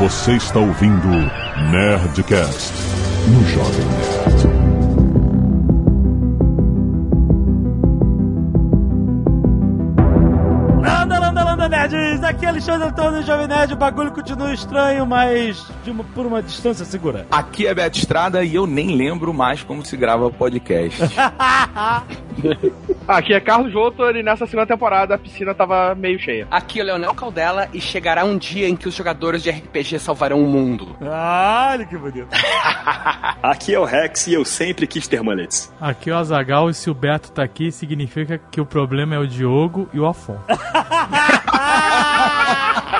Você está ouvindo Nerdcast no Jovem Nerd. Landa, landa, landa, nerds! Aqui é Alexandre Antônio, Jovem Nerd. O bagulho continua estranho, mas de uma- por uma distância segura. Aqui é Beto Estrada e eu nem lembro mais como se grava podcast. Aqui é Carlos Joutor e nessa segunda temporada a piscina tava meio cheia. Aqui é o Leonel Caldela e chegará um dia em que os jogadores de RPG salvarão o mundo. Olha que bonito. Aqui é o Rex e eu sempre quis ter muletes. Aqui é o Azagal e se o Beto tá aqui, significa que o problema é o Diogo e o Afonso.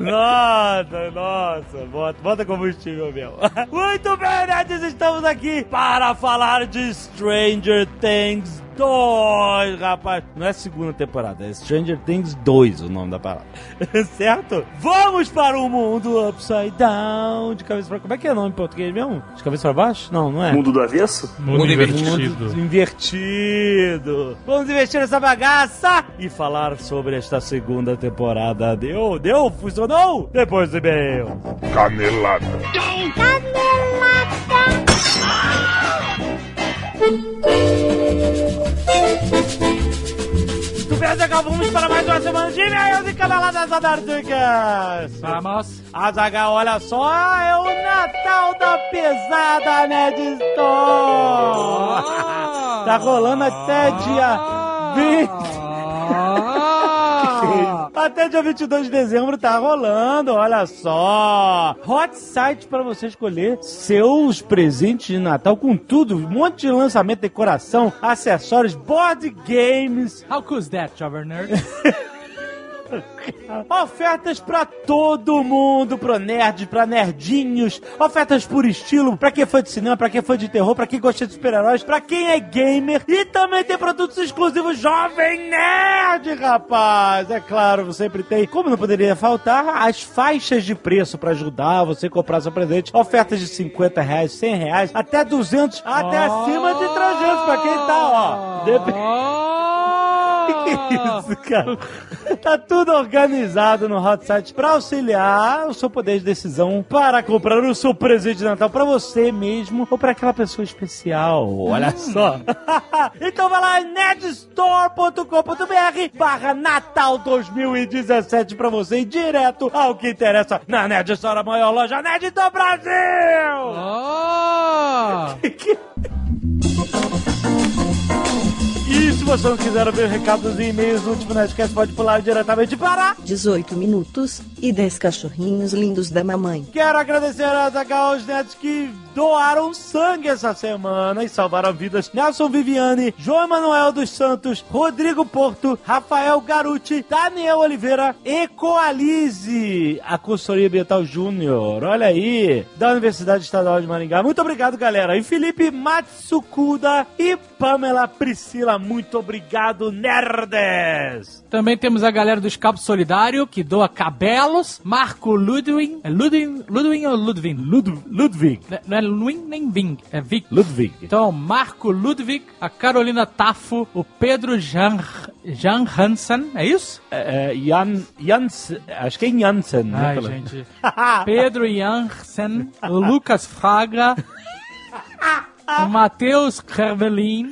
Nossa, nossa, bota, bota combustível mesmo. Muito bem, nerds, estamos aqui para falar de Stranger Things 2, rapaz. Não é segunda temporada, é Stranger Things 2 o nome da parada. certo? Vamos para o mundo upside down, de cabeça para... Como é que é o nome em português mesmo? De cabeça para baixo? Não, não é. Mundo do avesso? Mundo, Mundo invertido. Mundo invertido. Vamos investir nessa bagaça e falar sobre esta segunda temporada. Deu? Deu? Funcionou? Depois do e-mail. Canelada. Tu bem, Azaghal, vamos para mais uma semana de e-mails e caneladas anárquicas. Vamos. Azaghal, olha só, é o Natal da Pesada Nerd Store. tá rolando até dia 20... Até dia 22 de dezembro tá rolando, olha só. Hot site para você escolher seus presentes de Natal com tudo, um monte de lançamento, decoração, acessórios, board games, How cool is that, Jovem Nerd? Ofertas pra todo mundo, pro nerd, pra nerdinhos, ofertas por estilo, pra quem é fã de cinema, pra quem é fã de terror, pra quem gosta de super-heróis, pra quem é gamer e também tem produtos exclusivos Jovem Nerd, rapaz! É claro, sempre tem, como não poderia faltar, as faixas de preço pra ajudar você a comprar seu presente. Ofertas de 50 reais, 100 reais, até 200, até acima de 300 pra quem tá, ó. Dep- que isso, cara? Tá tudo organizado no Hot Site pra auxiliar o seu poder de decisão para comprar o seu presente de Natal pra você mesmo ou pra aquela pessoa especial. Olha só. então vai lá em nedstore.com.br barra Natal 2017 pra você ir direto ao que interessa na Ned Store, a maior loja Ned do Brasil! Oh! E se você não quiser ouvir recados e e-mails do último Nerdcast, pode pular diretamente para 18 minutos e 10 cachorrinhos lindos da mamãe. Quero agradecer a Zagal aos que doaram sangue essa semana e salvaram vidas. Nelson Viviane, João Emanuel dos Santos, Rodrigo Porto, Rafael Garuti, Daniel Oliveira e Coalize, a consultoria ambiental Júnior. Olha aí, da Universidade Estadual de Maringá. Muito obrigado, galera. E Felipe Matsukuda e Pamela Priscila. Muito obrigado, nerds! Também temos a galera do Escapo Solidário, que doa cabelos. Marco Ludwig. É Ludwig, Ludwig ou Ludwig? Lud Ludwig. Não é Luin nem Ving, é Vic. Ludwig. Então, Marco Ludwig, a Carolina Tafo, o Pedro Jan, Jan Hansen, é isso? É, é, Jan, Jans, acho que é Jansen, né? Ai, pelo- gente. Pedro Jansen, o Lucas Fraga, o Matheus Kervelin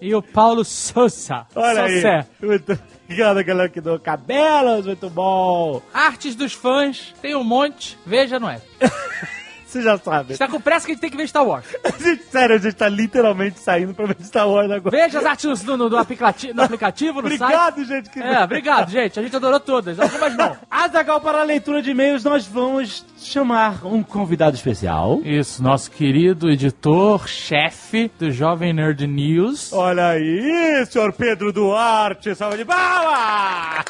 e o Paulo Sousa. Olha aí. Sousa. Muito obrigado, galera que deu cabelos, muito bom. Artes dos fãs, tem um monte, veja no app. Você já sabe. Está com pressa que a gente tem que ver Star Wars. Gente, sério, a gente tá literalmente saindo pra ver Star Wars agora. Veja as artes no, no- no aplicativo, no aplicativo, no site. Obrigado, gente. Que... É, obrigado, gente. A gente adorou todas. Algumas não. Azagal, para a leitura de e-mails, nós vamos chamar um convidado especial. Isso, nosso querido editor, chefe do Jovem Nerd News. Olha aí, senhor Pedro Duarte, salve de palmas!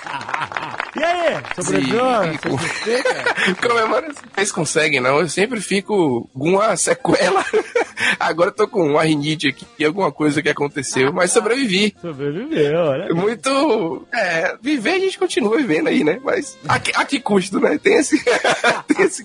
E aí, sobreviveu? Comemora, vocês conseguem, não? Eu sempre fico com uma sequela Agora eu tô com uma rinite aqui, alguma coisa que aconteceu, mas sobrevivi. Sobreviveu, olha. Muito. É, viver a gente continua vivendo aí, né? Mas a que, a que custo, né? Tem esse, tem esse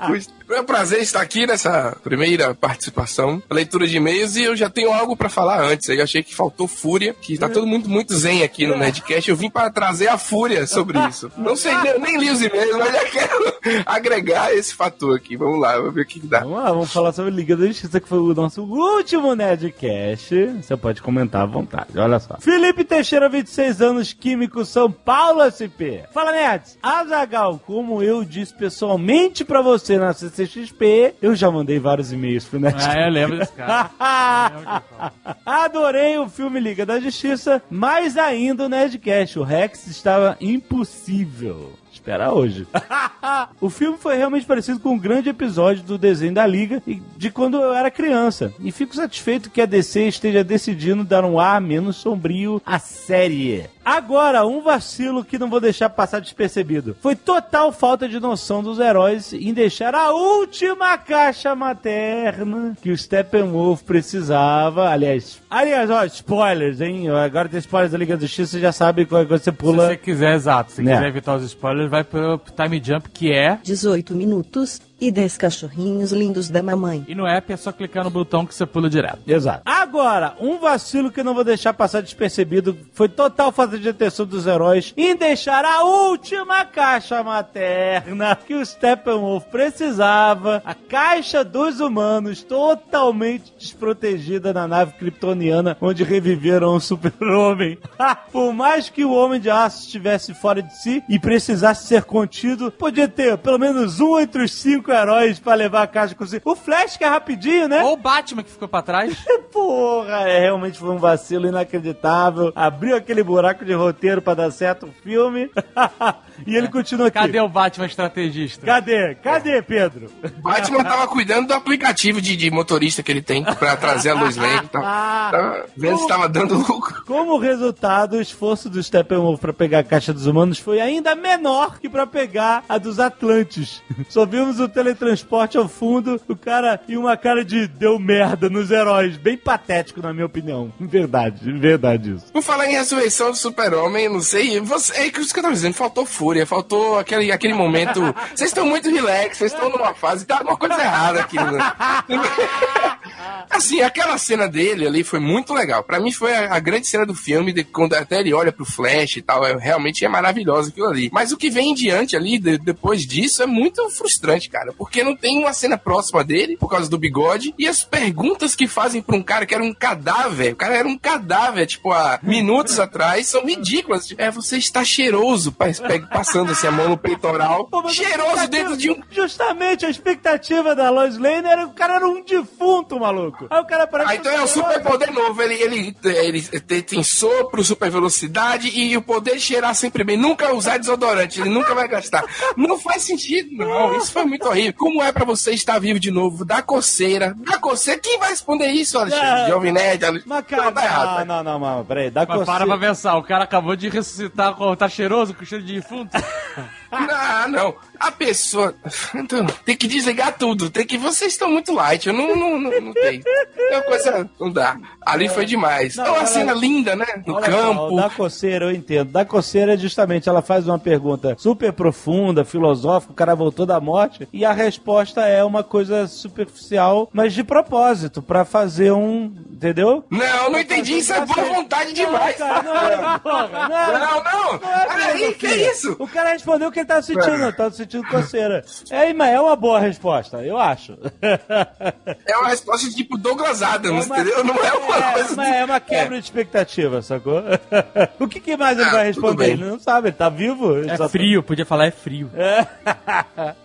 Foi um prazer estar aqui nessa primeira participação, leitura de e-mails, e eu já tenho algo pra falar antes. Eu achei que faltou fúria, que tá todo mundo muito zen aqui no Nerdcast. Eu vim para trazer a fúria sobre isso. Não sei, eu nem li os e-mails, mas já quero agregar esse fator aqui. Vamos lá, vamos ver o que, que dá. Vamos lá, vamos falar sobre Liga da Justiça, que foi o nosso último Nerdcast. Você pode comentar à vontade, olha só. Felipe Teixeira, 26 anos, químico, São Paulo, SP. Fala, Nerds. Azagal, como eu disse pessoalmente pra você na CCXP, eu já mandei vários e-mails pro Nerdcast. Ah, eu lembro desse cara. Adorei o filme Liga da Justiça, mas ainda o Nerdcast. O Rex estava impossível. Espera hoje. o filme foi realmente parecido com um grande episódio do desenho da Liga e de quando eu era criança. E fico satisfeito que a DC esteja decidindo dar um ar menos sombrio à série. Agora, um vacilo que não vou deixar passar despercebido. Foi total falta de noção dos heróis em deixar a última caixa materna que o Steppenwolf precisava. Aliás, aliás, ó, spoilers, hein? Agora tem spoilers da Liga da Justiça, você já sabe qual você Se pula. você quiser, exato. Se Né. quiser evitar os spoilers, vai pro Time Jump, que é. 18 minutos e 10 cachorrinhos lindos da mamãe. E no app é só clicar no botão que você pula direto. Exato. Agora, um vacilo que eu não vou deixar passar despercebido foi total falta de atenção dos heróis em deixar a última caixa materna que o Steppenwolf precisava, a caixa dos humanos, totalmente desprotegida na nave kryptoniana onde reviveram o super-homem. Por mais que o Homem de Aço estivesse fora de si e precisasse ser contido, podia ter pelo menos um entre os cinco heróis pra levar a caixa consigo. O Flash, que é rapidinho, né? Ou o Batman que ficou pra trás. Porra, é, realmente foi um vacilo inacreditável. Abriu aquele buraco de roteiro pra dar certo o filme. e ele continua aqui. Cadê o Batman estrategista? Cadê? Cadê, Pedro? Batman tava cuidando do aplicativo de, de motorista que ele tem pra trazer a Lois Lane. Tava, tava vendo se tava dando lucro. Como resultado, o esforço do Steppenwolf pra pegar a caixa dos humanos foi ainda menor que pra pegar a dos Atlantes. Só vimos o teletransporte ao fundo, o cara e uma cara de deu merda nos heróis. Bem patético, na minha opinião. Verdade, verdade isso. Por falar em ressurreição do super-homem, não sei, você, é isso que eu tava dizendo, faltou fúria, faltou aquele, aquele momento. Vocês estão muito relax, vocês estão numa fase, tá uma coisa errada aqui. Né? Assim, aquela cena dele ali foi muito legal. Pra mim foi a, a grande cena do filme, de, quando até ele olha pro Flash e tal, é, realmente é maravilhoso aquilo ali. Mas o que vem em diante ali, de- depois disso, é muito frustrante, cara, porque não tem uma cena próxima dele, por causa do bigode, e as perguntas que fazem pra um cara que era um cadáver, o cara era um cadáver, tipo, há minutos atrás, são ridículas. É, você está cheiroso, passando assim a mão no peitoral, Pô, cheiroso dentro de um Justamente a expectativa da Lois Lane era o cara era um defunto, maluco. Aí o cara parece Ah, então é um super poder novo. Ele, ele, ele tem, tem sopro, super velocidade e o poder de cheirar sempre bem. Nunca usar desodorante, ele nunca vai gastar. Não faz sentido, não. Isso foi muito horrível. Como é pra você estar vivo de novo? Da coceira. Da coceira? Quem vai responder isso, Alexandre? É. Jovem Nerd, Alexandre. Mas, cara, Não, tá errado. não, não, não, não, peraí. Dá Mas para pra pensar, o cara acabou de ressuscitar, com- tá cheiroso, com cheiro de defunto. Não, não. A pessoa. Então, tem que desligar tudo. Tem que. Vocês estão muito light. Eu não, não, não, não tenho. É uma coisa. Não dá. Ali foi demais. Não, é uma cena linda, né? No Olha campo. da coceira, eu entendo. Da coceira é justamente, ela faz uma pergunta super profunda, filosófica, o cara voltou da morte, e a resposta é uma coisa superficial, mas de propósito, pra fazer um. Entendeu? Não, não entendi. Isso é boa vontade demais. Não, cara, não é, porra, não, Não, não. Não é Olha aí, que filosofia. isso? O cara respondeu o que ele tava sentindo, tava sentindo coceira. É, mas é uma boa resposta, eu acho. É uma resposta de tipo Douglas Adams, uma- entendeu? Não é uma É, coisa. mas é uma quebra de expectativa, sacou? o que, que mais ele Ah, vai responder? Ele não sabe, ele tá vivo? Ele É só- frio, podia falar é frio. É.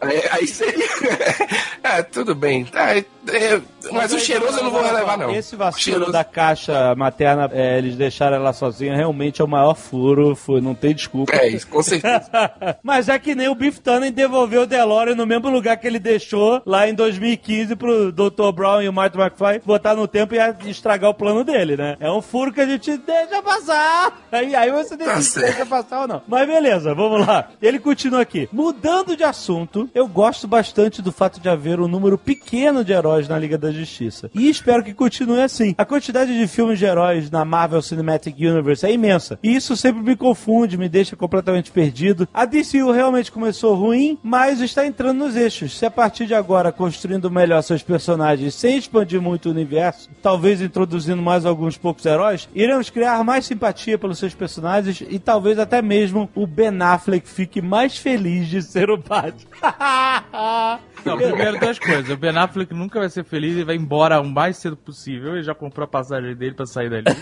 É, aí seria. é, tudo bem. Tá, é, é, mas o cheiroso eu não vou relevar, não. Esse vacilo cheiroso- da caixa materna, é, eles deixaram ela sozinha, realmente é o maior furo, foi, não tem desculpa. É, isso, com certeza. Mas é que nem o Biff Tannen devolveu o DeLorean no mesmo lugar que ele deixou lá em 2015 pro Dr. Brown e o Martin McFly botar no tempo e estragar o plano dele, né? É um furo que a gente deixa passar. Aí, aí você decide se certo. deixa passar ou não. Mas beleza, vamos lá. Ele continua aqui. Mudando de assunto, eu gosto bastante do fato de haver um número pequeno de heróis heróis na Liga da Justiça. E espero que continue assim. A quantidade de filmes de heróis na Marvel Cinematic Universe é imensa. E isso sempre me confunde, me deixa completamente perdido. A DCU realmente começou ruim, mas está entrando nos eixos. Se a partir de agora construindo melhor seus personagens sem expandir muito o universo, talvez introduzindo mais alguns poucos heróis, iremos criar mais simpatia pelos seus personagens e talvez até mesmo o Ben Affleck fique mais feliz de ser o Batman. Não, primeiro duas coisas. O Ben Affleck nunca vai ser feliz e vai embora o mais cedo possível. Ele já comprou a passagem dele pra sair dali.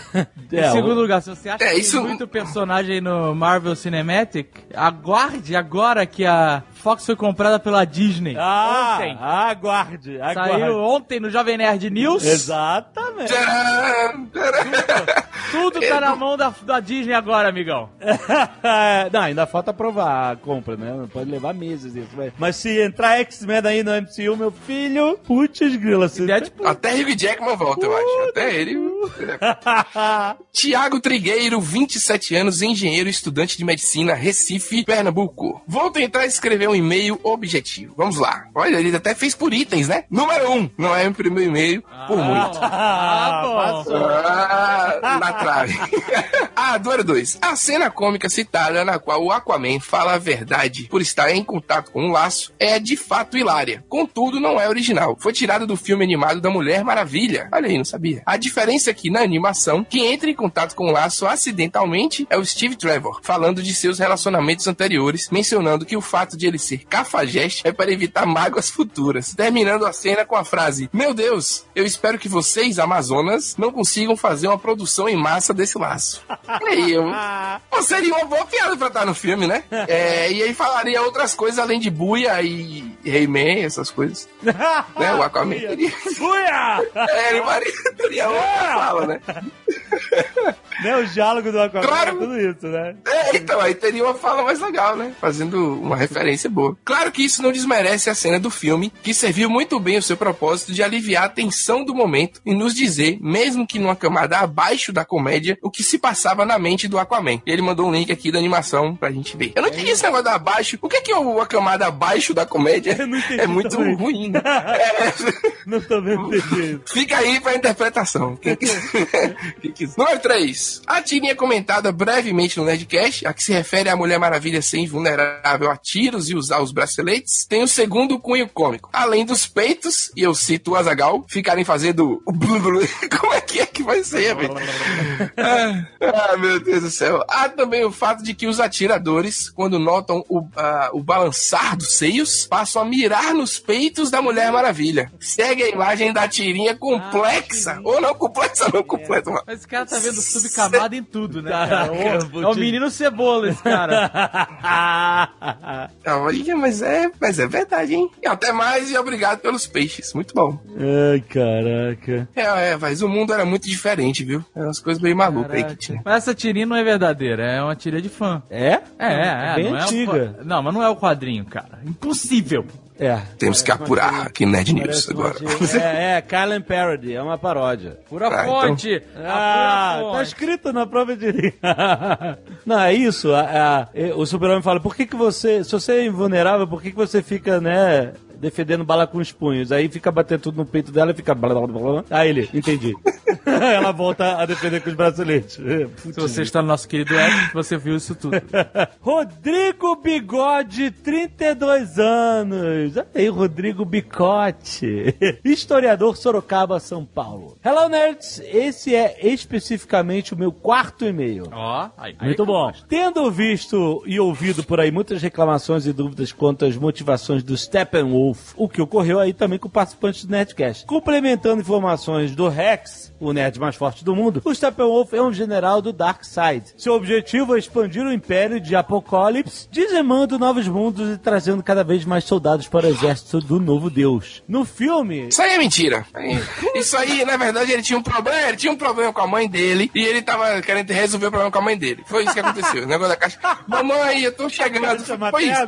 É, em segundo lugar, se você acha É, que isso- tem muito personagem no Marvel Cinematic, aguarde agora que a Fox foi comprada pela Disney. Ah, ontem. aguarde, aguarde. Saiu ontem no Jovem Nerd News. Exatamente. Tcharam! Tcharam! Tudo tá na mão da, da Disney agora, amigão. não, ainda falta aprovar a compra, né? Pode levar meses isso. Mas, mas se entrar X-Men aí no MCU, meu filho, putz grila. Você... Deadpool. Até Hugh Jackman volta, eu acho. Até ele. Tiago Trigueiro, 27 anos, engenheiro estudante de medicina, Recife, Pernambuco. Vou tentar escrever um e-mail objetivo. Vamos lá. Olha, ele até fez por itens, né? Número 1. Um, não é o primeiro e-mail por muito. Ah, passou. Ah, na trave. ah, número 2. A cena cômica citada na qual o Aquaman fala a verdade por estar em contato com um laço é de fato hilária. Contudo, não é original. Foi tirada do filme animado da Mulher Maravilha. Olha aí, não sabia. A diferença é que na animação, quem entra em contato com o laço acidentalmente é o Steve Trevor, falando de seus relacionamentos anteriores, mencionando que o fato de ele ser cafajeste é para evitar mágoas futuras. Terminando a cena com a frase: Meu Deus, eu espero que vocês, Amazonas, não consigam fazer uma produção em massa desse laço. E aí, eu... Pô, seria uma boa piada pra estar no filme, né? É, e aí falaria outras coisas além de Buia e He-Man, essas coisas. Né? O Aquaman teria. Uia! É, ele faria- teria outra fala, né? né, o diálogo do Aquaman Claro. é tudo isso, né? É, então, aí teria uma fala mais legal, né? Fazendo uma referência boa. Claro que isso não desmerece a cena do filme, que serviu muito bem o seu propósito de aliviar a tensão do momento e nos dizer, mesmo que numa camada abaixo da comédia, o que se passava na mente do Aquaman. Ele mandou um link aqui da animação pra gente ver. Eu não entendi esse negócio da abaixo. O que é que é o- a camada abaixo da comédia? Eu não entendi É muito também. ruim, né? É. Não tô vendo. Fica aí pra interpretação. Quem. Quem. Número 3. A tirinha comentada brevemente no Nerdcast, a que se refere à Mulher Maravilha ser invulnerável a tiros e usar os braceletes, tem o segundo cunho cômico. Além dos peitos, e eu cito o Azagal, ficarem fazendo o blu blu. Como é que é que vai ser, velho? ah, ah, meu Deus do céu. Há também o fato de que os atiradores, quando notam o, ah, o balançar dos seios, passam a mirar nos peitos da Mulher Maravilha. Segue a imagem da tirinha complexa. Ou não complexa, não completa. mano. Mas esse cara tá vendo subcamada em tudo, né? Caraca, cara? Ô, vou é o menino cebola, esse cara. Ah, olha, mas é, mas é verdade, hein? E até mais e obrigado pelos peixes. Muito bom. Ai, caraca. É, é, mas o mundo era muito diferente, viu? Eram umas coisas meio malucas aí que tinha. Mas essa tirinha não é verdadeira, é uma tirinha de fã. É? É, é, é. Bem não antiga. É o... Não, mas não é o quadrinho, cara. Impossível. É. Temos que apurar aqui no Nerd News agora. É, é, Kylan Parody, é uma paródia. Pura Ah, então- fonte. Ah, A pura tá escrito na prova de. Não, é isso. a- a- o super-homem fala: por que, que você. Se você é invulnerável, por que, que você fica, né? Defendendo bala com os punhos. Aí fica batendo tudo no peito dela e fica. Blá, blá, blá, blá. Aí ele, entendi. Ela volta a defender com os braceletes. Se você está no nosso querido app, você viu isso tudo. Rodrigo Bigode, 32 anos. Olha aí, Rodrigo Bicote. Historiador Sorocaba, São Paulo. Hello, nerds. Esse é especificamente o meu quarto e-mail. Ó, aí Muito bom. Tendo visto e ouvido por aí muitas reclamações e dúvidas quanto às motivações do Steppenwolf, o que ocorreu aí também com participantes do Nerdcast. Complementando informações do Rex, o nerd mais forte do mundo, o Steppenwolf é um general do Darkseid. Seu objetivo é expandir o império de Apocalipse, dizimando novos mundos e trazendo cada vez mais soldados para o exército do novo deus. No filme, Isso aí é mentira. Isso aí, na verdade, ele tinha um problema, ele tinha um problema com a mãe dele e ele tava querendo resolver o problema com a mãe dele. Foi isso que aconteceu. O negócio da caixa. Mamãe, eu tô chegando. Foi isso.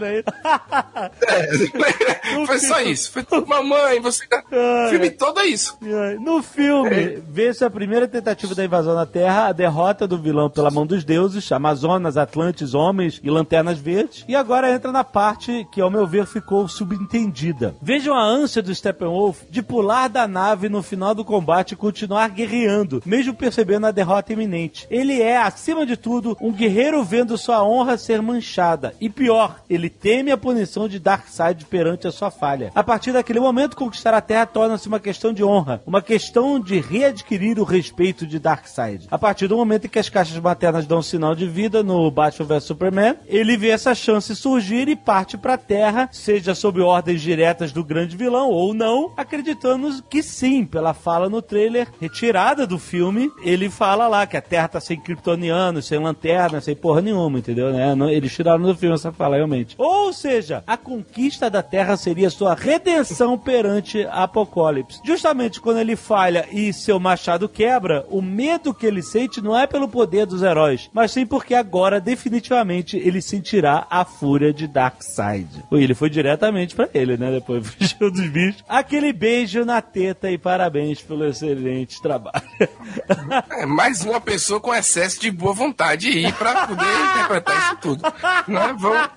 É, foi só isso. Foi, mamãe, você tá. O filme todo é isso. No filme, vê esse é a primeira tentativa da invasão na Terra, a derrota do vilão pela mão dos deuses, Amazonas, Atlantes, Homens e Lanternas Verdes. E agora entra na parte que, ao meu ver, ficou subentendida. Vejam a ânsia do Steppenwolf de pular da nave no final do combate e continuar guerreando, mesmo percebendo a derrota iminente. Ele é, acima de tudo, um guerreiro vendo sua honra ser manchada. E pior, ele teme a punição de Darkseid perante a sua falha. A partir daquele momento, conquistar a Terra torna-se uma questão de honra, uma questão de readquirir o respeito de Darkseid. A partir do momento em que as caixas maternas dão um sinal de vida no Batman vs Superman, ele vê essa chance surgir e parte para a Terra, seja sob ordens diretas do grande vilão ou não, acreditando que sim, pela fala no trailer retirada do filme, ele fala lá que a Terra tá sem kryptonianos, sem lanterna, sem porra nenhuma, entendeu? Né? Eles tiraram do filme essa fala, realmente. Ou seja, a conquista da Terra seria sua redenção perante Apocalipse. Justamente quando ele falha e seu machado quebra, o medo que ele sente não é pelo poder dos heróis, mas sim porque agora, definitivamente, ele sentirá a fúria de Darkseid. E ele foi diretamente pra ele, né? Depois fugiu dos bichos. Aquele beijo na teta e parabéns pelo excelente trabalho. É mais uma pessoa com excesso de boa vontade aí pra poder interpretar isso tudo. Né? Vamos,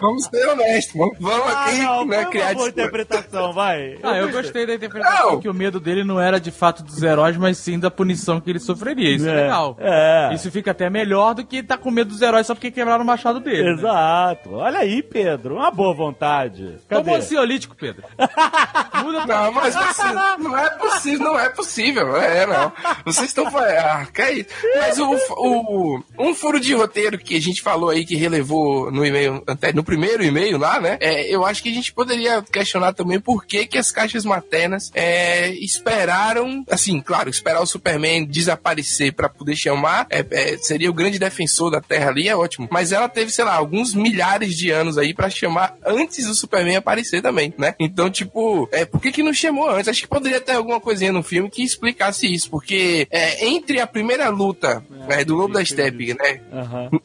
vamos ser honestos. Vamos, vamos Ah, aqui não, né, foi uma criar boa interpretação, vai. Ah, eu gostei da interpretação Não. que o medo dele não era de fato dos heróis, mas sim da punição que ele sofreria. Isso é, É, legal. é. Isso fica até melhor do que tá com medo dos heróis só porque quebraram o machado dele. né? Exato. Olha aí, Pedro. Uma boa vontade. Cadê? Toma um ansiolítico, Pedro. Muda Não, mas você, não é possível, não é possível. É, não. Vocês estão. Ah, que é isso? Mas o, o- um furo de roteiro que a gente falou aí que relevou no e-mail, até no primeiro e-mail lá, né? É, eu acho que a gente poderia questionar também por que, que as caixas maternas é, esperaram, assim, claro, esperar o Superman desaparecer pra poder chamar, é, é, seria o grande defensor da Terra ali, é ótimo. Mas ela teve, sei lá, alguns milhares de anos aí pra chamar antes do Superman aparecer também, né? Então, tipo, é, por que que não chamou antes? Acho que poderia ter alguma coisinha no filme que explicasse isso, porque é, entre a primeira luta né, do Lobo da Steppe, né?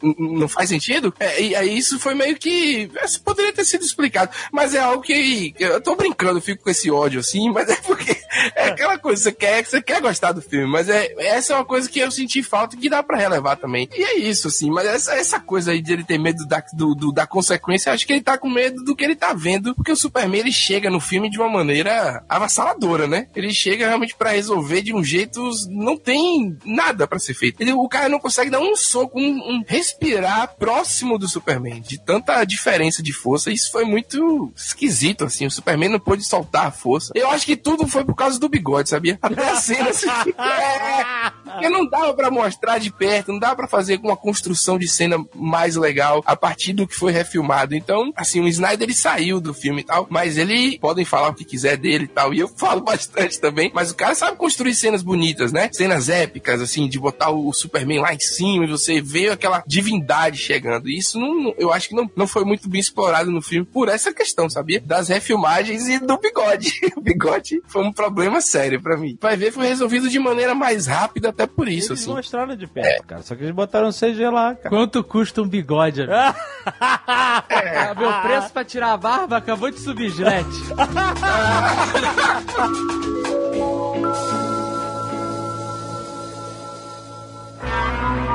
N- Não faz sentido? É, e aí isso foi meio que. Isso poderia ter sido explicado. Mas é algo que. Eu tô brincando, eu fico com esse ódio assim, mas é porque. É aquela coisa, você quer, você quer gostar do filme, mas é, essa é uma coisa que eu senti falta e que dá pra relevar também. E é isso, assim, mas essa, essa coisa aí de ele ter medo da, do, do- da consequência, acho que ele tá com medo do que ele tá vendo, porque o Superman ele chega no filme de uma maneira avassaladora, né? Ele chega realmente pra resolver de um jeito. Não tem nada pra ser feito. Ele- o cara não consegue dar um soco, um, um respirar próximo do Superman, de tanta diferença de força. Isso foi muito esquisito, assim. O Superman não pôde soltar a força. Eu acho que tudo foi por causa do bigode, sabia? Até a cena, assim. É, porque não dava pra mostrar de perto, não dava pra fazer uma construção de cena mais legal a partir do que foi refilmado. Então, assim, o Snyder ele saiu do filme e tal, mas ele podem falar o que quiser dele e tal, e eu falo bastante também, mas o cara sabe construir cenas bonitas, né? Cenas épicas, assim, de botar o Superman lá em cima e você vê aquela divindade chegando. E isso não, eu acho que não, não foi muito bem explorado no filme por essa questão, sabia? Das refilmagens e do bigode. O bigode foi um problema sério pra mim. Vai ver, foi resolvido de maneira mais rápida, até por isso, Eles assim. mostraram de perto, cara. Só que eles botaram CG lá, cara. Quanto custa um bigode? amigo? Ah, Meu preço pra tirar a barba acabou de subir, Gillette.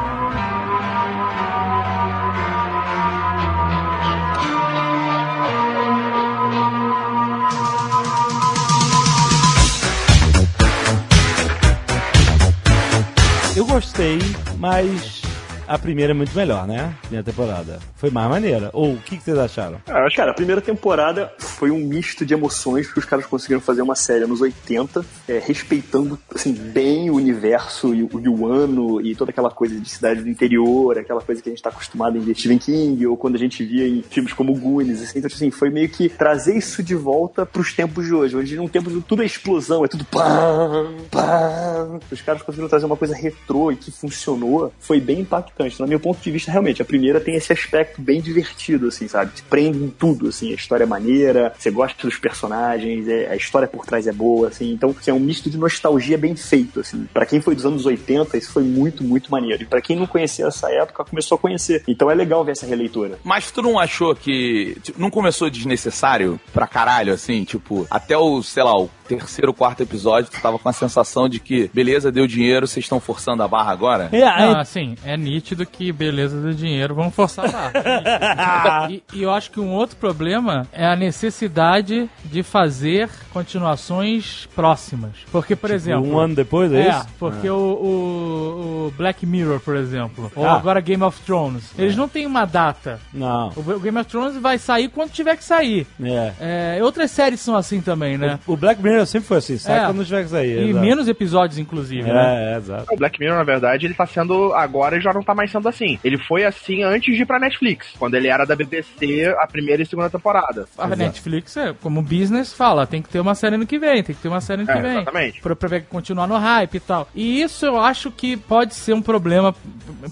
Eu gostei, mas a primeira é muito melhor, né? Primeira temporada. Foi mais maneira. Ou o que, que vocês acharam? Ah, Cara, a primeira temporada foi um misto de emoções que os caras conseguiram fazer uma série nos 80, é, respeitando assim, bem o universo e o, e o ano e toda aquela coisa de cidade do interior, aquela coisa que a gente tá acostumado em Stephen King ou quando a gente via em filmes como Goonies. Assim, então, assim, foi meio que trazer isso de volta pros tempos de hoje, onde num tempo de tudo é explosão, é tudo pam, pam. Os caras conseguiram trazer uma coisa retrô e que funcionou, foi bem impactante. Marcante. Então, no meu ponto de vista, realmente, a primeira tem esse aspecto bem divertido, assim, sabe? Te prende em tudo, assim, a história é maneira, você gosta dos personagens, é- a história por trás é boa, assim, então assim, é um misto de nostalgia bem feito, assim. Pra quem foi dos anos 80, isso foi muito, muito maneiro. E pra quem não conhecia essa época, começou a conhecer. Então é legal ver essa releitura. Mas tu não achou que. tipo, não começou desnecessário pra caralho, assim? Tipo, até o, sei lá, o terceiro, quarto episódio, tu tava com a sensação de que, beleza, deu dinheiro, vocês estão forçando a barra agora? É, assim, é nítido que beleza do dinheiro, vamos forçar lá. e, e eu acho que um outro problema é a necessidade de fazer continuações próximas. Porque, por exemplo. um ano depois, é, É, isso? porque o, o- o Black Mirror, por exemplo, ou Ah. agora Game of Thrones, eles não têm uma data. Não. O o Game of Thrones vai sair quando tiver que sair. É. É, outras séries são assim também, né? O Black Mirror sempre foi assim, sai É. quando tiver que sair. E exato. menos episódios, inclusive, né? É, é, exato. O Black Mirror, na verdade, ele tá sendo. Agora já não tá mais sendo assim. Ele foi assim antes de ir pra Netflix, quando ele era da BBC a primeira e segunda temporada. A Netflix, é, como business, fala, tem que ter uma série ano que vem, tem que ter uma série ano É, que vem. exatamente. Pra, pra continuar no hype e tal. E isso eu acho que pode ser um problema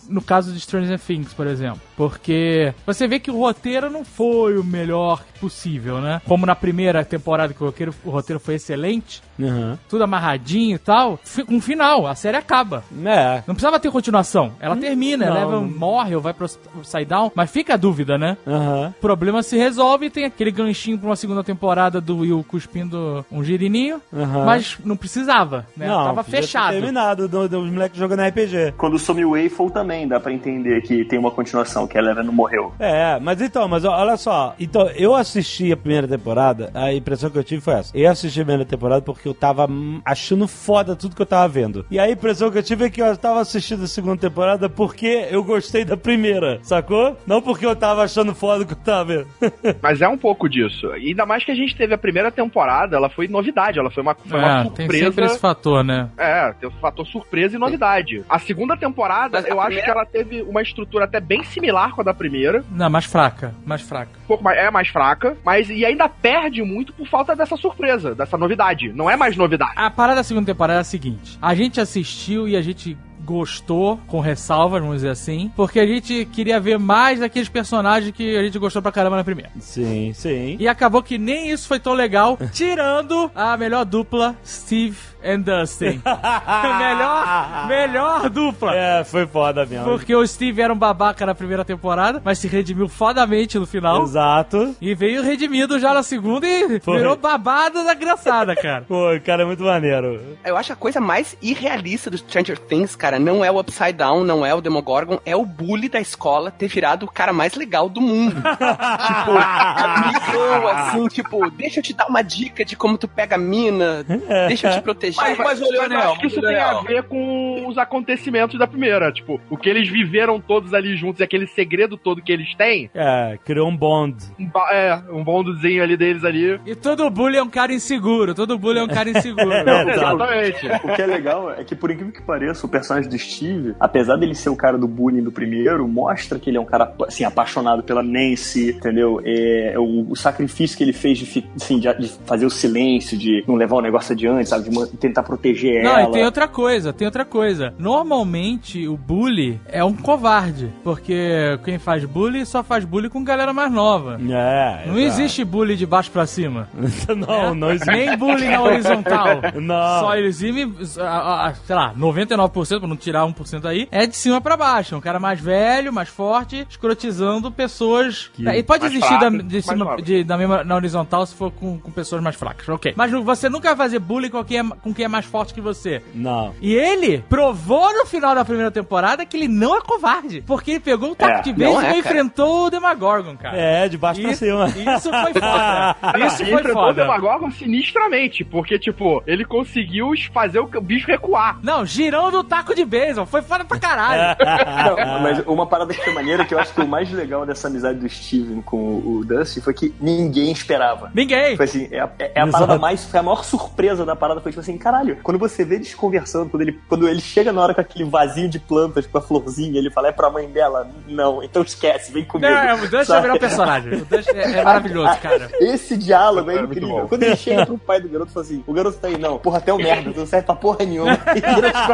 no caso de Stranger Things, por exemplo. Porque você vê que o roteiro não foi o melhor possível, né? Como na primeira temporada que o roteiro, o roteiro foi excelente, Uhum. tudo amarradinho e tal, com um final, a série acaba. É. Não precisava ter continuação. Ela termina, não, morre ou vai pro side down, mas fica a dúvida, né? Aham. O problema se resolve e tem aquele ganchinho pra uma segunda temporada do Will cuspindo um girininho, Aham. mas não precisava, né? Não, Tava fechado. terminado do- dos moleques jogando RPG. Quando some o Waffle também dá pra entender que tem uma continuação, que a Eleven não morreu. É, mas então, mas olha só. Então, eu assisti a primeira temporada, a impressão que eu tive foi essa. Eu assisti a primeira temporada porque eu tava achando foda tudo que eu tava vendo. E a impressão que eu tive é que eu tava assistindo a segunda temporada porque eu gostei da primeira, sacou? Não porque eu tava achando foda o que eu tava vendo. Mas é um pouco disso. E ainda mais que a gente teve a primeira temporada, ela foi novidade, ela foi uma, foi uma É, tem surpresa. sempre esse fator, né? É, tem o fator surpresa e novidade. A segunda temporada, Mas a eu acho primeira- que ela teve uma estrutura até bem similar com a da primeira. Não, mais fraca, mais fraca. Um pouco mais, é mais fraca, mas e ainda perde muito por falta dessa surpresa, dessa novidade. Não é mais novidade. A parada da segunda temporada é a seguinte: a gente assistiu e a gente gostou, com ressalvas, vamos dizer assim, porque a gente queria ver mais daqueles personagens que a gente gostou pra caramba na primeira. Sim, sim. E acabou que nem isso foi tão legal, tirando a melhor dupla, Steve and Dustin. melhor, melhor dupla. É, foi foda mesmo. Porque o Steve era um babaca na primeira temporada, mas se redimiu fodamente no final. Exato. E veio redimido já na segunda e Foi. virou babado da graçada, cara. Pô, cara, é muito maneiro. Eu acho a coisa mais irrealista do Stranger Things, cara, não é o Upside Down, não é o Demogorgon, é o bully da escola ter virado o cara mais legal do mundo. tipo, amigão, assim, tipo, deixa eu te dar uma dica de como tu pega a mina, deixa eu te proteger. Mas, mas, Mas eu Leonel, acho que isso mas, tem a ver com os acontecimentos da primeira. Tipo, o que eles viveram todos ali juntos e aquele segredo todo que eles têm. É, criou um bond. Um, é, um bondozinho ali deles ali. E todo bully é um cara inseguro, todo bully é um cara inseguro. Exatamente. O que é legal é que, por incrível que pareça, o personagem do Steve, apesar dele ser o cara do bullying do primeiro, mostra que ele é um cara, assim, apaixonado pela Nancy, entendeu? É, o, o sacrifício que ele fez de, assim, de, de fazer o silêncio, de não levar o negócio adiante, sabe? De tentar proteger Não, ela. e tem outra coisa, tem outra coisa. Normalmente o bully é um covarde, porque quem faz bully só faz bully com galera mais nova. É. Não existe bully de baixo pra cima. não, não existe. Nem bullying na horizontal. Não. Só eles irem, a- a- sei lá, 99%, pra não tirar 1% aí, é de cima pra baixo. É um cara mais velho, mais forte, escrotizando pessoas. Que- E pode mais existir da, fracas, de cima, de, da mesma, na horizontal se for com, com pessoas mais fracas. Ok. Mas não- você nunca vai fazer bullying com quem, é, com quem é mais forte que você. Não. E ele provou no final da primeira temporada que ele não é covarde. Porque ele pegou um taco É, de beisebol é, e cara. enfrentou o Demagorgon, cara. É, de baixo pra cima. isso foi foda. Isso e foi enfrentou o foda. Demagorgon sinistramente, porque, tipo, ele conseguiu fazer o bicho recuar. Não, girando o taco de beisebol. Foi foda pra caralho. Não, mas uma parada que foi maneira, que eu acho que o mais legal dessa amizade do Steven com o Dusty foi que ninguém esperava. Ninguém. Foi assim, é a, é a Exato. parada mais. Foi a maior surpresa da parada. Foi tipo assim, caralho, quando você vê eles conversando, quando ele, quando ele chega na hora com aquele vasinho de plantas com a florzinha, ele fala, é pra mãe dela? Não, então esquece, vem comigo. Não, é, o Dust é o melhor personagem. O é, é maravilhoso, cara. Esse diálogo é, É incrível. Quando ele chega pro pai do garoto e fala assim: o garoto tá aí, não, porra, até o merda, tu não serve pra porra nenhuma. E vira as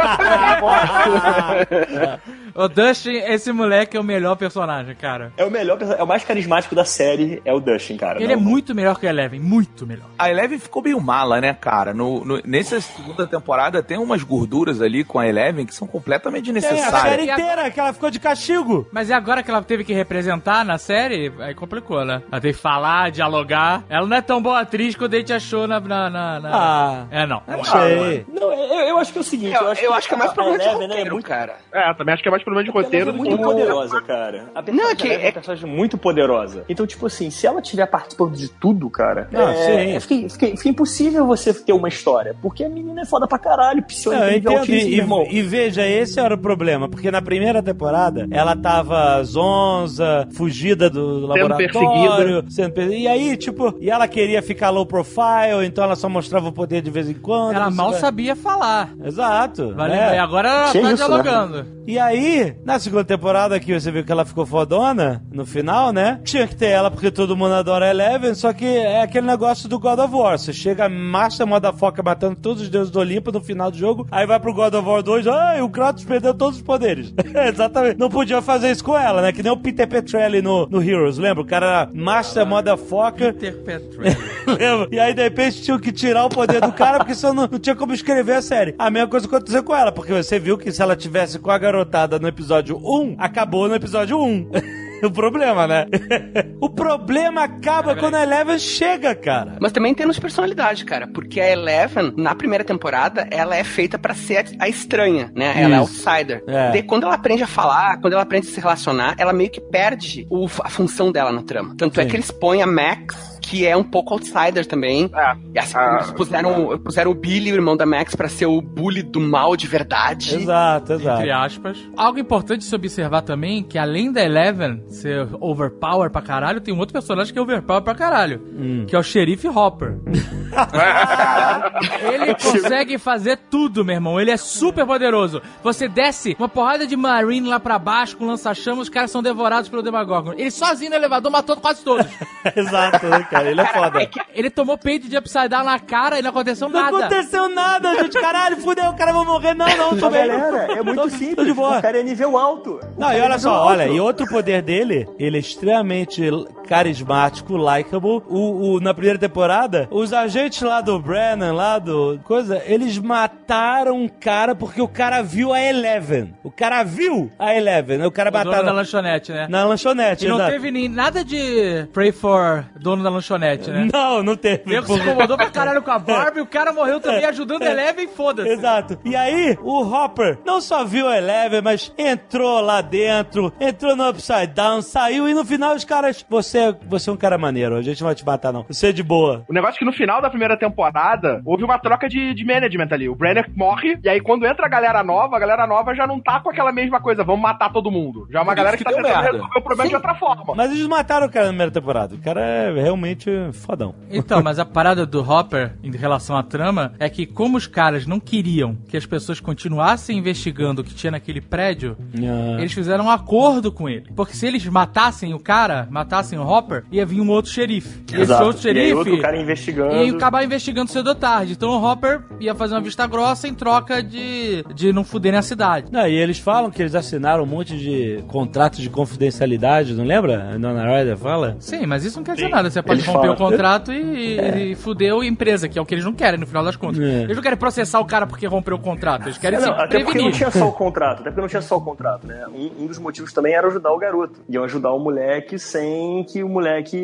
O Dustin, esse moleque é o melhor personagem, cara. É o melhor, é o mais carismático da série, é o Dustin, cara. Ele é Não- muito melhor que o Eleven, muito melhor. A Eleven ficou meio mala, né, cara? No, no- nessa segunda temporada tem umas gorduras ali com a Eleven que são completamente Tem a série inteira que ela ficou de castigo. Mas e agora que ela teve que representar na série, aí complicou, né? Ela teve que falar, dialogar. Ela não é tão boa atriz quanto a gente achou na. na, na- na- Ah, É, não. achei. Não, eu, eu acho que é o seguinte, eu, acho, eu acho que é mais a problema de Eleven, né, é roteiro, muito cara. É, também acho que é mais problema de roteiro é muito poderosa, cara. A Não, é que- é é- uma personagem muito poderosa. Então, tipo assim, se ela estiver participando de tudo, cara, Ah, é, sim. é, fica, fica- fica impossível você ter uma história. Porque a menina é foda pra caralho, eu nível entendo. E, irmão. e- veja, esse era o problema, porque na primeira temporada ela tava zonza, fugida do laboratório, sendo perseguida. E aí, tipo, e ela queria ficar low profile, então ela só mostrava o poder de vez em quando. Ela mal sabia falar. Exato. Vale, é. E agora ela Tinha tá isso, né? dialogando. E aí, na segunda temporada que você viu que ela ficou fodona, no final, né? Tinha que ter ela porque todo mundo adora Eleven, só que é aquele negócio do God of War. Você chega, marcha moda foca matando todos os deuses do Olimpo no final do jogo, aí vai pro God of War 2, ai, o Kratos perdeu todos os poderes. Exatamente. Não podia fazer isso com ela, né? Que nem o Peter Petrelli no, no Heroes, lembra? O cara marcha moda foca. Interpetrelli. Lembra? E aí, de repente, tinham que tirar o poder do cara, porque senão não, não tinha como escrever a série. A mesma coisa aconteceu com ela, porque você viu que se ela tivesse com a garotada no episódio 1, acabou no episódio 1. o problema, né? o problema acaba quando a Eleven chega, cara. Mas também temos personalidade, cara, porque a Eleven, na primeira temporada, ela é feita pra ser a, estranha, né? Ela é Isso. outsider. É. Daí, quando ela aprende a falar, quando ela aprende a se relacionar, ela meio que perde o- a função dela na trama. Tanto é Sim. que eles põem a Max, que é um pouco outsider também. É. E assim, Ah. eles puseram, puseram o Billy, o irmão da Max, pra ser o bully do mal de verdade. Exato, exato. Entre aspas. Algo importante de se observar também, que além da Eleven ser overpower pra caralho, tem um outro personagem que é overpower pra caralho. Que é o Xerife Hopper. Ele consegue fazer tudo, meu irmão. Ele é super poderoso. Você desce uma porrada de Marine lá pra baixo com lança-chamas, os caras são devorados pelo Demagorgon. Ele sozinho no elevador matou quase todos. exato, né, cara? Ele é foda. Ele tomou peito de Upside Down na cara e não aconteceu Não nada. aconteceu nada, gente. Caralho, fudeu, o cara vai morrer. Não, não, tô bem. galera, é muito Tô- simples. Tô de boa. O cara é nível alto. O Não, e é olha nível só, alto. olha, e outro poder dele, ele é extremamente carismático, likable. O, o- na primeira temporada, os agentes lá do Brennan, lá do coisa, eles mataram um cara porque o cara viu a Eleven. O cara viu a Eleven, né? O cara O mataram lanchonete, né? na lanchonete, E não exato. teve nem nada de pray for dono da lanchonete, né? Não, não teve. Nego se incomodou pra caralho com a Barbie, o cara morreu também ajudando a Eleven e foda-se. Exato. E aí, o Hopper não só viu a Eleven, mas entrou lá dentro, entrou no Upside Down, saiu e no final os caras. Você, você é um cara maneiro, a gente não vai te matar, não. Você é de boa. O negócio é que no final da primeira temporada houve uma troca de, de management ali. O Brenner morre, e aí quando entra a galera nova, a galera nova já não tá com aquela mesma coisa, vamos matar todo mundo. Já é uma Por galera que, que tá tentando merda. resolver o problema de outra forma. Mas eles mataram o cara na primeira temporada. O cara é realmente fodão. Então, mas a parada do Hopper em relação à trama é que, como os caras não queriam que as pessoas continuassem investigando o que tinha naquele prédio, Ah. eles fizeram um acordo com ele. Porque se eles matassem o cara, matassem o Hopper, ia vir um outro xerife. E esse Exato. outro E aí xerife. outro cara investigando. ia acabar investigando cedo ou tarde. Então o Hopper ia fazer uma vista grossa em troca de, de não fuderem a cidade. Não, e eles falam que eles assinaram um monte de contratos de confidencialidade, não lembra? A Dona Ryder fala? Sim, mas isso não quer dizer nada. Você pode Eles romper o falam. contrato e, e fuder a empresa, que é o que eles não querem, no final das contas. É. Eles não querem processar o cara porque rompeu o contrato. Eles querem Não, se até porque não prevenir. tinha só o contrato, até porque não tinha só o contrato, né? Um, um dos motivos também era ajudar o garoto. Iam ajudar o moleque sem que o moleque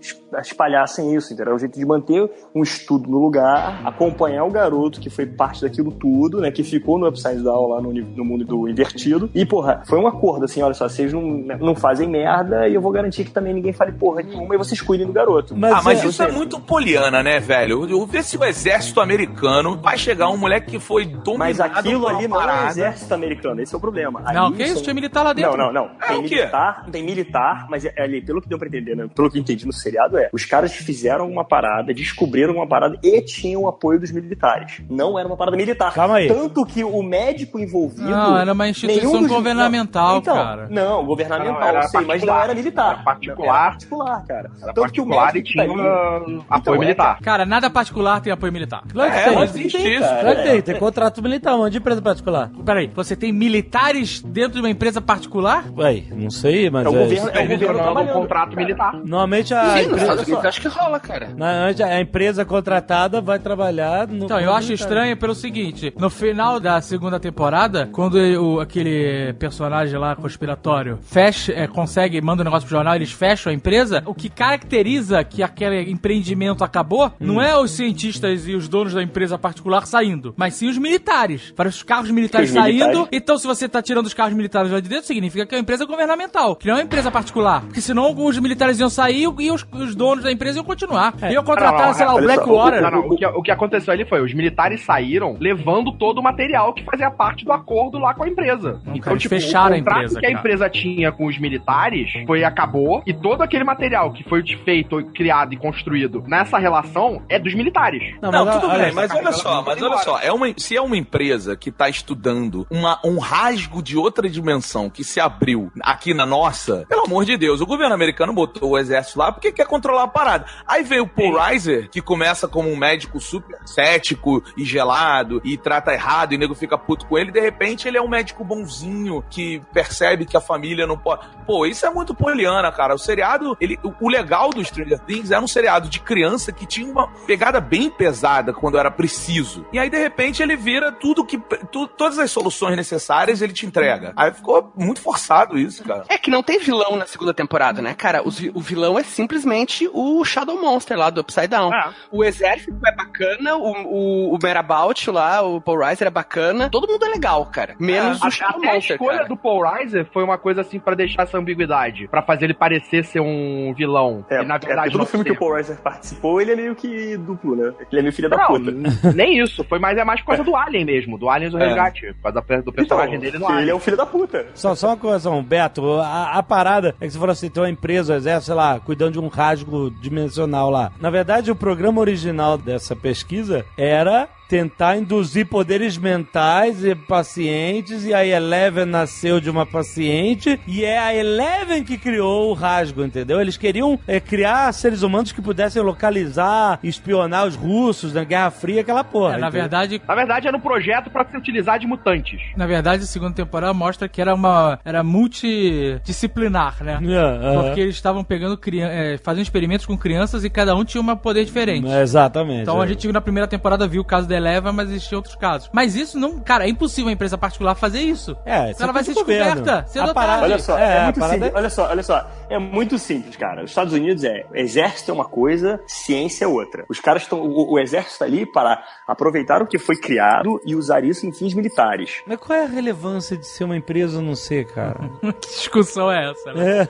es- espalhassem isso, entendeu? Era o jeito de manter um estudo no lugar, acompanhar o garoto que foi parte daquilo tudo, né? Que ficou no Upside Down lá no, no mundo do invertido. E, porra, foi um acordo assim: olha só, vocês não, não fazem merda e eu vou garantir que também ninguém fale porra nenhuma e vocês cuidem do garoto. ah, mas é- isso é muito poliana, né, velho? Eu ver se o exército americano vai chegar um moleque que foi dominado Mas aquilo ali não é o exército americano, esse é o problema. Não, Ali que isso? são- Tinha militar lá dentro. Não, não, não. É, tem o quê? militar, tem militar, mas é ali, pelo que deu pra entender, entender, né? Pelo que eu entendi no seriado é, os caras fizeram uma parada, descobriram uma parada e tinham o apoio dos militares. Não era uma parada militar. Calma aí. Tanto que o médico envolvido... Não, era uma instituição dos- governamental, Não, então, cara. Não, governamental, Não, era eu sei, mas não era militar. Era particular. Era particular, cara. Era Tanto que o particular e médico tá tinha uh, apoio Então, é, militar. Cara, nada particular tem apoio militar. Claro que É, tem. existe isso. cara. Claro que tem. Tem contrato militar, um monte de empresa particular. Peraí, você tem militares dentro de uma empresa particular? Ué, não sei, mas É o é- governo, é o Eles governo um contrato cara. militar. Normalmente a Sim, nos empresa, Estados Unidos acho que rola, cara. normalmente a empresa contratada vai trabalhar no. Então, eu acho estranho pelo seguinte: no final da segunda temporada, quando o, aquele personagem lá conspiratório fecha, é, consegue, manda um negócio pro jornal, eles fecham a empresa, o que caracteriza que aquele empreendimento acabou não é os cientistas e os donos da empresa particular saindo, mas sim os militares. Para os carros militares Os saindo. militares. Então, se você tá tirando os carros militares lá de dentro, significa que é uma empresa governamental, que não é uma empresa particular. Porque senão os militares iam sair e os, os donos da empresa iam continuar. Iam contratar, Não, não, sei lá, o só, Blackwater. Não, não, o, que, o que aconteceu ali foi, os militares saíram levando todo o material que fazia parte do acordo lá com a empresa. Não, cara, eles fecharam a o contrato empresa, que a cara. empresa tinha com os militares foi acabou e todo aquele material que foi feito, criado e construído nessa relação é dos militares. Não, Não, mas, tudo olha, bem, mas olha só, mas olha só, é uma, se é uma empresa que está estudando uma- um rasgo de outra dimensão que se abriu aqui na nossa, pelo amor de Deus, o governo americano botou o exército lá porque quer controlar a parada. Aí veio o Paul Reiser, que começa como um médico super cético e gelado e trata errado e o nego fica puto com ele, e de repente ele é um médico bonzinho que percebe que a família não pode. Pô, isso é muito poliana, cara. O seriado, ele, o- legal do Stranger Things era um seriado de criança que tinha uma pegada bem pesada quando era preciso. E aí, de repente, ele vira tudo que. tu- todas as soluções necessárias ele te entrega. Aí ficou muito forçado isso, cara. É que não tem vilão na segunda temporada, né, cara? Os o vilão é simplesmente o Shadow Monster lá do Upside Down. É. O exército é bacana, o, o, o Merabout lá, o Paul Reiser é bacana. Todo mundo é legal, cara. Menos É, o Shadow até a Monster, escolha cara. do Paul Reiser foi uma coisa assim pra deixar essa ambiguidade, Pra fazer ele parecer ser um vilão. É, e na é, verdade todo não filme que ser. o Paul Reiser participou, ele é meio que duplo, né? Ele é meio filho da Não, puta. n- nem isso. Foi mais, é mais por causa do Alien mesmo, do Alien do É. Resgate. Da- do personagem Então, dele no ele Alien. é um filho da puta. Só, só uma coisa, Beto. A, a parada é que você falou assim: tem uma empresa, o exército, sei lá, cuidando de um rasgo dimensional lá. Na verdade, o programa original dessa pesquisa era tentar induzir poderes mentais e pacientes, e a Eleven nasceu de uma paciente, e é a Eleven que criou o rasgo, entendeu? Eles queriam é, criar seres humanos que pudessem localizar, espionar os russos na Guerra Fria, aquela porra. É, na entendeu? verdade, Na verdade, era um projeto pra se utilizar de mutantes. Na verdade, a segunda temporada mostra que era uma era multidisciplinar, né? É, aham. Porque eles estavam pegando é, fazendo experimentos com crianças e cada um tinha um poder diferente. Exatamente. Então a é. gente na primeira temporada viu o caso da Eleva, mas existiam outros casos. Mas isso não, cara, é impossível uma empresa particular fazer isso. É, isso Ela é vai ser governo. descoberta, cedo A parada-. Olha só, É, é, a muito parada simples. é- Olha só, olha só. É muito simples, cara. Os Estados Unidos é exército é uma coisa, ciência é outra. Os caras estão. O, o exército está ali para aproveitar o que foi criado e usar isso em fins militares. Mas qual é a relevância de ser uma empresa ou não ser, cara? Que discussão é essa, né? é.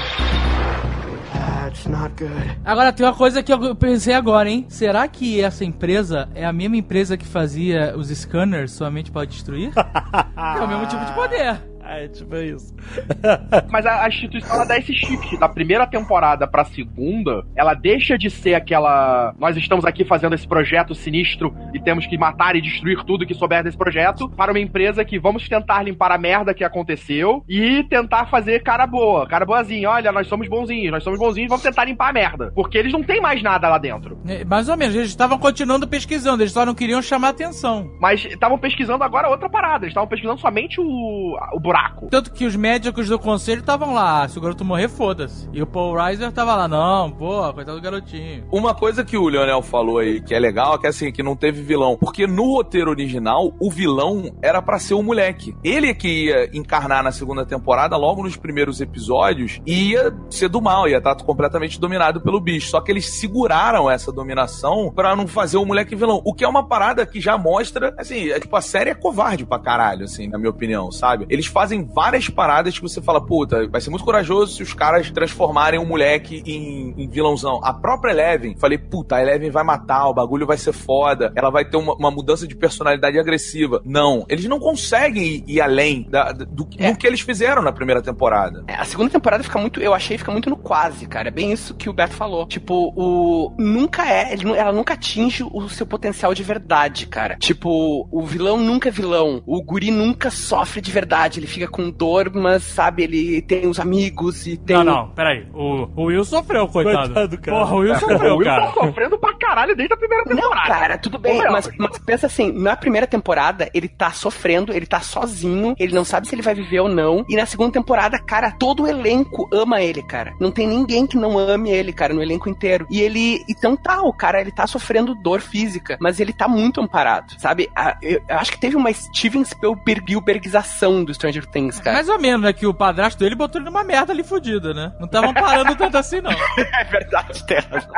Agora tem uma coisa que eu pensei agora, hein? Será que essa empresa é a mesma empresa que fazia os scanners somente para destruir? é o mesmo tipo de poder. É, tipo isso. Mas a, a instituição ela dá esse shift da primeira temporada pra segunda. Ela deixa de ser aquela. Nós estamos aqui fazendo esse projeto sinistro e temos que matar e destruir tudo que souber desse projeto. Para uma empresa que vamos tentar limpar a merda que aconteceu e tentar fazer cara boa, cara boazinha. Olha, nós somos bonzinhos, nós somos bonzinhos, vamos tentar limpar a merda. Porque eles não têm mais nada lá dentro. É, Mais ou menos, eles estavam continuando pesquisando, eles só não queriam chamar atenção. Mas estavam pesquisando agora outra parada. Eles estavam pesquisando somente o, o buraco. Tanto que os médicos do conselho estavam lá, se o garoto morrer, foda-se. E o Paul Reiser tava lá, não, pô, coitado do garotinho. Uma coisa que o Leonel falou aí, que é legal, é que assim, que não teve vilão. Porque no roteiro original, o vilão era pra ser o moleque. Ele é que ia encarnar na segunda temporada, logo nos primeiros episódios, ia ser do mal, ia estar completamente dominado pelo bicho. Só que eles seguraram essa dominação pra não fazer o moleque vilão. O que é uma parada que já mostra, assim, é, tipo, a série é covarde pra caralho, assim, na minha opinião, sabe? Eles fazem fazem várias paradas que você fala, puta, vai ser muito corajoso se os caras transformarem um moleque em, em vilãozão. A própria Eleven, falei, puta, a Eleven vai matar, o bagulho vai ser foda, ela vai ter uma, uma mudança de personalidade agressiva. Não, eles não conseguem ir, ir além da- do, É. do que eles fizeram na primeira temporada. É, A segunda temporada fica muito, eu achei, fica muito no quase, cara. É bem isso que o Beto falou. Tipo, o. Nunca é. ela nunca atinge o seu potencial de verdade, cara. Tipo, o vilão nunca é vilão. O guri nunca sofre de verdade. Ele fica com dor, mas, sabe, ele tem os amigos e tem. Não, não, peraí. O, o Will sofreu, coitado. Coitado, cara. Porra, o Will O sofreu, Will cara. tá sofrendo pra caralho desde a primeira Não, temporada. cara, tudo bem, mas, mas pensa assim, na primeira temporada ele tá sofrendo, ele tá sozinho, ele não sabe se ele vai viver ou não, e na segunda temporada, cara, todo o elenco ama ele, cara. Não tem ninguém que não ame ele, cara, no elenco inteiro. E ele, então tá, o cara, ele tá sofrendo dor física, mas ele tá muito amparado, sabe? A- eu, eu acho que teve uma Steven Spielbergização do Stranger Things, cara. Mais ou menos, né? Que o padrasto dele botou ele numa merda ali fudida, né? Não tava parando tanto assim, não. é verdade, tem razão.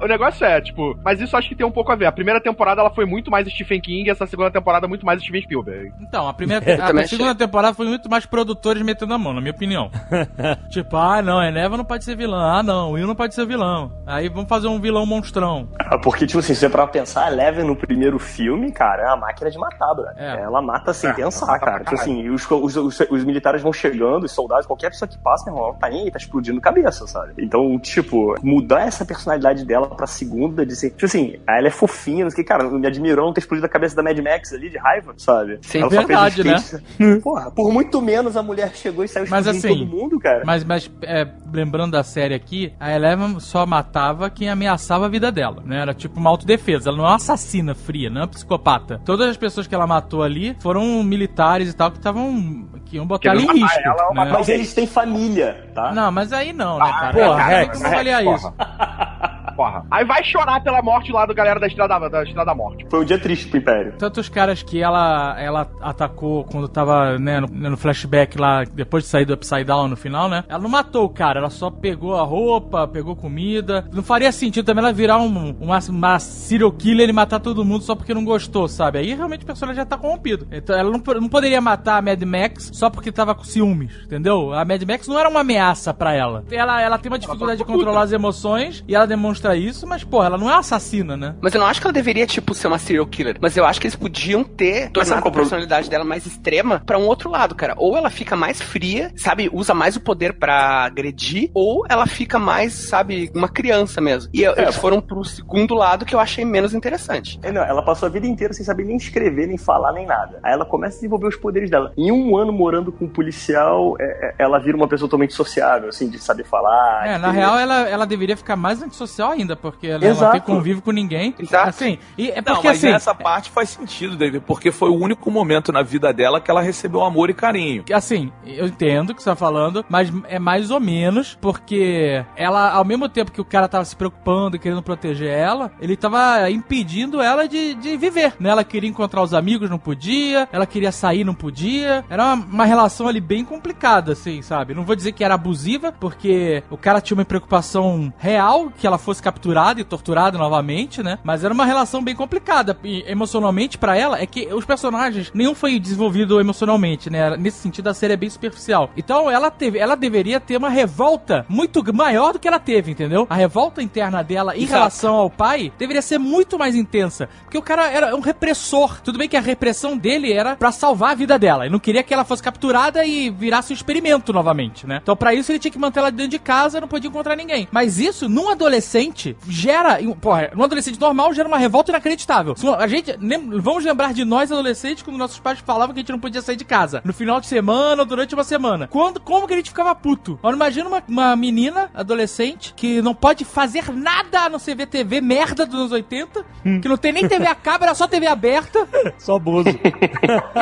O negócio é, tipo, mas isso acho que tem um pouco a ver. A primeira temporada ela foi muito mais Stephen King e essa segunda temporada muito mais Steven Spielberg. Então, a primeira a, também segunda temporada foi muito mais produtores metendo a mão, na minha opinião. tipo, ah, não, Eneva não pode ser vilão. Ah, não, Will não pode ser vilão. Aí vamos fazer um vilão monstrão. Ah, Porque, tipo assim, se você pra pensar, a Eleven no primeiro filme, cara, é uma máquina de matar, brother. É. Ela mata sem É, pensar, cara. Tipo assim, os, os, os, os militares vão chegando, os soldados, qualquer pessoa que passa, meu irmão, ela tá nem aí, tá explodindo cabeça, sabe? Então, tipo, mudar essa personalidade dela pra segunda, de ser, tipo assim, ela é fofinha, não sei o que, cara, me admirou não ter explodido a cabeça da Mad Max ali, de raiva, sabe? Sim, ela verdade, peitos- Porra, por muito menos a mulher chegou e saiu Mas assim, todo mundo, cara. Mas, mas é, lembrando da série aqui, a Eleven só matava quem ameaçava a vida dela, né? Era tipo uma autodefesa. Ela não é uma assassina fria, não é uma psicopata. Todas as pessoas que ela matou ali foram militares e tal que estavam. que iam botar ela em risco. ela né? Mas eles têm família, tá? Não, mas aí não, né, cara? porra, Cara, Rex, Como avaliar Rex, isso? Porra. Aí vai chorar pela morte lá do galera da Estrada da, Estrada da Morte. Foi um dia triste pro Império. Tantos caras que ela, ela atacou quando tava né, no, no flashback lá, depois de sair do Upside Down no final, né? Ela não matou o cara, ela só pegou a roupa, pegou comida. Não faria sentido também ela virar um, uma, uma serial killer e matar todo mundo só porque não gostou, sabe? Aí realmente o personagem já tá corrompido. Então ela não, não poderia matar a Mad Max só porque tava com ciúmes, entendeu? A Mad Max não era uma ameaça pra ela. Ela, ela tem uma dificuldade de controlar as emoções e ela demonstra isso, mas, pô, ela não é assassina, né? Mas eu não acho que ela deveria, tipo, ser uma serial killer. Mas eu acho que eles podiam ter tornado a personalidade dela mais extrema pra um outro lado, cara. Ou ela fica mais fria, sabe? Usa mais o poder pra agredir, ou ela fica mais, sabe, uma criança mesmo. E eles foram pro segundo lado que eu achei menos interessante. É, não, ela passou a vida inteira sem saber nem escrever, nem falar, nem nada. Aí ela começa a desenvolver os poderes dela. Em um ano morando com um policial, é, é, ela vira uma pessoa totalmente sociável, assim, de saber falar. É, na real, ela, ela deveria ficar mais antissocial ainda, porque ela, ela Exato. tem convívio com ninguém. Exato. Assim, e é Não, porque mas assim. essa parte faz sentido, David, porque foi o único momento na vida dela que ela recebeu amor e carinho. Assim, eu entendo o que você tá falando, mas é mais ou menos porque ela, ao mesmo tempo que o cara tava se preocupando e querendo proteger ela, ele tava impedindo ela de, de viver, né? Ela queria encontrar os amigos, não podia, ela queria sair, não podia. Era uma, uma relação ali bem complicada, assim, sabe? Não vou dizer que era abusiva, porque o cara tinha uma preocupação real que ela fosse capturada e torturada novamente, né? Mas era uma relação bem complicada. E emocionalmente, pra ela, é que os personagens, nenhum foi desenvolvido emocionalmente, né? Nesse sentido, a série é bem superficial. Então, ela teve, ela deveria ter uma revolta muito maior do que ela teve, entendeu? A revolta interna dela em Exato. relação ao pai deveria ser muito mais intensa. Porque o cara era um repressor. Tudo bem que a repressão dele era pra salvar a vida dela. Ele não queria que ela fosse capturada e virasse um experimento novamente, né? Então, pra isso, ele tinha que manter ela dentro de casa, não podia encontrar ninguém. Mas isso, num adolescente, gera. Porra, num adolescente normal, gera uma revolta inacreditável. A gente. lem- Vamos lembrar de nós, adolescentes, quando nossos pais falavam que a gente não podia sair de casa. No final de semana ou durante uma semana. Quando, como que a gente ficava puto? Agora, imagina uma, uma menina, adolescente, que não pode fazer nada a não ser ver TV merda dos anos 80, que não tem nem TV a cabo, era só TV aberta. Só bozo.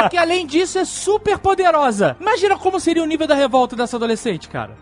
E que além disso é super poderosa. Imagina como seria o nível da revolta dessa adolescente, cara.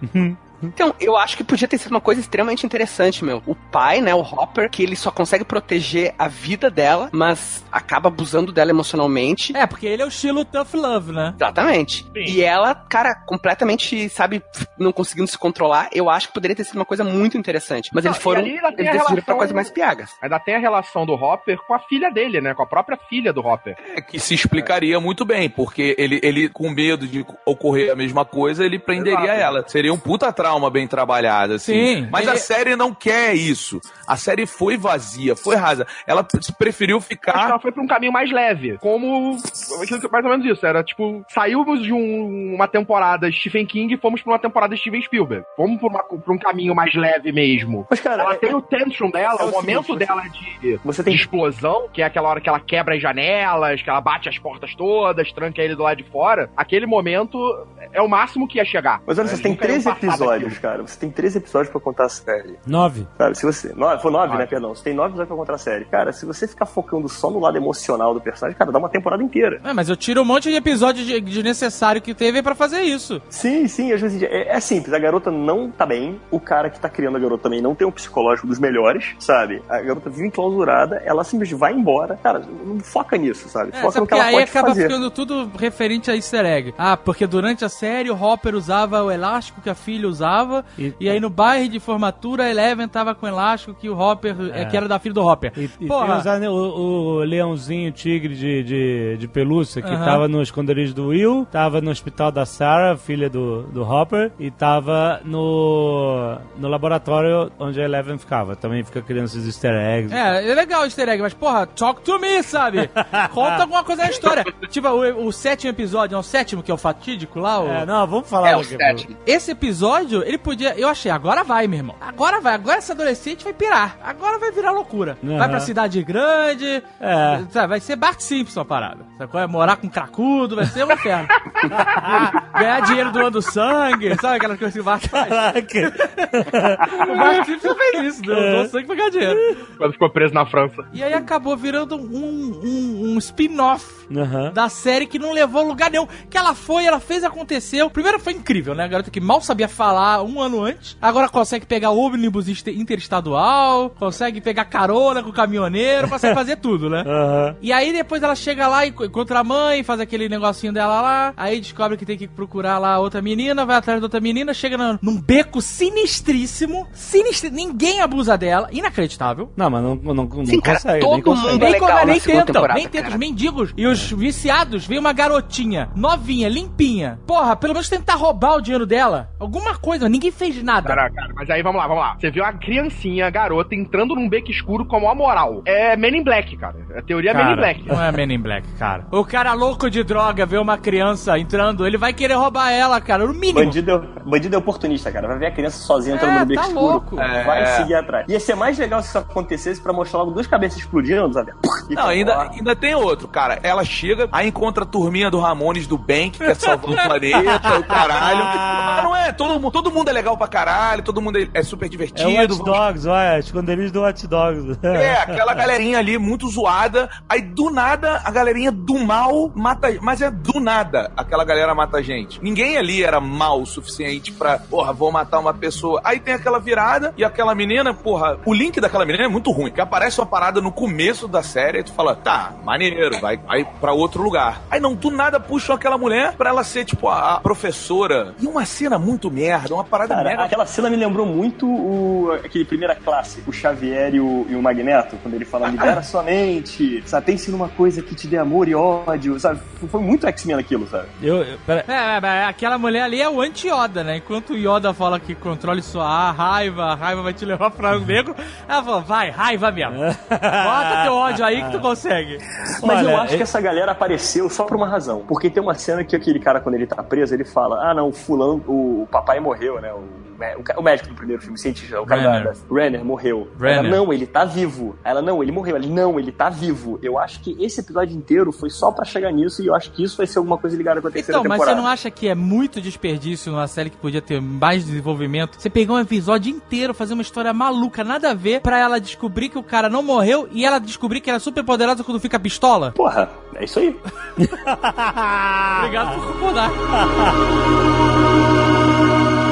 Então, eu acho que podia ter sido uma coisa extremamente interessante, meu. O pai, né, o Hopper, que ele só consegue proteger a vida dela, mas acaba abusando dela emocionalmente. É, porque ele é o estilo tough love, né? Exatamente. E ela, cara, completamente, sabe, não conseguindo se controlar. Eu acho que poderia ter sido uma coisa muito interessante. Mas Não, eles foram. Eles decidiram pra relação- coisa mais piagas. Ainda tem a relação do Hopper com a filha dele, né? Com a própria filha do Hopper. É que se explicaria muito bem, porque ele, ele, com medo de ocorrer a mesma coisa, ele prenderia Exato. ela. Seria um puta trauma bem trabalhado, assim. Sim. Mas Ele- a série não quer isso. A série foi vazia, foi rasa. Ela preferiu Acho que ficar. ela foi pra um caminho mais leve. Como. Mais ou menos isso. Era tipo, saímos de um- uma temporada Stephen King e fomos pra uma temporada Steven Spielberg. Vamos pra, uma- pra um caminho mais leve mesmo. Mas, cara, Ela é- tem o tension dela, é o, o momento seguinte, dela de, Você de tem explosão, que é aquela hora que ela quebra as janelas, que ela bate as portas todas, tranca ele do lado de fora. Aquele momento é o máximo que ia chegar. Mas olha, você tem 13 passar episódios, cara. Você tem 13 episódios pra contar a série. Nove. Sabe, se você. Nove, foi nove, Nove. né, perdão? Você tem nove episódios pra contar a série. Cara, se você ficar focando só no lado emocional do personagem, cara, dá uma temporada inteira. É, mas eu tiro um monte de episódio de, de necessário que teve pra fazer isso. Sim, sim, às vezes é, é simples. A garota não tá bem, o cara que tá criando a garota também não tem um psicológico dos melhores, sabe? A garota vive enclausurada, ela simplesmente vai embora. Cara, não foca nisso, sabe? É, foca sabe no que que ela aí pode acaba fazer. ficando tudo referente a easter egg. Ah, porque durante a série o Hopper usava o elástico que a filha usava, e, E- aí no bairro de formatura a Eleven tava com o elástico que o Hopper, é. que era da filha do Hopper. E, e os ane- o, o leãozinho tigre de, de, de pelúcia que Aham. tava no esconderijo do Will, tava no hospital da Sarah, filha do, do Hopper, e tava no, no laboratório onde a Eleven ficava. Também fica criando esses easter eggs. É, é legal o easter egg, mas porra, talk to me, sabe? Conta alguma coisa na história. tipo, o, o sétimo episódio, é o sétimo que é o fatídico lá? O... É, não, vamos falar É o sétimo. Esse episódio, ele podia. Eu achei, agora vai, meu irmão. Agora vai. Agora esse adolescente vai pirar. Agora vai virar loucura. Aham. Vai pra cidade grande. É. sabe, vai ser Bart Simpson a parada. Sabe qual é? Morar com cracudo, vai ser um inferno. Ganhar dinheiro doando sangue. Sabe aquelas coisas que o Bart faz? Caraca. O Bart Simpson fez isso, doou doou sangue pra ganhar dinheiro. Quando ficou preso na França. E aí acabou virando um, um, um spin-off Aham. da série que não levou a lugar nenhum. Que ela foi, ela fez, aconteceu. Primeiro foi incrível, né? A garota que mal sabia falar um ano antes, agora consegue pegar ônibus inter- interestadual, consegue pegar carona com o caminhoneiro, consegue fazer tudo, né? Aham. E aí depois ela chega lá e enco- encontra a mãe, faz aquele negocinho dela lá, aí descobre que tem que procurar lá outra menina, vai atrás da outra menina, chega na- num beco sinistríssimo, sinistro, ninguém abusa dela, inacreditável. Não, mas não, não, não Sim, cara, consegue, todo nem consegue. mundo- Nem, legal como, na nem tentam, nem tentam. Os mendigos e os viciados, vem uma garotinha, novinha, limpinha. Porra, pelo menos tentar roubar o dinheiro dela. Alguma coisa, ninguém fez nada. Cara, cara, mas aí vamos lá, vamos lá. Você viu a criancinha, a garota, entrando num beco escuro como a moral. É Men in Black, cara. A teoria é Men in Cara, Black. Não é Men in Black, cara. O cara louco de droga vê uma criança entrando, ele vai querer roubar ela, cara, no mínimo. Bandido é, bandido é oportunista, cara. Vai ver a criança sozinha entrando É, no beco tá escuro. louco. Vai É. seguir atrás. Ia ser mais legal se isso acontecesse pra mostrar logo duas cabeças explodindo, sabe? E Não, pra ainda, lá. ainda tem outro, cara. Ela chega, aí encontra a turminha do Ramones do Bem, que quer salvar o planeta, o caralho. Mas não é, todo, mu- todo mundo é legal pra caralho, todo mundo é, é super É divertido. o Watch Dogs, olha, esconderijo do Watch Dogs. É, aquela galerinha ali muito zoada. Aí do nada, a galerinha do mal mata. Mas é do nada aquela galera mata a gente. Ninguém ali era mal o suficiente pra, porra, vou matar uma pessoa. Aí tem aquela virada e aquela menina, porra, o link daquela menina é muito ruim. Que aparece uma parada no começo da série e tu fala, tá, maneiro, vai, vai pra outro lugar. Aí não, do nada puxam aquela mulher pra ela ser, tipo, a, a professora. E uma cena muito merda, uma parada Cara, merda. aquela cena me lembrou muito o, aquele primeira classe, o Xavier e o, e o Magneto, quando ele fala, libera sua mente, sabe? Pense numa coisa que te dê amor e ódio, sabe? Foi muito X-Men aquilo, sabe? Eu, eu- pera, É, é, é, aquela mulher ali é o anti-Yoda, né? Enquanto o Yoda fala que controle sua raiva, a raiva vai te levar pra um negro, ela fala, vai, raiva mesmo. Bota teu ódio aí que tu consegue. Mas eu Olha, acho que essa galera apareceu só por uma razão. Porque tem uma cena que aquele cara, quando ele tá preso, ele fala: Ah, não, o fulano, o, o papai morreu, né? O, o médico do primeiro filme, o cientista, o cara da, Renner. da- Renner morreu. Renner. Ela, não, ele tá vivo. Ela, não, ele morreu. Ele, não, ele tá vivo. Eu acho que esse episódio inteiro foi só pra chegar nisso e eu acho que isso vai ser alguma coisa ligada com a terceira Então, mas temporada. você não acha que é muito desperdício numa série que podia ter mais desenvolvimento? Você pegar um episódio inteiro, fazer uma história maluca, nada a ver, pra ela descobrir que o cara não morreu e ela descobrir que ela é super poderosa quando fica pistola? Porra, é isso aí. Obrigado por concordar.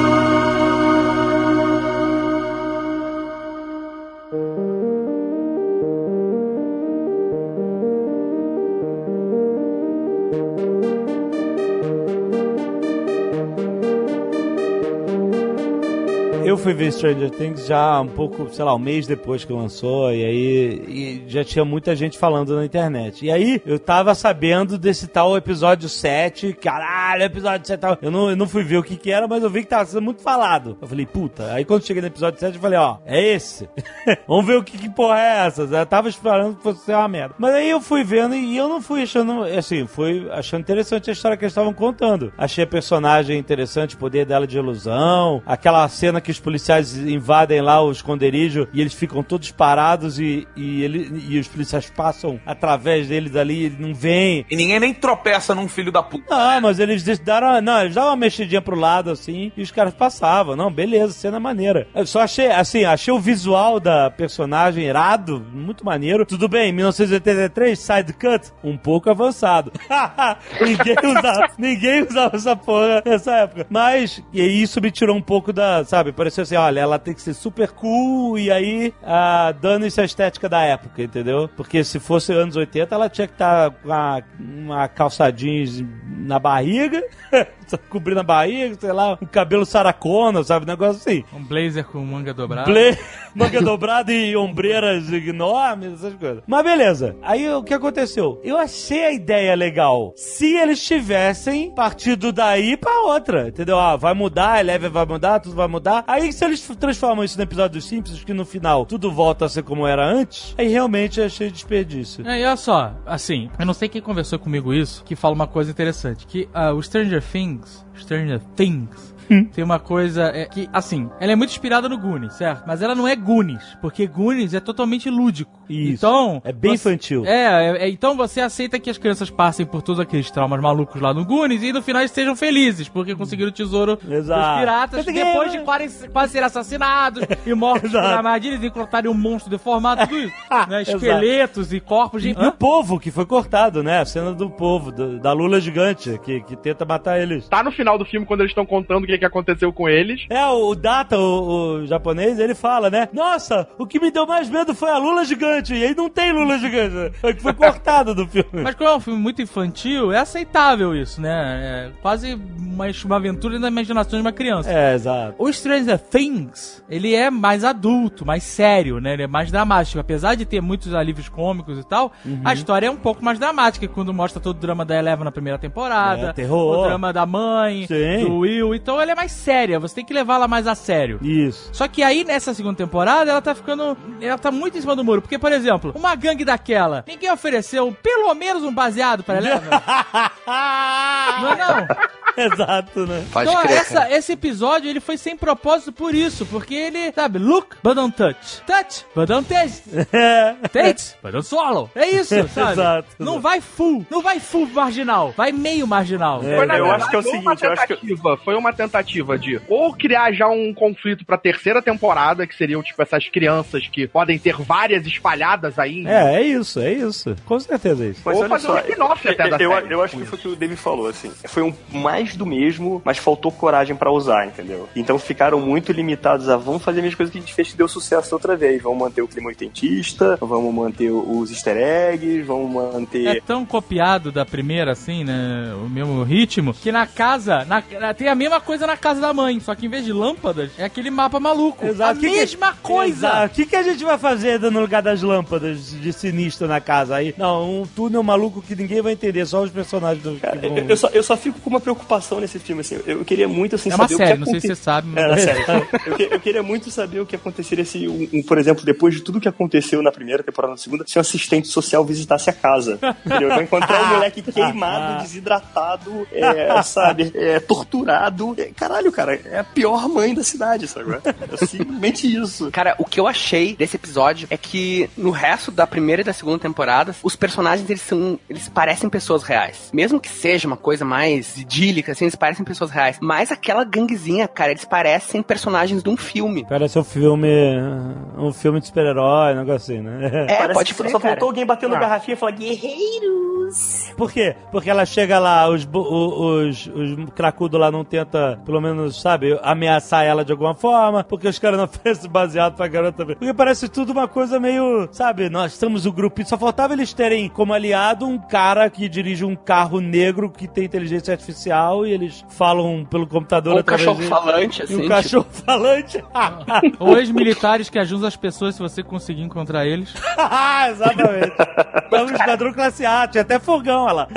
Eu fui ver Stranger Things já um pouco, sei lá, um mês depois que lançou, e aí e já tinha muita gente falando na internet. E aí eu tava sabendo desse tal episódio 7, caralho, episódio 7 tal. Eu não, eu não fui ver o que que era, mas eu vi que tava sendo muito falado. Eu falei, puta. Aí quando cheguei no episódio 7, eu falei, ó, é esse. Vamos ver o que, que porra é essa. Eu tava esperando que fosse ser uma merda. Mas aí eu fui vendo e eu não fui achando, assim, fui achando interessante a história que eles estavam contando. Achei a personagem interessante, o poder dela de ilusão, aquela cena que os policiais invadem lá o esconderijo e eles ficam todos parados e, e, ele, e os policiais passam através deles ali e ele não vem. E ninguém nem tropeça num filho da puta. Ah, mas eles deram, não, eles davam uma mexidinha pro lado assim e os caras passavam. Não, beleza, cena maneira. Eu só achei, assim, achei o visual da personagem irado, muito maneiro. Tudo bem, 1983, side cut, um pouco avançado. ninguém, usava, ninguém usava essa porra nessa época. Mas, e isso me tirou um pouco da, sabe, pareceu assim, olha, ela tem que ser super cool e aí ah, dando-se a estética da época, entendeu? Porque se fosse anos 80, ela tinha que estar com uma, uma calça jeans na barriga, cobrindo a barriga, sei lá, um cabelo saracona, sabe, um negócio assim. Um blazer com manga dobrada. Ble manga dobrada e ombreiras enormes, essas coisas. Mas beleza. Aí o que aconteceu? Eu achei a ideia legal. Se eles tivessem partido daí pra outra, entendeu? Ah, vai mudar, Eleven vai mudar, tudo vai mudar. Aí se eles transformam isso no episódio dos Simpsons, que no final tudo volta a ser como era antes, aí realmente eu achei desperdício. É, e olha só, assim, eu não sei quem conversou comigo isso, que fala uma coisa interessante, que uh, o Stranger Things, Stranger Things, tem uma coisa é, que, assim, ela é muito inspirada no Goonies, certo? Mas ela não é Goonies, porque Goonies é totalmente lúdico. Isso. Então. É bem você- infantil. É, é, é, então você aceita que as crianças passem por todos aqueles traumas malucos lá no Goonies e no final estejam felizes, porque conseguiram o tesouro Exato. dos piratas depois de quase, quase serem assassinados e mortos por Exato. armadilhas e encontrarem um monstro deformado, tudo isso. né? Exato. Esqueletos e corpos de. E o povo que foi cortado, né? A cena do povo, do- da Lula gigante, que, que tenta matar eles. Tá no final do filme, quando eles estão contando o que, que aconteceu com eles. É, o, Data, o, o japonês, ele fala, né? Nossa, o que me deu mais medo foi a Lula gigante. E aí não tem Lula gigante. né? Foi que foi cortado do filme. Mas como é um filme muito infantil, é aceitável isso, né? É quase uma, uma aventura na imaginação de uma criança. É, exato. O Stranger Things, ele é mais adulto, mais sério, né? Ele é mais dramático. Apesar de ter muitos alívios cômicos e tal, Uhum. a história é um pouco mais dramática, quando mostra todo o drama da Eleven na primeira temporada, É, terror. o drama da mãe, Sim. do Will. Então ela é mais séria, você tem que levá-la mais a sério. Isso. Só que aí, nessa segunda temporada, ela tá ficando. Ela tá muito em cima do muro. Porque, por exemplo, uma gangue daquela, ninguém ofereceu pelo menos um baseado pra Eleven? não é não? Exato, né? Pode então, crer. essa, esse episódio ele foi sem propósito por isso, porque ele, sabe, look, but don't touch. Touch, but don't taste. Taste, but don't swallow. É isso, sabe? Exato. Não vai full, não vai full marginal, vai meio marginal. É, eu verdade, acho que é o foi seguinte, uma eu acho que- tentativa, Foi uma tentativa de ou criar já um conflito pra terceira temporada, que seriam, tipo, essas crianças que podem ter várias espalhadas aí. É, é isso, é isso. Com certeza é isso. Mas Ou fazer só, um spin-off até da eu, série. eu acho que foi o que o David falou, assim. Foi um mais do mesmo, mas faltou coragem pra usar, entendeu? Então ficaram muito limitados a vamos fazer as mesmas coisas que a gente fez que deu sucesso outra vez. Vamos manter o clima oitentista, vamos manter os easter eggs, vamos manter. É tão copiado da primeira, assim, né? O mesmo ritmo, que na casa, na- na- tem a mesma coisa na casa da mãe, só que em vez de lâmpadas, é aquele mapa maluco. A Que que- mesma coisa! Exato. O que, que a gente vai fazer no lugar das lâmpadas de sinistro na casa aí? Não, um túnel maluco que ninguém vai entender, só os personagens do. Cara, que vão- eu, eu só, eu só fico com uma preocupação nesse filme, assim. Eu queria muito, assim, É uma saber série, o que não sei se você sabe, mas... É, na série. Eu, que- eu queria muito saber o que aconteceria se, um, um, por exemplo, depois de tudo que aconteceu na primeira temporada, na segunda, se um assistente social visitasse a casa. Entendeu? Vai encontrar um moleque queimado, desidratado, é, sabe, é, torturado. Caralho, cara, é a pior mãe da cidade, sabe? É simplesmente isso. Cara, o que eu achei desse episódio é que no resto da primeira e da segunda temporada, os personagens eles são, eles parecem pessoas reais. Mesmo que seja uma coisa mais idílica, assim, eles parecem pessoas reais. Mas aquela ganguezinha, cara, eles parecem personagens de um filme. Parece um filme. Um filme de super-herói, um negócio assim, né? É, Parece pode que crer, só cara. faltou alguém batendo Ah. garrafinha e falar guerreiros. Por quê? Porque ela chega lá, os, bu- o- os, os cracudos lá não tenta, pelo menos, sabe, ameaçar ela de alguma forma, porque os caras não oferecem baseado pra garota ver. Porque parece tudo uma coisa meio, sabe, nós estamos o grupo. Só faltava eles terem como aliado um cara que dirige um carro negro que tem inteligência artificial e eles falam pelo computador Um através cachorro de- falante, E assim. um tipo, cachorro falante. Ou ex-militares que ajudam as pessoas se você conseguir encontrar eles. Ah, Exatamente. É um esquadrão classe A, tinha até fogão olha lá.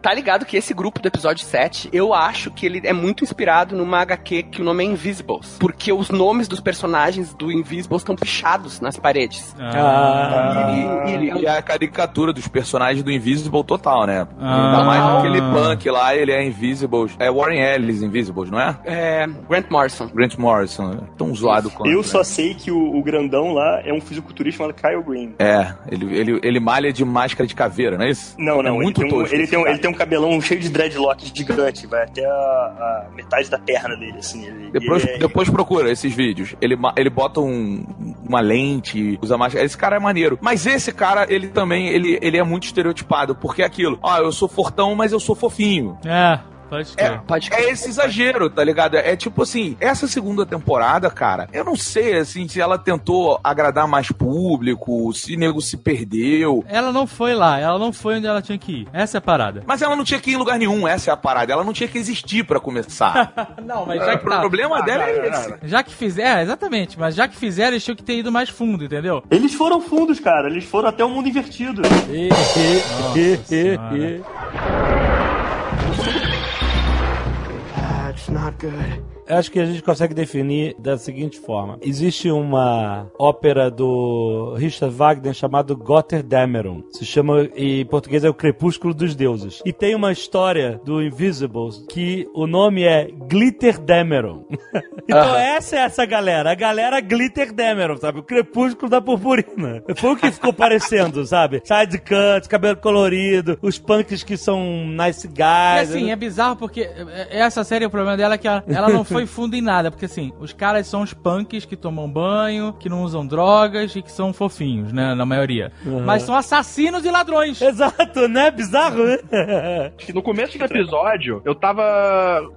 Tá ligado que esse grupo do episódio 7, eu acho que ele é muito inspirado numa HQ que o nome é Invisibles. Porque os nomes dos personagens do Invisibles estão pichados nas paredes. Ah. E, e- e a caricatura dos personagens do Invisible total, né? Ah. Ainda mais aquele punk lá, ele é Invisible. É Warren Ellis Invisibles, não é? É. Grant Morrison. Grant Morrison. Tão zoado quanto. Eu né? só sei que o, o grandão lá é um fisiculturista chamado Kyle Green. É, ele, ele, ele malha de máscara de caveira, não é isso? Não, É não, muito ele, tem um, tosco ele, tem um, ele tem um cabelão cheio de dreadlock gigante, vai até a, a metade da perna dele, assim. Ele, Depois, ele é- depois procura esses vídeos. Ele, ma- ele bota um- uma lente, usa máscara. Esse cara é maneiro. Mas esse cara, ele também, ele, ele é muito estereotipado. Porque é aquilo, ó, eu sou fortão, mas eu sou fofinho. É, pode É, crer. Pode é esse exagero, tá ligado? É tipo assim, essa segunda temporada, cara, eu não sei, assim, se ela tentou agradar mais público, se nego se perdeu. Ela não foi lá, ela não foi onde ela tinha que ir. Essa é a parada. Mas ela não tinha que ir em lugar nenhum, essa é a parada. Ela não tinha que existir pra começar. Não, mas o problema dela é esse. Já que fizeram, é, exatamente, mas já que fizeram, eles tinham que ter ido mais fundo, entendeu? Eles foram fundos, cara. Eles foram até o mundo invertido. Nossa senhora. Eu acho que a gente consegue definir da seguinte forma: existe uma ópera do Richard Wagner chamado Götterdämmerung. Se chama em português é o Crepúsculo dos Deuses. E tem uma história do Invisibles que o nome é Glitterdämmerung. então essa é essa galera, a galera Glitterdämmerung, sabe? O Crepúsculo da Purpurina. Foi o que ficou parecendo, sabe? Side cuts, cabelo colorido, os punks que são nice E guys. assim, é bizarro porque é, essa série, o problema dela é que ela, ela não foi fundo em nada. Porque assim, os caras são os punks que tomam banho, que não usam drogas e que são fofinhos, né? Na maioria. Mas são assassinos e ladrões. Exato, né? Bizarro, né? que no começo do episódio, eu tava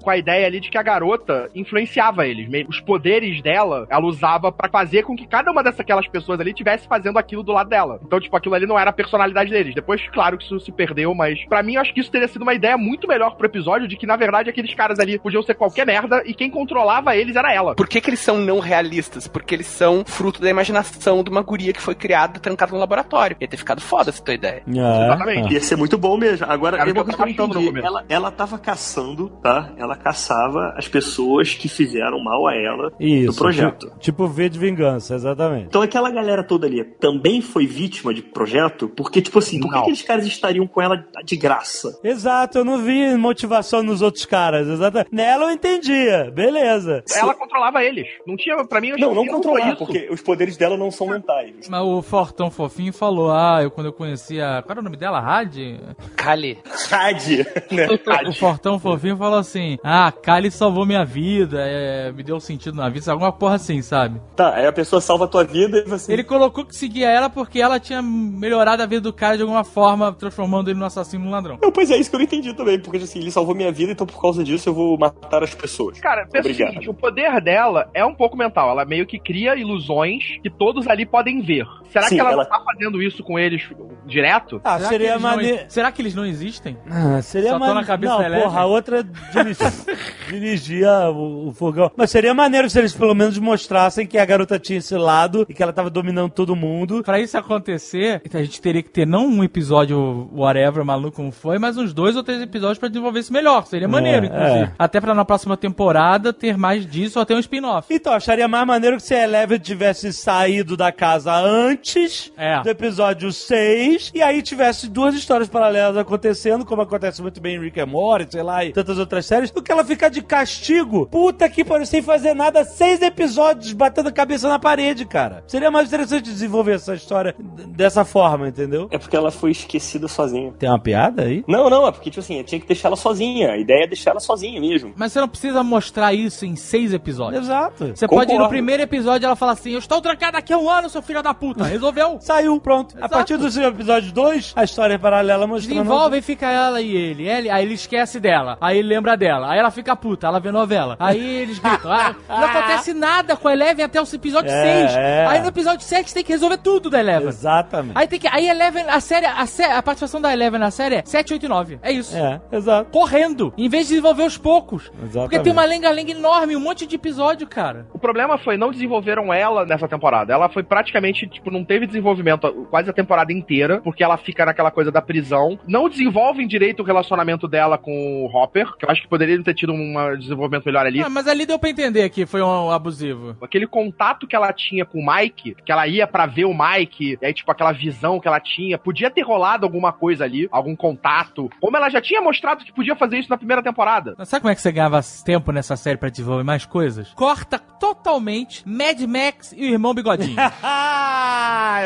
com a ideia ali de que a garota influenciava eles. meio- Os poderes dela, ela usava pra fazer com que cada uma dessas aquelas pessoas ali tivesse fazendo aquilo do lado dela. Então, tipo, aquilo ali não era a personalidade deles. Depois, claro que isso se perdeu, mas pra mim, eu acho que isso teria sido uma ideia muito melhor pro episódio de que, na verdade, aqueles caras ali podiam ser qualquer merda e quem controlava eles era ela. Por que, que eles são não realistas? Porque eles são fruto da imaginação de uma guria que foi criada trancada no laboratório. Ia ter ficado foda essa tua ideia. Exatamente. Ia ser muito bom mesmo. Agora, Era é que uma eu coisa que eu entendi. Ela, ela tava caçando, tá? Ela caçava as pessoas que fizeram mal a ela Isso. do projeto. Tipo, tipo V de vingança, exatamente. Então aquela galera toda ali também foi vítima de projeto? Porque, tipo assim, por que aqueles caras estariam com ela de graça? Exato, eu não vi motivação nos outros caras. Exato. Nela eu entendia. Beleza. Ela controlava eles. Não tinha, pra mim, eu Não, não isso. porque os poderes dela não são mentais. Mas o Fortão Fofinho falou: Ah, eu quando eu conhecia. Qual era o nome dela? Rádio? Kali. Rádio, né? O Fortão Fofinho falou assim: Ah, Kali salvou minha vida, é, me deu sentido na vida, alguma porra assim, sabe? Tá, aí a pessoa salva a tua vida e você. Ele colocou que seguia ela porque ela tinha melhorado a vida do cara de alguma forma, transformando ele num assassino e num ladrão. Não, pois é, isso que eu não entendi também, porque assim, ele salvou minha vida, então por causa disso eu vou matar as pessoas. Cara, pensa o Obrigado. seguinte, o poder dela é um pouco mental. Ela meio que cria ilusões que todos ali podem ver. Será Sim, que ela, ela- não tá fazendo isso com eles direto? Ah, Será que seria eles não- maneiro. Será que eles não existem? Ah, seria Só maneiro. na cabeça Não, porra, a outra dirigi- dirigia o, o fogão. Mas seria maneiro se eles pelo menos mostrassem que a garota tinha esse lado e que ela tava dominando todo mundo. Pra isso acontecer, então a gente teria que ter não um episódio whatever, maluco como foi, mas uns dois ou três episódios pra desenvolver isso melhor. Seria maneiro, É, inclusive. é. Até pra na próxima temporada ter mais disso ou até um spin-off. Então, acharia mais maneiro que se a Eleven tivesse saído da casa antes É. do episódio 6 e aí tivesse duas histórias paralelas acontecendo, como acontece muito bem em Rick and Morty, sei lá, e tantas outras séries, do que ela ficar de castigo, puta que pariu, sem fazer nada, seis episódios batendo a cabeça na parede, cara. Seria mais interessante desenvolver essa história dessa forma, entendeu? É porque ela foi esquecida sozinha. Tem uma piada aí? Não, não, é porque, tipo assim, tinha que deixar ela sozinha. A ideia é deixar ela sozinha mesmo. Mas você não precisa mostrar isso em seis episódios. Exato. Você pode ir no Concordo. primeiro episódio e ela fala assim: Eu estou trancada aqui há um ano, seu filho da puta. Resolveu? Saiu, pronto. A Exato. partir do episódio 2, a história é paralela mostrando. Desenvolve e fica ela e ele. ele. Aí ele esquece dela. Aí ele lembra dela. Aí ela fica puta, ela vê novela. Aí eles gritam. Ah, não acontece nada com a Eleven até o episódio É, 6. é. Aí no episódio 7 tem que resolver tudo da Eleven. Exatamente. Aí tem que. Aí Eleven, a série, a, sé- a participação da Eleven na série é 7, 8 e 9. É isso. É, exato. Correndo, em vez de desenvolver os poucos. Porque Exatamente. tem uma lenga-lenga enorme, um monte de episódio, cara. O problema foi, não desenvolveram ela nessa temporada. Ela foi praticamente, tipo, não teve desenvolvimento quase a temporada inteira, porque ela fica naquela coisa da prisão. Não desenvolvem direito o relacionamento dela com o Hopper, que eu acho que poderia ter tido um desenvolvimento melhor ali. Ah, mas ali deu pra entender que foi um abusivo. Aquele contato que ela tinha com o Mike, que ela ia pra ver o Mike, e aí, tipo, aquela visão que ela tinha, podia ter rolado alguma coisa ali, algum contato. Como ela já tinha mostrado que podia fazer isso na primeira temporada. Mas sabe como é que você ganhava tempo nessa série pra desenvolver mais coisas? Corta totalmente Mad Max e o irmão Bigodinho.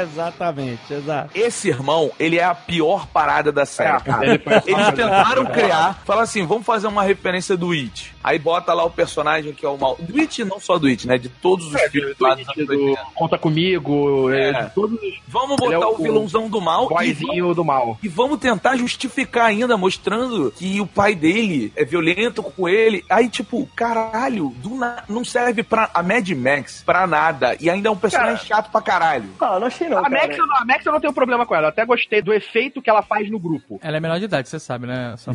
Exatamente, exato. Esse irmão, ele é a pior parada da série, É, cara. Eles tentaram criar, fala assim, vamos fazer uma referência do It. Aí bota lá o personagem que é o mal. Do It, não só do It, né? De todos os É, filmes do, do, do 80. Conta Comigo, é. É. de todos os Vamos Ele botar é o, o- vilãozão do mal e vamos, do mal. e vamos tentar justificar ainda, mostrando que o pai dele é violento com ele. Aí, tipo, caralho, do na- não serve pra a Mad Max pra nada. E ainda é um personagem chato pra caralho. Ah, não achei não, A cara. Max, eu não- a Max eu não tenho problema com ela. Eu até gostei do efeito que ela faz no grupo. Ela é menor de idade, você sabe, né?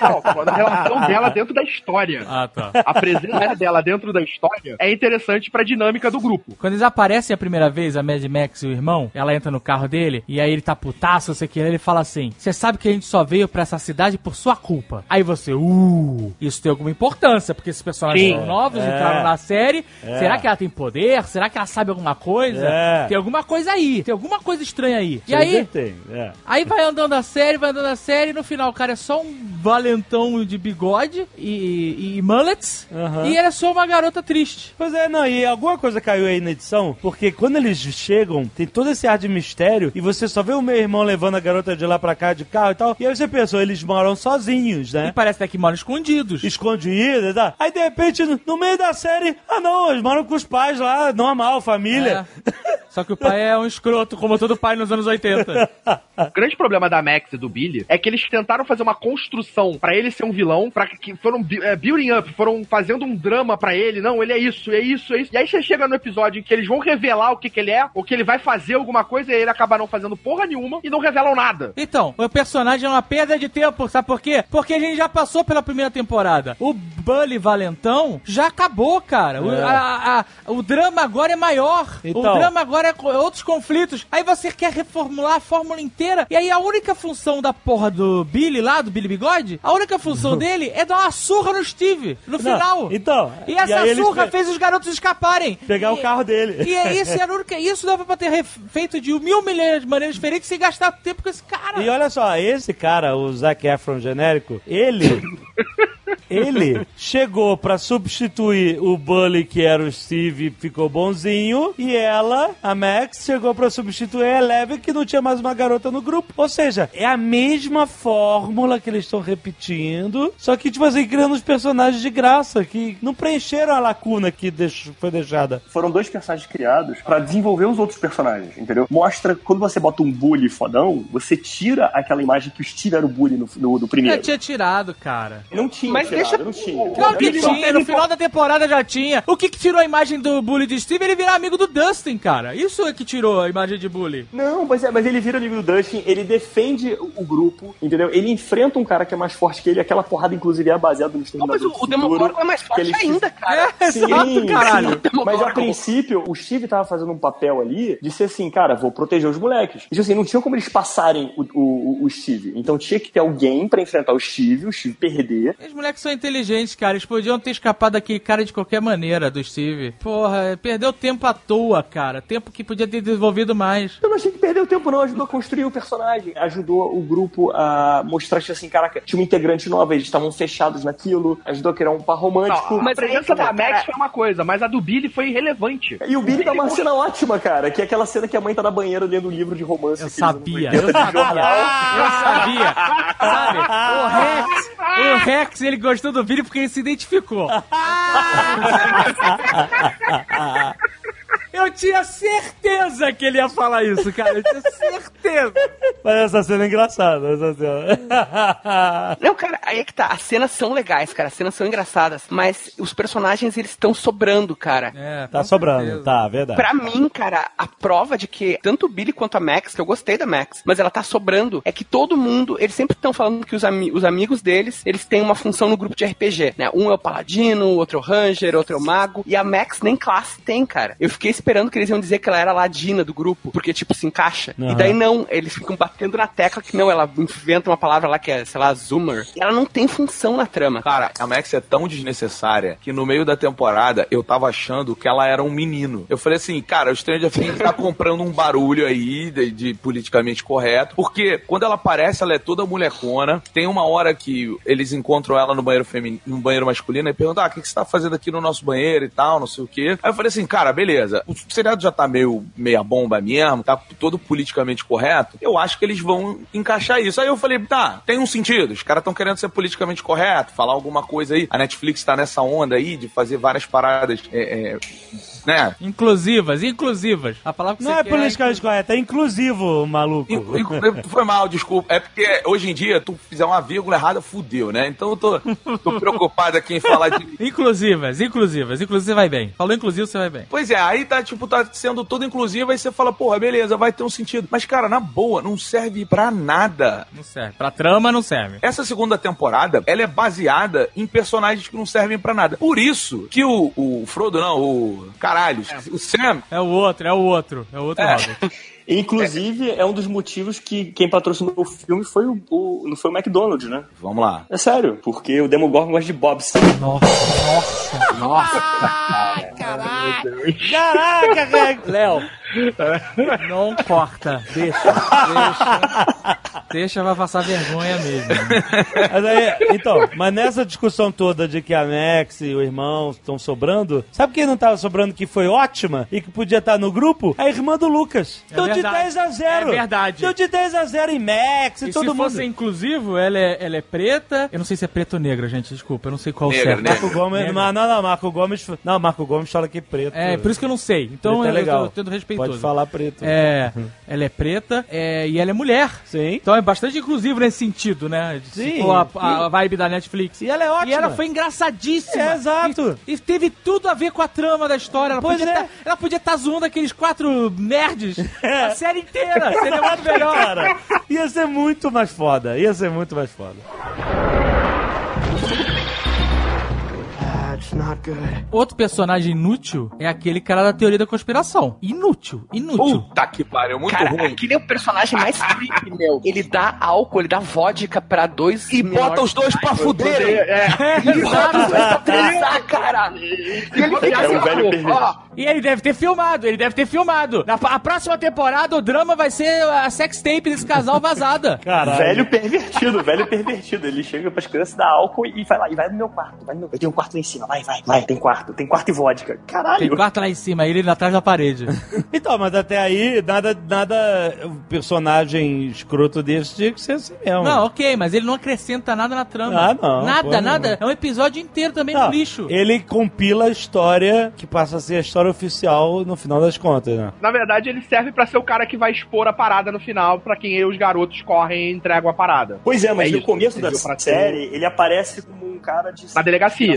Não, a relação dela dentro da história. Ah, tá. A presença dela dentro da história é interessante pra dinâmica do grupo. Quando eles aparecem a primeira vez, a Mad Max e o irmão, ela entra no carro dele, e aí ele tá putaço, o que, ele fala assim, você sabe que a gente só veio pra essa cidade por sua culpa. Aí você, uh, isso tem alguma importância, porque esses personagens Sim. são novos, É. entraram na série, será que ela tem poder? Será que ela sabe alguma coisa? É. Tem alguma coisa aí, tem alguma coisa estranha aí. E aí, tem, é. Aí vai andando a série, vai andando a série, e no final o cara é só um valentão de bigode e, e mullets, Aham. e ele é só uma garota triste. Pois é, não, e alguma coisa caiu aí na edição, porque quando eles chegam, tem todo esse ar de mistério, e você só vê o meu irmão levando a garota de lá pra cá de carro e tal, e aí você pensou, eles moram sozinhos, E né? parece até que moram escondidos. Escondidos, tá? Aí de repente, no, no meio da série, ah não, eles moram com os pais lá, normal, família. É. Só que o pai é um escroto, como todo pai nos anos 80. O grande problema da Max e do Billy é que eles tentaram fazer uma construção pra ele ser um vilão, para que foram é, building up, foram fazendo um drama pra ele. Não, ele é isso, é isso, é isso. E aí você chega no episódio em que eles vão revelar o que, que ele é, ou que ele vai fazer alguma coisa, e ele acaba não fazendo porra nenhuma e não revelam nada. Então, o personagem é uma perda de tempo, sabe por quê? Porque a gente já passou pela primeira temporada. O Bully Valentão já acabou, cara. O, É. a- a- a- o drama agora é maior. Então. O drama agora é outros conflitos. Aí você quer reformular a fórmula inteira. E aí a única função da porra do Billy lá, do Billy Bigode, a única função dele é dar uma surra no Steve, no Não, final. então, E e essa eles surra pe- fez os garotos escaparem. Pegar E- o carro dele. E é isso, era a única, isso dava pra ter feito de mil milhões de maneiras diferentes sem gastar tempo com esse cara. E olha só, esse cara, o Zac Efron genérico, ele. Ele chegou pra substituir o Bully, que era o Steve, ficou bonzinho, e ela, a Max, chegou pra substituir a Eleven, que não tinha mais uma garota no grupo. Ou seja, é a mesma fórmula que eles estão repetindo, só que, tipo assim, criando os personagens de graça, que não preencheram a lacuna que deixou- foi deixada. Foram dois personagens criados pra desenvolver os outros personagens, entendeu? Mostra, quando você bota um bully fodão, você tira aquela imagem que o Steve era o bully no, no, no primeiro. Já tinha tirado, cara. Não tinha, Mas deixa- não tinha. Claro que Ele tinha, no final da temporada já tinha. O que que tirou a imagem do Bully de Steve? Ele virar amigo do Dustin, cara. Isso é que tirou a imagem de Bully. Não, mas, é, mas ele vira amigo do Dustin, ele defende o, grupo, entendeu? Ele enfrenta um cara que é mais forte que ele, aquela porrada, inclusive, é baseada no Não, Exterminador mas o, o Demogorgon é mais que forte ele- ainda, cara. É, Sim, exato, caralho. sim. Mas a princípio, o Steve tava fazendo um papel ali de ser assim, cara, vou proteger os moleques. Tipo assim, não tinha como eles passarem o, o, o Steve. Então tinha que ter alguém pra enfrentar o Steve, o Steve perder. Os moleques são inteligentes, cara. Eles podiam ter escapado daquele cara de qualquer maneira, do Steve. Porra, perdeu tempo à toa, cara. Tempo que podia ter desenvolvido mais. Eu não achei que perdeu tempo, não. Ajudou a construir o personagem. Ajudou o grupo a mostrar que, assim, caraca, tinha um integrante nova, eles estavam fechados naquilo. Ajudou a criar um par romântico. Não, a Mas presença aí, da Max foi uma coisa, mas a do Billy foi irrelevante. E o Billy dá uma cena ótima, cara, que é aquela cena que a mãe tá na banheira lendo um livro de romance. Eu sabia, eu 80 de sabia. Eu sabia. Sabe? O Rex, O Rex, ele gostou do Billy porque ele se identificou. Eu tinha certeza que ele ia falar isso, cara. Eu tinha certeza. Mas essa cena é engraçada, essa cena. Não, cara, aí é que tá. As cenas são legais, cara. As cenas são engraçadas. Mas os personagens, eles estão sobrando, cara. É, Tá sobrando, certeza. tá, verdade. Pra mim, cara, a prova de que tanto o Billy quanto a Max, que eu gostei da Max, mas ela tá sobrando, é que todo mundo, eles sempre estão falando que os, ami- os amigos deles, eles têm uma função no grupo de RPG, né? Um é o paladino, o outro é o ranger, outro é o mago, e a Max nem classe tem, cara. Eu fiquei esperando que eles iam dizer que ela era a ladina do grupo, porque, tipo, se encaixa. Aham. E daí não, eles ficam batendo na tecla que não, ela inventa uma palavra lá que é, sei lá, zoomer. E ela não tem função na trama. Cara, a Max é tão desnecessária que no meio da temporada eu tava achando que ela era um menino. Eu falei assim, cara, o Stranger Things tá comprando um barulho aí de, de politicamente correto, porque quando ela aparece, ela é toda molecona. Tem uma hora que eles encontram ela no banheiro feminino, no banheiro masculino e perguntam: ah, o que, que você tá fazendo aqui no nosso banheiro e tal, não sei o quê. Aí eu falei assim, cara, beleza, o seriado já tá meio meia bomba mesmo, tá todo politicamente correto. Eu acho que eles vão encaixar isso. Aí eu falei, tá, tem um sentido. Os caras estão querendo ser politicamente correto, falar alguma coisa aí. A Netflix tá nessa onda aí de fazer várias paradas, é, é, né? Inclusivas, inclusivas. A palavra que Não você é quer politicamente correto, é inclusivo, maluco. In- in- Foi mal, desculpa. É porque hoje em dia, tu fizer uma vírgula errada, fudeu, né? Então eu tô, tô preocupado aqui em falar de. Inclusivas, inclusivas. Inclusive você vai bem. Falou inclusivo, você vai bem. Pois é, aí tá, tipo, tá sendo tudo inclusivo, aí você fala, porra, beleza, vai ter um sentido. Mas, cara, na boa, não serve pra nada. Não serve. Pra trama, não serve. Essa segunda temporada, ela é baseada em personagens que não servem pra nada. Por isso que o, o Frodo, não, o caralho, o Sam, É o outro, é o outro. É o outro É. Robert. Inclusive, é um dos motivos que quem patrocinou o filme foi o, o- não foi o McDonald's, né? vamos lá. É sério, porque o Demogorgon gosta de Bob's. Caraca, Rex. Léo, não corta. Deixa, deixa. Deixa, vai passar vergonha mesmo. Mas aí, então, mas nessa discussão toda de que a Max e o irmão estão sobrando, sabe quem não tava sobrando que foi ótima e que podia estar no grupo? A irmã do Lucas. É Deu de verdade. 10 a 0. É verdade. Deu de 10 a 0 em Max e, E todo se mundo. fosse inclusivo, ela é, ela é preta. Eu não sei se é preta ou negra, gente. Desculpa, eu não sei qual Negra, certo. negra. Marco Gomes, Negra. não, não, não, Marco Gomes. Não, Marco Gomes fala que é preto. É, por isso que eu não sei. Então é eu, legal. eu tô tendo respeitoso. Pode falar preto. É, ela é preta é, e ela é mulher. Sim. Então é bastante inclusivo nesse sentido, né? Se Sim. for a, a vibe da Netflix. E ela é ótima. E ela foi engraçadíssima. É, exato. E, e teve tudo a ver com a trama da história. Ela Pois podia é. tá- ela podia estar zoando aqueles quatro nerds a série inteira. Seria muito melhor. Cara, ia ser muito mais foda. Ia ser muito mais foda. Outro personagem inútil é aquele cara da teoria da conspiração. Inútil, inútil. Puta que pariu, muito Cara, ruim. aquele é o personagem mais creepy, meu. Ele dá álcool, ele dá vodka pra dois E bota os dois pra fuder. Ele bota os dois pra transar, cara. E ele fica É um assim, velho ó, E ele deve ter filmado, ele deve ter filmado. Na a próxima temporada, o drama vai ser a sex tape desse casal vazada. Caralho. Velho pervertido, velho pervertido. Ele chega pras crianças, dá álcool e vai lá, e vai no meu quarto. Vai no meu... Eu tenho um quarto lá em cima, vai, vai, vai. Tem quarto, tem quarto e vodka. Caralho. Tem quarto lá em cima, ele atrás da parede. Então, mas até aí, nada, nada, o personagem escroto desse tinha que ser assim mesmo. Não, ok, mas ele não acrescenta nada na trama. Ah, não, Nada, nada. É um episódio inteiro também Não, no lixo. Ele compila a história que passa a ser a história oficial no final das contas, né? Na verdade, ele serve pra ser o cara que vai expor a parada no final, pra quem os garotos correm e entregam a parada. Pois é, mas É no isso, começo da série, ele aparece como um cara de Na delegacia.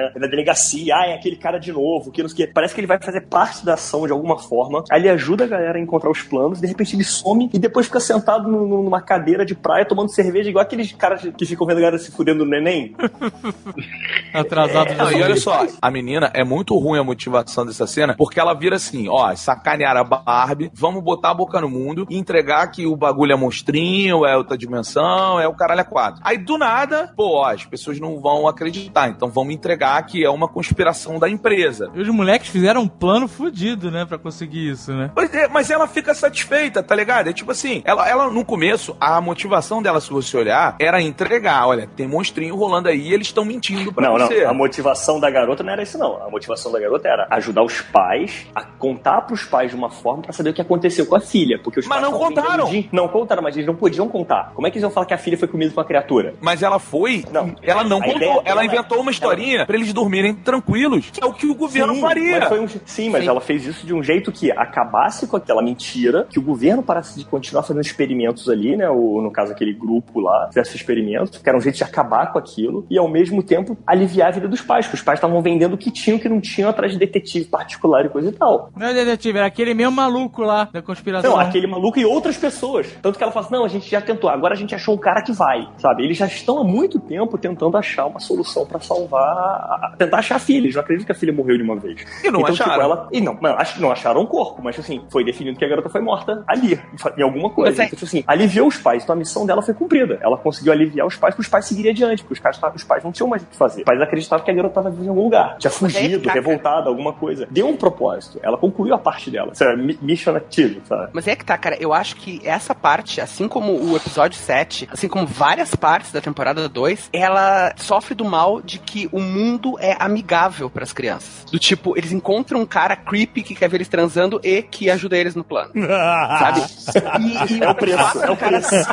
Né? Na delegacia, ah, é aquele cara de novo, que não sei o quê. Parece que ele vai fazer parte da ação de alguma forma. Aí ele ajuda a galera a encontrar os planos, de repente ele some e depois fica sentado nu- nu- numa cadeira de praia tomando cerveja, igual aqueles caras que ficam vendo a galera se fudendo no neném. Atrasado Não, de e olha só, a menina é muito ruim a motivação dessa cena, porque ela vira assim, ó, sacanear a Barbie, vamos botar a boca no mundo e entregar que o bagulho é monstrinho, é outra dimensão, é o caralho é quatro. Aí do nada, pô, ó, as pessoas não não vão acreditar. Então vamos entregar que é uma conspiração da empresa. E os moleques fizeram um plano fudido, né, pra conseguir isso, né? Pois é, mas ela fica satisfeita, tá ligado? É tipo assim, ela, ela no começo, a motivação dela, se você olhar, era entregar. Olha, tem monstrinho rolando aí e eles estão mentindo pra Não, você. não. A motivação da garota não era isso, não. A motivação da garota era ajudar os pais a contar pros pais de uma forma pra saber o que aconteceu com a filha. Porque os Mas pais não contaram. Não contaram, mas eles não podiam contar. Como é que eles iam falar que a filha foi comida por uma criatura? Mas ela foi, Não. ela não A contou, ideia ela dela- inventou uma historinha pra eles dormirem tranquilos, que é o que o governo sim, faria. Mas foi um- sim, mas Sim. ela fez isso de um jeito que acabasse com aquela mentira, que o governo parasse de continuar fazendo experimentos ali, né? O, no caso, aquele grupo lá, fizesse experimentos, que era um jeito de acabar com aquilo, e ao mesmo tempo aliviar a vida dos pais, que os pais estavam vendendo o que tinham e que não tinham atrás de detetive particular e coisa e tal. Não é detetive, era aquele mesmo maluco lá da conspiração. Não, aquele maluco e outras pessoas. Tanto que ela fala assim: não, a gente já tentou, agora a gente achou um cara que vai, sabe? Eles já estão há muito tempo tentando achar uma solução pra salvar. A- Tentar achar a filha. Eles não acreditam que a filha morreu de uma vez. E não então, tipo, acharam. ela. E não, mano, acho que não acharam o corpo, mas assim, foi definido que a garota foi morta ali, em alguma coisa. Mas é- Então, tipo assim, aliviou os pais. Então a missão dela foi cumprida. Ela conseguiu aliviar os pais para os pais seguirem adiante, porque os pais, os pais não tinham mais o que fazer. Os pais acreditavam que a garota estava vivendo em algum lugar. Tinha é fugido, cara. revoltada, alguma coisa. Deu um propósito. Ela concluiu a parte dela. Isso é mi- mission active, sabe? Mas é que tá, cara, eu acho que essa parte, assim como o episódio 7, assim como várias partes da temporada 2, ela sofre do mal de que o mundo é amigável pras crianças. Do tipo, eles encontram um cara creepy que quer ver eles transando e que ajuda eles no plano. Sabe? E, e É o preço, fato é do o cara- preço.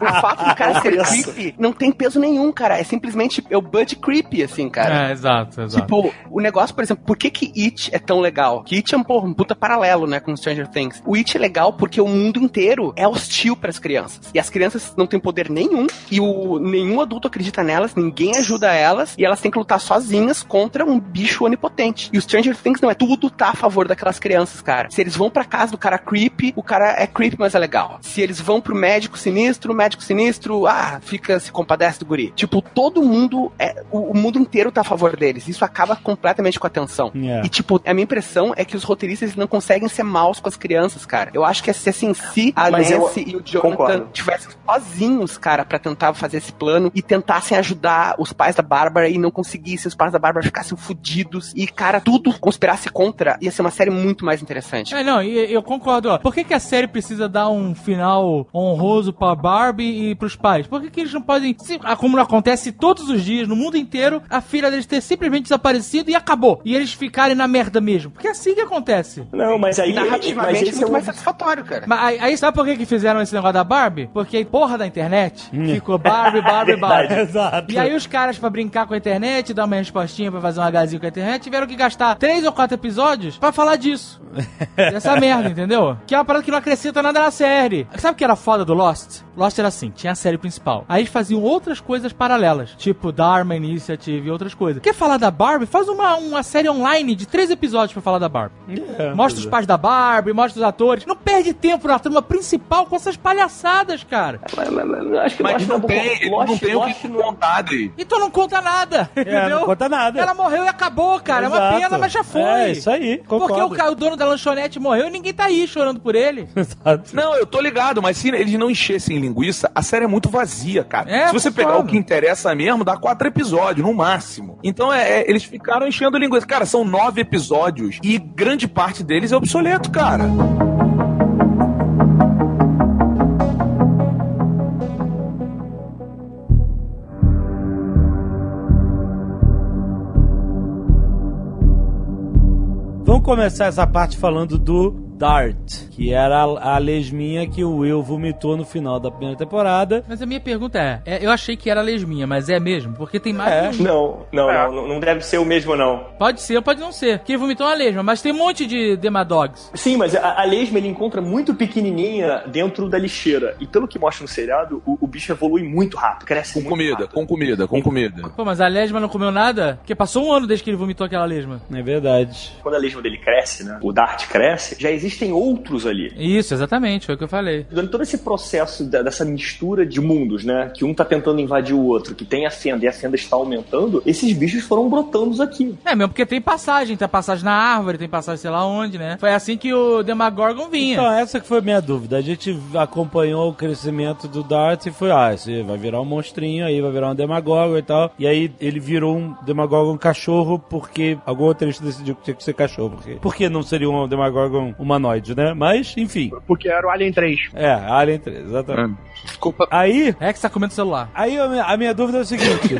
o fato do cara É o ser preço. creepy não tem peso nenhum, cara. É simplesmente é o Bud creepy, assim, cara. É, exato, exato. Tipo, o negócio, por exemplo, por que que It é tão legal? Que It é um, porra, um puta paralelo, né, com Stranger Things. O It é legal porque o mundo inteiro é hostil pras crianças. E as crianças não têm poder nenhum, e o, nenhum adulto acredita nelas, ninguém ajuda elas, e elas têm que lutar sozinhas contra um bicho onipotente. E o Stranger Things não é tudo tá a favor daquelas crianças, cara. Se eles vão pra casa do cara creepy, o cara é creepy, mas é legal. Se eles vão pro médico sinistro, o médico sinistro, ah, fica, se compadece do guri. Tipo, todo mundo, é, o, o mundo inteiro tá a favor deles. Isso acaba completamente com a atenção. É. E, tipo, a minha impressão é que os roteiristas não conseguem ser maus com as crianças, cara. Eu acho que se assim, se a Mas eu Nancy e o Jonathan concordo. tivessem sozinhos, cara, pra tentar fazer esse plano e tentassem ajudar os pais da Bárbara e não conseguissem, os pais da Bárbara ficassem fudidos e, cara, tudo conspirasse contra, ia ser uma série muito mais interessante. É, não, e eu concordo. Ó. Por que, que a série precisa dar um final honroso pra Barbie e pros pais? Por que, que eles não podem. Se, ah, como acontece todos os dias, no mundo inteiro, a filha deles ter simplesmente desaparecido e acabou. E eles ficarem na merda mesmo. Porque é assim que acontece. Não, mas aí. mas Narrativamente, muito é o- mais satisfatório, cara. Mas aí, aí sabe por que, que fizeram esse negócio da Barbie? Porque a porra da internet ficou Barbie, Barbie, Barbie. Exato. E aí os caras, pra brincar com a internet, dar uma respostinha pra fazer um agazinho com a internet, tiveram que gastar três ou quatro episódios pra falar disso. Dessa merda, entendeu? Que é uma parada que não acrescenta nada na série. Sabe o que era foda do Lost? Lost era assim, tinha a série principal. Aí eles faziam outras coisas paralelas, tipo Dharma Initiative e outras coisas. Quer falar da Barbie? Faz uma, uma série online de três episódios pra falar da Barbie. É, Mostra os pais da Barbie, mostra os atores. Não perde tempo na trama principal com essas palhaçadas, cara. Mas, mas- mas eu acho que Mas Lost não é tem, não Lost- tem o que contar aí. Então não conta nada, É, entendeu? Não conta nada. Ela morreu e acabou, cara. É uma Exato. pena, mas já foi. É, isso aí, concordo. Porque o, cara, o dono da lanchonete morreu e ninguém tá aí chorando por ele. Exato. Não, eu tô ligado, mas se eles não enchessem linguiça, a série é muito vazia, cara. É, se você pegar o que interessa mesmo, dá quatro episódios, no máximo. Então é, é, eles ficaram enchendo linguiça. Cara, são nove episódios e grande parte deles é obsoleto, cara. Vamos começar essa parte falando do Dart, que era a, a lesminha que o Will vomitou no final da primeira temporada. Mas a minha pergunta é, é, eu achei que era lesminha, mas é mesmo? Porque tem mais É. um. Não, não, não, não, não deve ser o mesmo, não. Pode ser, pode não ser. Porque ele vomitou uma lesma, mas tem um monte de Demadogs. Sim, mas a, a lesma ele encontra muito pequenininha dentro da lixeira. E pelo que mostra no seriado, o, o bicho evolui muito rápido, cresce Com muito comida, rápido. com comida, com comida. Pô, mas a lesma não comeu nada? Porque passou um ano desde que ele vomitou aquela lesma. É verdade. Quando a lesma dele cresce, né? O Dart cresce, já existe existem outros ali. Isso, exatamente, foi o que eu falei. Durante todo esse processo da- dessa mistura de mundos, né? Que um tá tentando invadir o outro, que tem a fenda e a fenda está aumentando, esses bichos foram brotando aqui. É, mesmo porque tem passagem, tem passagem na árvore, tem passagem sei lá onde, né? Foi assim que o Demagorgon vinha. Então, essa que foi a minha dúvida. A gente acompanhou o crescimento do Darth e foi, ah, esse vai virar um monstrinho aí, vai virar um Demagorgon e tal. E aí ele virou um Demagorgon cachorro porque algum roteirista decidiu que tinha que ser cachorro. Porque, por que não seria um Demagorgon humanoide, né? Mas, enfim. Porque era o Alien 3. É, Alien 3, exatamente. Desculpa. Aí, É que você tá comendo o celular. aí a minha, a minha dúvida é o seguinte.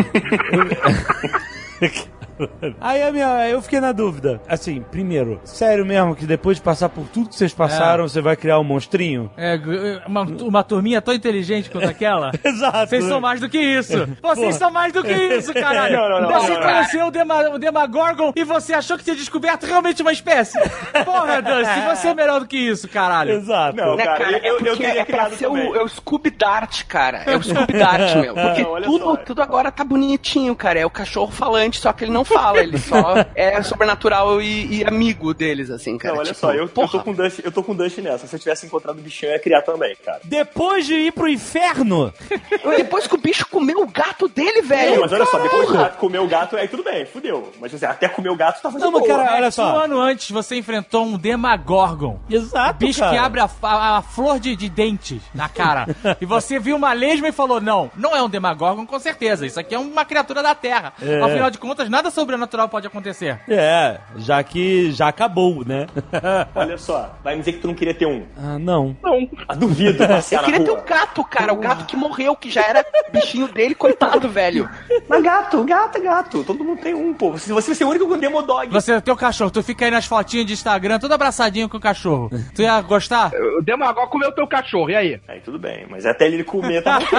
Aí a minha, eu fiquei na dúvida. Assim, primeiro, sério mesmo que depois de passar por tudo que vocês passaram, você vai criar um monstrinho? É, uma, uma turminha tão inteligente quanto aquela. Exato. Vocês são mais do que isso. Vocês são mais do que isso, caralho. Não, não, não, você não, não. conheceu o, Dema, o Demagorgon e você achou que tinha descoberto realmente uma espécie. Porra, Dusty, você é melhor do que isso, caralho. Exato. Não, Né, cara, cara, eu, é eu porque teria é pra criado ser o, é o Scooby Dart, cara. É o Scooby Dart, meu. Porque tudo, só. tudo agora tá bonitinho, cara. É o cachorro falante, só que ele não fala, ele só é sobrenatural e, e amigo deles, assim, cara. Não, olha Tipo, só, eu, eu tô com Dust, eu tô com Dust nessa. Se eu tivesse encontrado o bichinho, eu ia criar também, cara. Depois de ir pro inferno, Depois que o bicho comeu o gato dele, Não, velho. mas olha só, depois gato comer o gato, aí tudo bem, fudeu. Mas assim, até comer o gato tava de Não, mas, boa. cara, olha Um só. ano antes você enfrentou um Demagorgon. Exato, Bicho cara. que abre a, a- a flor de, de dentes na cara. e você viu uma lesma e falou: Não, não é um Demagorgon, com certeza. Isso aqui é uma criatura da Terra. É. Afinal de contas, nada sobrenatural pode acontecer. É, já que já acabou, né? Olha só, vai me dizer que tu não queria ter um. ah, não. Ah, duvido Eu queria ter o gato, cara. O gato que morreu, que já era bichinho dele, coitado, velho. Mas gato, gato, gato. Todo mundo tem um, pô. Você, você vai ser o único com demodog. Você, teu cachorro, tu fica aí nas fotinhas de Instagram, todo abraçadinho com o cachorro. Tu ia gostar? O Demagog comeu teu cachorro, e aí? Aí tudo bem, mas até ele comer tá ok.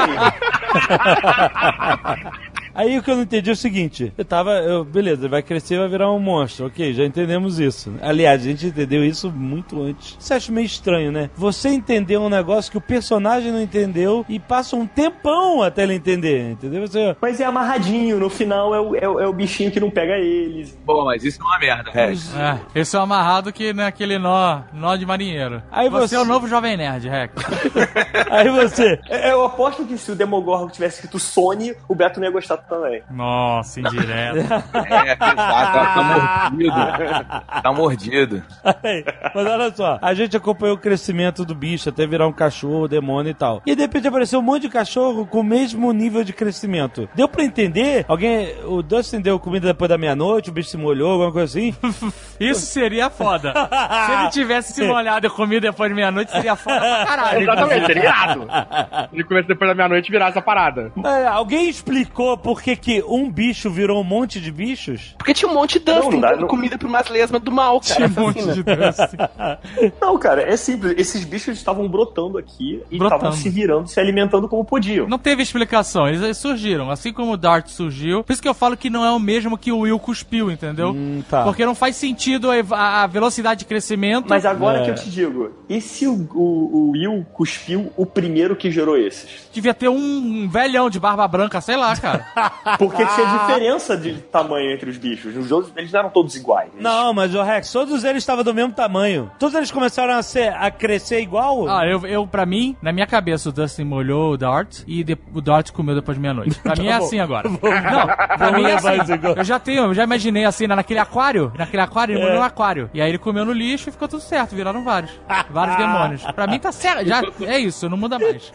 Aí o que eu não entendi é o seguinte: eu tava. Eu, beleza, vai crescer vai virar um monstro. Ok, já entendemos isso. Aliás, a gente entendeu isso muito antes. Você acha meio estranho, né? Você entendeu um negócio que o personagem não entendeu e passa um tempão até ele entender, entendeu? Você. Mas é amarradinho, no final é o, é, o- é o bichinho que não pega eles. Pô, mas isso é uma merda, Rex. É, esse é o amarrado que naquele nó, nó de marinheiro. Aí você, você- é o novo Jovem Nerd, Rex. Aí você. É, Eu aposto que se o Demogorgon tivesse escrito Sony, o Beto não ia gostar também. Nossa, indireto. É, exato, tá mordido. Tá mordido. Aí, Mas olha só, a gente acompanhou o crescimento do bicho até virar um cachorro, demônio e tal. E de repente apareceu um monte de cachorro com o mesmo nível de crescimento. Deu pra entender? Alguém. O Dustin deu comida depois da meia-noite, o bicho se molhou, alguma coisa assim? Isso seria foda. Se ele tivesse se molhado e comido depois de meia-noite, seria foda pra caralho. Exatamente, seria irado. Ele começa depois da meia-noite e virar essa parada. É, alguém explicou por que, que um bicho virou um monte de bichos? Porque tinha um monte de Dustin Não, não dá, dando não- comida pra umas lesmas do mal, cara. Tinha um monte de Dustin. Não, cara, é simples. Esses bichos estavam brotando aqui e estavam se virando, se alimentando como podiam. Não teve explicação, eles surgiram. Assim como o Dart surgiu. Por isso que eu falo que não é o mesmo que o Will cuspiu, entendeu? Hum, tá. Porque não faz sentido a velocidade de crescimento. Mas agora É. que eu te digo, e se o, o- o Will cuspiu o primeiro que gerou esses? Devia ter um velhão de barba branca, sei lá, cara. Porque tinha diferença de tamanho entre os bichos. Os outros, eles não eram todos iguais. Não, mas o Rex, todos eles estavam do mesmo tamanho. Todos eles começaram a, ser, a crescer igual? Ah, eu, eu, pra mim, na minha cabeça, o Dustin molhou o Dart e de- o Dart comeu depois de meia-noite. Pra mim é bom. assim agora. Não, pra mim é assim. Eu já tenho, eu já imaginei assim, na- naquele aquário, naquele aquário, ele É. molhou um aquário. E aí ele comeu no lixo e ficou tudo certo, viraram vários. Vários demônios. Pra mim tá certo, já, é isso, não muda mais.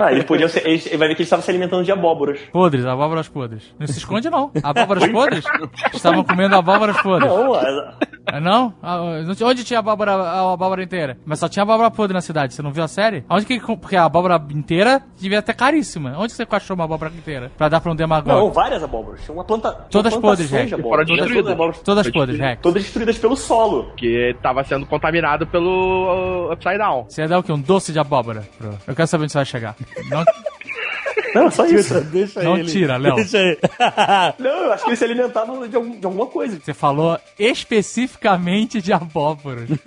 Ah, eles podiam ser. Ele vai ver que eles estavam se alimentando de abóboras. Podres, abóboras podres. Não se esconde não. Abóboras podres? Estavam comendo abóboras podres. Não, a- Ah, Não? Ah, não tinha- Onde tinha abóbora, a abóbora inteira? Mas só tinha abóbora podre na cidade. Você não viu a série? Onde que. Porque a abóbora inteira devia até caríssima. Onde você achou uma abóbora inteira? Pra dar pra um não, demagogo? várias abóboras. Uma planta. Todas podres, Rex. abóboras. Todas, destruídas. todas, abóboras- podres. Rex. todas destruídas pelo solo. Que tava sendo contaminado pelo uh, Upside Down. Você ia dar o quê? Um doce de abóbora? Eu quero saber onde você vai chegar. Não... Não, só isso. Deixa Não ele. tira, Léo. Deixa ele. Não, eu acho que ele se alimentava de, algum- de alguma coisa. Você falou especificamente de abóboras.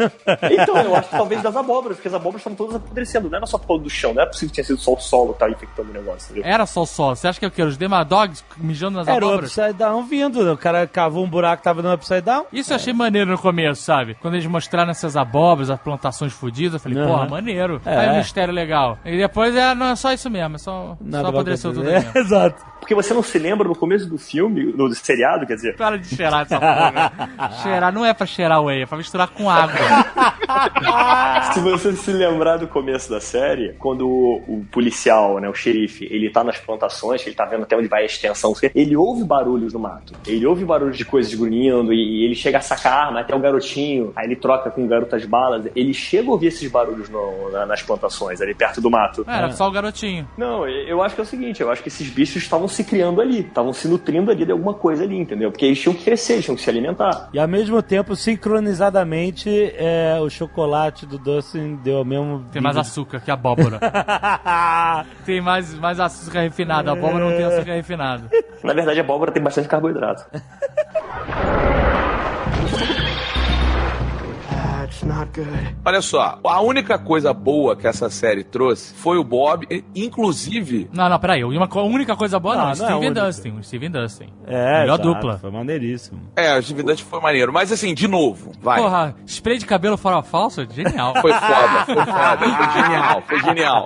Então, eu acho que talvez das abóboras, porque as abóboras estavam todas apodrecendo. Não era só por causa do chão, não é possível que tinha sido só o solo que tava infectando o negócio, entendeu? Era só o sol. Você acha que é o quê? Os Demadogs mijando nas Era o abóboras? Upside Down vindo. O cara cavou um buraco, tava no Upside Down. Isso eu achei maneiro no começo, sabe? Quando eles mostraram essas abóboras, as plantações fodidas, eu falei, Aham. porra, maneiro. É. Aí o mistério legal. E depois é, não, é só isso mesmo, é só, só apodreceu tudo é, aí mesmo. Exato. Porque você não se lembra no começo do filme, no seriado, quer dizer, Para de cheirar essa porra. cheirar não é pra cheirar whey, é pra misturar com água. se você se lembrar do começo da série, quando o, o policial, né, o xerife, ele tá nas plantações, ele tá vendo até onde vai a extensão, ele ouve barulhos no mato. Ele ouve barulhos de coisas grunhindo e, e ele chega a sacar arma até o garotinho, aí ele troca com o garoto as balas. Ele chega a ouvir esses barulhos no- na- nas plantações, ali perto do mato. Era só o garotinho. Não, eu acho que é o seguinte, eu acho que esses bichos estavam se criando ali, estavam se nutrindo ali de alguma coisa ali, entendeu? Porque eles tinham que crescer, eles tinham que se alimentar. E ao mesmo tempo, sincronizadamente, é, o chocolate do Dustin deu o mesmo. Tem mais açúcar que abóbora. tem mais, mais açúcar refinado. A abóbora não tem açúcar refinado. Na verdade, a abóbora tem bastante carboidrato. Olha só, a única coisa boa que essa série trouxe foi o Bob, inclusive. Não, não, peraí. Uma co- única coisa boa não, Não, não é Steven única. Dustin. O Steven Dustin. É, Melhor exato, dupla. Foi maneiríssimo. É, o Steve Dutch foi maneiro. Mas assim, de novo, vai. Porra, spray de cabelo fora falso? Genial. Foi foda, foi foda, foi genial, foi genial.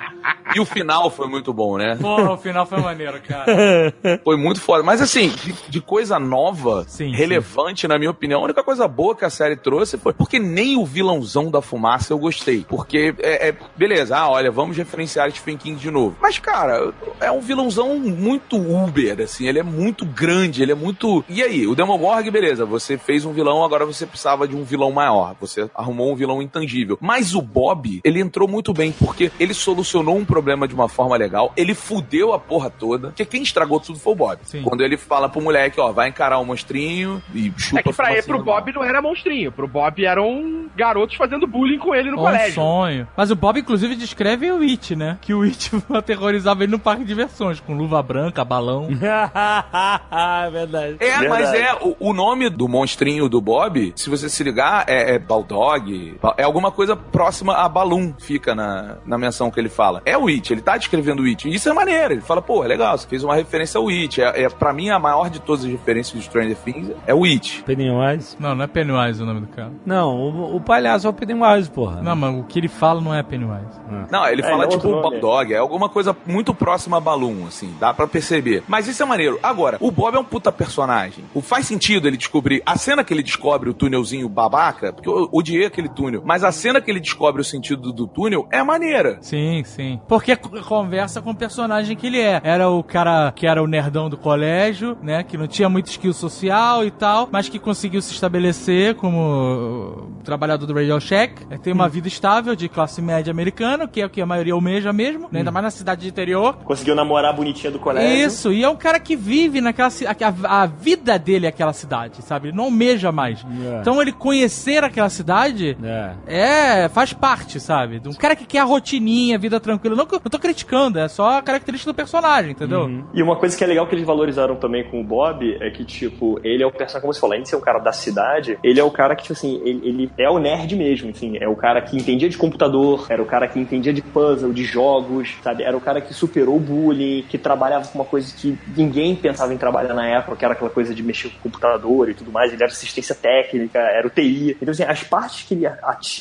E o final foi muito bom, né? Porra, o final foi maneiro, cara. Foi muito foda. Mas assim, de, de coisa nova, Sim, relevante, na minha opinião, a única coisa boa que a série trouxe foi porque nem o vilãozão da fumaça eu gostei. Porque, é, é- beleza, ah, olha, vamos referenciar Stephen King de novo. Mas, cara, é um vilãozão muito Uber, assim, ele é muito grande, ele é muito. E aí, o Demogorg, beleza, você fez um vilão, agora você precisava de um vilão maior. Você arrumou um vilão intangível. Mas o Bob, ele entrou muito bem, porque ele solucionou um problema de uma forma legal, ele fudeu a porra toda, porque quem estragou tudo foi o Bob. Sim. Quando ele fala pro moleque, ó, vai encarar o monstrinho e chupa É que pra ele, pro. Bob não era monstrinho. Pro Bob eram garotos fazendo bullying com ele no Um colégio. sonho. Mas o Bob, inclusive, descreve o It, né? Que o It aterrorizava ele no parque de diversões, com luva branca, balão. é verdade. É, Verdade. mas é, o, o nome do monstrinho do Bob, se você se ligar, é, é Baldog, é alguma coisa próxima a Balloon, fica na, na menção que ele fala. É o It, ele tá descrevendo o It, e isso é maneiro, ele fala, pô, é legal, você fez uma referência ao It, é, é, pra mim a maior de todas as referências de Stranger Things é o It. Pennywise? Não, não é Pennywise o nome do cara. Não, o, o palhaço é o Pennywise, porra. Não, mas o que ele fala não é Pennywise. Não, ele É, fala é tipo um nome. Baldog, é alguma coisa muito próxima a Balloon, assim, dá pra perceber. Mas isso é maneiro. Agora, o Bob é um puta personagem. O faz sentido ele descobrir, a cena que ele descobre o túnelzinho babaca, porque eu odiei aquele túnel, mas a cena que ele descobre o sentido do, túnel é maneira. Sim, sim. Porque conversa com o personagem que ele é. Era o cara que era o nerdão do colégio, né? Que não tinha muito skill social e tal, mas que conseguiu se estabelecer como uh, trabalhador do Radio Shack. É, Tem uma vida estável de classe média americana, que é o que a maioria almeja mesmo, né? ainda mais na cidade de interior. Conseguiu namorar a bonitinha do colégio. Isso, e é um cara que vive naquela a, a, vida dele é aquela cidade, sabe? Ele não almeja mais. É. Então ele conhecer aquela cidade É. é, faz parte, sabe? De um cara que quer a rotininha, a vida tranquila. Não, que eu tô criticando, é só a característica do personagem, entendeu? E uma coisa que é legal que eles valorizaram também com o Bob é que, tipo, ele é o personagem, como você falou, além de ser um cara da cidade, ele é o cara que, tipo assim, ele, ele é o nerd mesmo, assim, é o cara que entendia de computador, era o cara que entendia de puzzle, de jogos, sabe? Era o cara que superou o bullying, que trabalhava com uma coisa que ninguém pensava em trabalhar na época, que era aquela coisa de mexer com computador e tudo mais, ele era assistência técnica, era o TI. Então, assim, as partes que ele,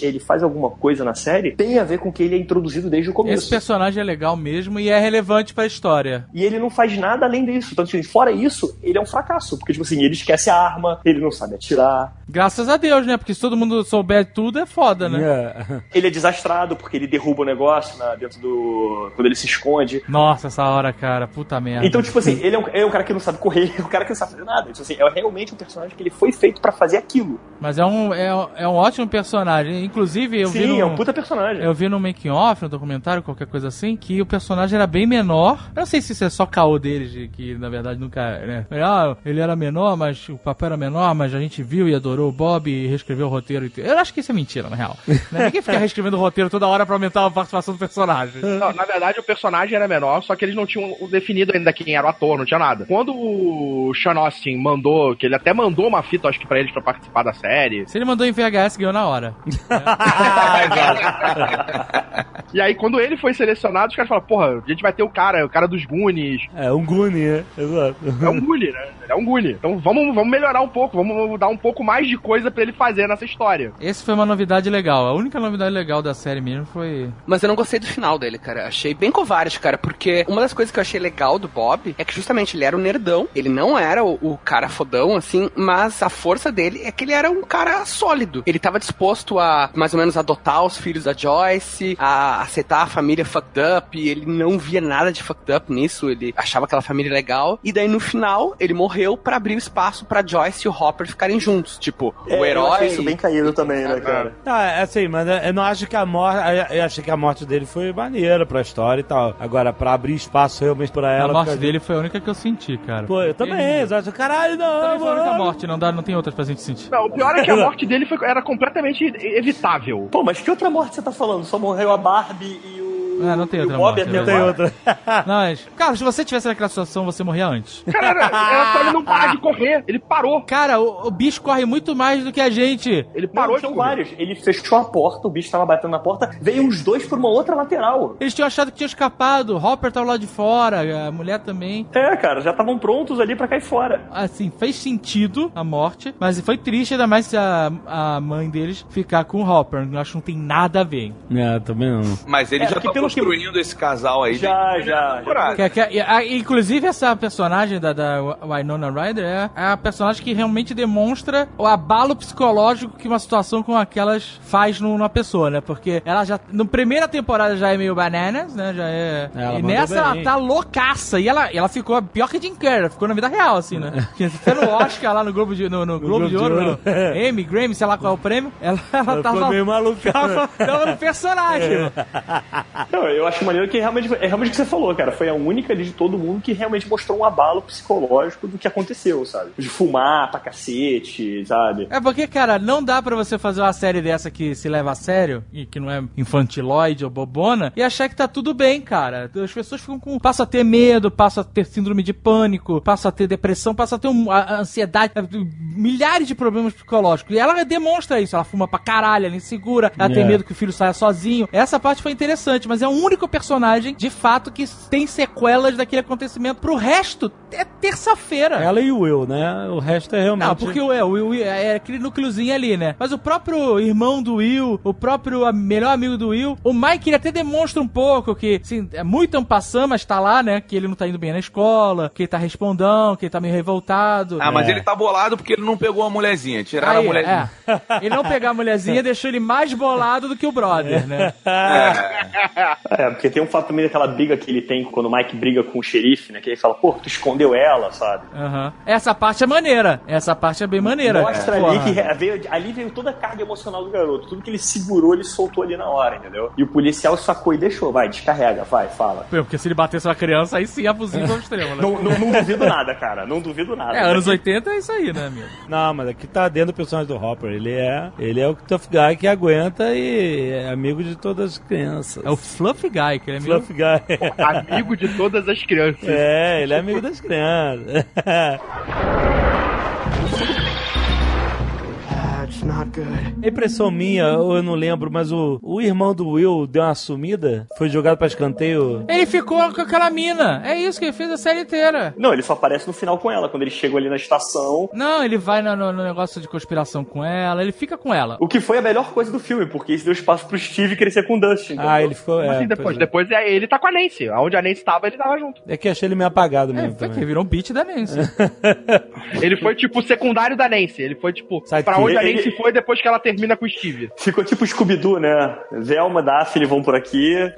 ele faz alguma coisa na série tem a ver com que ele é introduzido desde o começo. Esse personagem é legal mesmo e é relevante pra história. E ele não faz nada além disso. Então, assim, fora isso, ele é um fracasso. Porque, tipo assim, ele esquece a arma, ele não sabe atirar, Graças a Deus, né? Porque se todo mundo souber tudo, é foda, né? É. ele é desastrado, porque ele derruba o negócio né, dentro do. quando ele se esconde. Nossa, essa hora, cara. Puta merda. Então, tipo assim, ele é um, é um cara que não sabe correr, é um cara que não sabe fazer nada. Então, assim, é realmente um personagem que ele foi feito pra fazer aquilo. Mas é um, é, é um ótimo personagem. Inclusive, eu vi Sim, é um puta personagem. Eu vi no making off, no documentário, qualquer coisa assim, que o personagem era bem menor. Eu não sei se isso é só caô deles, de que na verdade nunca. Né? Ah, ele era menor, mas o papel era menor, mas a gente viu e adorou o Bob e reescreveu o roteiro. eu acho que isso é mentira, na real. Né? Ninguém fica reescrevendo o roteiro toda hora pra aumentar a participação do personagem. Não, na verdade, o personagem era menor, só que eles não tinham definido ainda quem era o ator, não tinha nada. Quando o Sean Austin mandou, que ele até mandou uma fita, acho que pra eles pra participar da série. Se ele mandou em VHS, ganhou na hora. E aí, quando ele foi selecionado, os caras falaram, porra, a gente vai ter o cara, o cara dos Goonies. É, um Goonie, né? Exato. É um Goonie, né? Ele é um Goonie. Então vamos, vamos melhorar um pouco, vamos dar um pouco mais de coisa pra ele fazer nessa história. Esse foi uma novidade legal. A única novidade legal da série mesmo foi. Mas eu não gostei do final dele, cara. Achei bem covarde, cara, porque uma das coisas que eu achei legal do Bob é que justamente ele era um nerdão. Ele não era o, o cara fodão, assim, mas a força dele é que ele era um cara sólido. Ele tava disposto a, mais ou menos, adotar os filhos da Joyce, a aceitar a família fucked up. E ele não via nada de fucked up nisso. Ele achava aquela família legal. E daí, no final, ele morreu pra abrir o espaço pra Joyce e o Hopper ficarem juntos. Tipo, É, o Eu herói. achei isso bem caído também, né, cara? Ah, é assim, mas eu não acho que a morte. Eu achei que a morte dele foi maneira pra história e tal. Agora, pra abrir espaço realmente pra ela. a morte dele foi a única que eu senti, cara. Pô, eu também, exato. Caralho, não, Também foi a única morte, não, dá, não tem outras pra gente sentir. Não, o pior é que a morte dele foi- era completamente evitável. Pô, mas que outra morte você tá falando? Só morreu a Barbie e o. Ah, não tem outra o morte, até né? Tem outra. Não, mas, cara, se você tivesse naquela situação, você morria antes. Cara, era, só ele não parar de correr. Ele parou. Cara, o, o bicho corre muito mais do que a gente. Ele Não, parou de são correr. vários. Ele fechou a porta, o bicho tava batendo na porta, veio uns dois por uma outra lateral. Eles tinham achado que tinha escapado, o Hopper tava lá de fora, a mulher também. É, cara, já estavam prontos ali pra cair fora. Assim, fez sentido a morte, mas foi triste ainda mais se a, a mãe deles ficar com o Hopper. Eu acho que não tem nada a ver. hein? É, também não. Mas ele É, já tá pelo que- construindo esse casal aí. Já, já, temporada. Que- que- a- inclusive, essa personagem da, da Winona Ryder é a personagem que realmente demonstra o abalo psicológico que uma situação como aquelas faz no- numa pessoa, né? Porque ela já, na primeira temporada já é meio bananas, né? Já é. Ela e nessa bem. ela tá loucaça. E ela, ela ficou pior que Jim Carrey, ela ficou na vida real, assim, né? Até no Oscar lá no Globo de, no, no Globo Globo de de Ouro, Ouro. no Emmy, Grammy, sei lá qual é o prêmio, ela, ela, Ela tava. ficou meio maluca. Tava, tava no personagem. Não, eu acho maneiro que realmente, é realmente o que você falou, cara. Foi a única ali de todo mundo que realmente mostrou um abalo psicológico do que aconteceu, sabe? De fumar pra cacete, sabe? É porque, cara, não dá pra você fazer uma série dessa que se leva a sério e que não é infantiloide ou bobona e achar que tá tudo bem, cara. As pessoas ficam com. passam a ter medo, passam a ter síndrome de pânico, passam a ter depressão, passam a ter um- a- ansiedade, milhares de problemas psicológicos. E ela demonstra isso. Ela fuma pra caralho, ela é insegura, ela tem É. medo que o filho saia sozinho. Essa parte foi interessante, mas é o único personagem, de fato, que tem sequelas daquele acontecimento. Pro resto, é terça-feira. Ela e o Will, né? O resto é realmente. Não, porque o, é, o Will é aquele núcleozinho ali, né? Mas o próprio irmão do Will, o próprio melhor amigo do Will, o Mike ele até demonstra um pouco que, assim, é muito passando, mas tá lá, né? Que ele não tá indo bem na escola, que ele tá respondão, que ele tá meio revoltado. Ah, mas É. ele tá bolado porque ele não pegou a mulherzinha. Tiraram Aí, a mulherzinha. é. Ele não pegar a mulherzinha deixou ele mais bolado do que o brother, né? É, porque tem um fato também daquela briga que ele tem quando o Mike briga com o xerife, né? Que ele fala, pô, tu escondeu ela, sabe? Aham. Essa parte é maneira. Essa parte é bem maneira. Mostra Porra. ali que re- veio, ali veio toda a carga emocional do garoto. Tudo que ele segurou, ele soltou ali na hora, entendeu? E o policial sacou e deixou. Vai, descarrega, vai, fala. Porque se ele batesse uma criança, aí sim é abusivo ao extremo, né? Não, não, não duvido nada, cara. Não duvido nada. É, anos 80 é isso aí, né, amigo? Não, mas aqui tá dentro do personagem do Hopper. Ele é, ele é o tough guy que aguenta e é amigo de todas as crianças. É o Fluffy Guy, que ele é meio... Fluff guy. Amigo de todas as crianças. É, ele é amigo das crianças. É impressão minha, ou eu não lembro, mas o, o irmão do Will deu uma sumida, foi jogado pra escanteio. Ele ficou com aquela mina. É isso que ele fez a série inteira. Não, ele só aparece no final com ela, quando ele chegou ali na estação. Não, ele vai no, no- no negócio de conspiração com ela, ele fica com ela. O que foi a melhor coisa do filme, porque isso deu espaço pro Steve crescer com o Dustin. Ah, ele ficou. É, assim, depois, pois é. depois é, ele tá com a Nancy. Onde a Nancy tava, ele tava junto. é que achei ele meio apagado É, mesmo. foi que virou um beat da Nancy. Ele foi tipo o secundário da Nancy. Ele foi tipo Sabe pra onde a ele- Nancy foi depois que ela termina com o Steve. Ficou tipo Scooby-Doo, né? Velma, Daphne vão por aqui.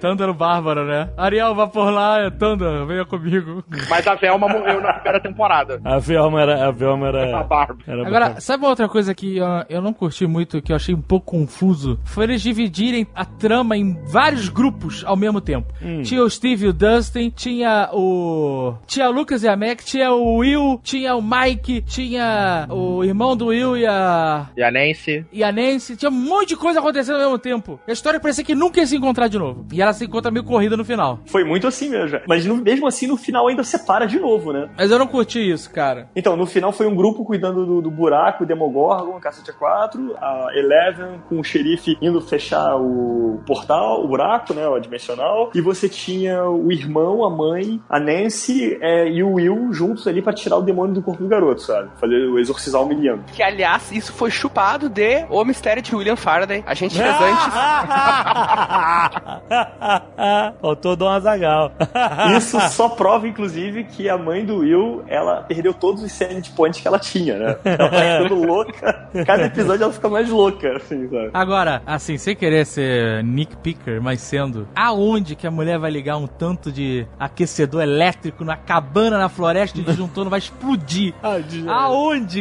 Thunder Bárbara, né? Ariel, vá por lá, é Thunder, venha comigo. Mas a Velma morreu na primeira temporada. a Velma era. A Velma A era. Barbie. era Agora, sabe uma outra coisa que eu, eu não curti muito, que eu achei um pouco confuso? Foi eles dividirem a trama em vários grupos ao mesmo tempo. Tinha o Steve e o Dustin, tinha o. Tinha o Lucas e a Mac, tinha o Will, tinha o Mike, tinha tinha o irmão do Will e a. E a Nancy. E a Nancy, tinha um monte de coisa acontecendo ao mesmo tempo. A história parecia que nunca ia se encontrar de novo. E ela se encontra meio corrida no final. Foi muito assim mesmo. Mas no- mesmo assim, no final ainda separa de novo, né? Mas eu não curti isso, cara. Então, no final foi um grupo cuidando do, do buraco, o Demogorgon, Cacete 4, a Eleven com o xerife indo fechar o portal, o buraco, né, o dimensional, e você tinha o irmão, a mãe, a Nancy é, e o Will juntos ali pra tirar o demônio do corpo do garoto, sabe? Fazer o exorcizar o Miliano. Que, aliás, isso foi chupado de O Mistério de William Faraday. A gente fez antes. Faltou Dom Azagal. Isso só prova, inclusive, que a mãe do Will, ela perdeu todos os sanity points que ela tinha, né? Ela tá ficando louca. Cada episódio ela fica mais louca, assim, sabe? Agora, assim, sem querer ser Nick Picker, mas sendo, aonde que a mulher vai ligar um tanto de aquecedor elétrico na cabana na floresta de disjuntor não vai explodir? Aonde,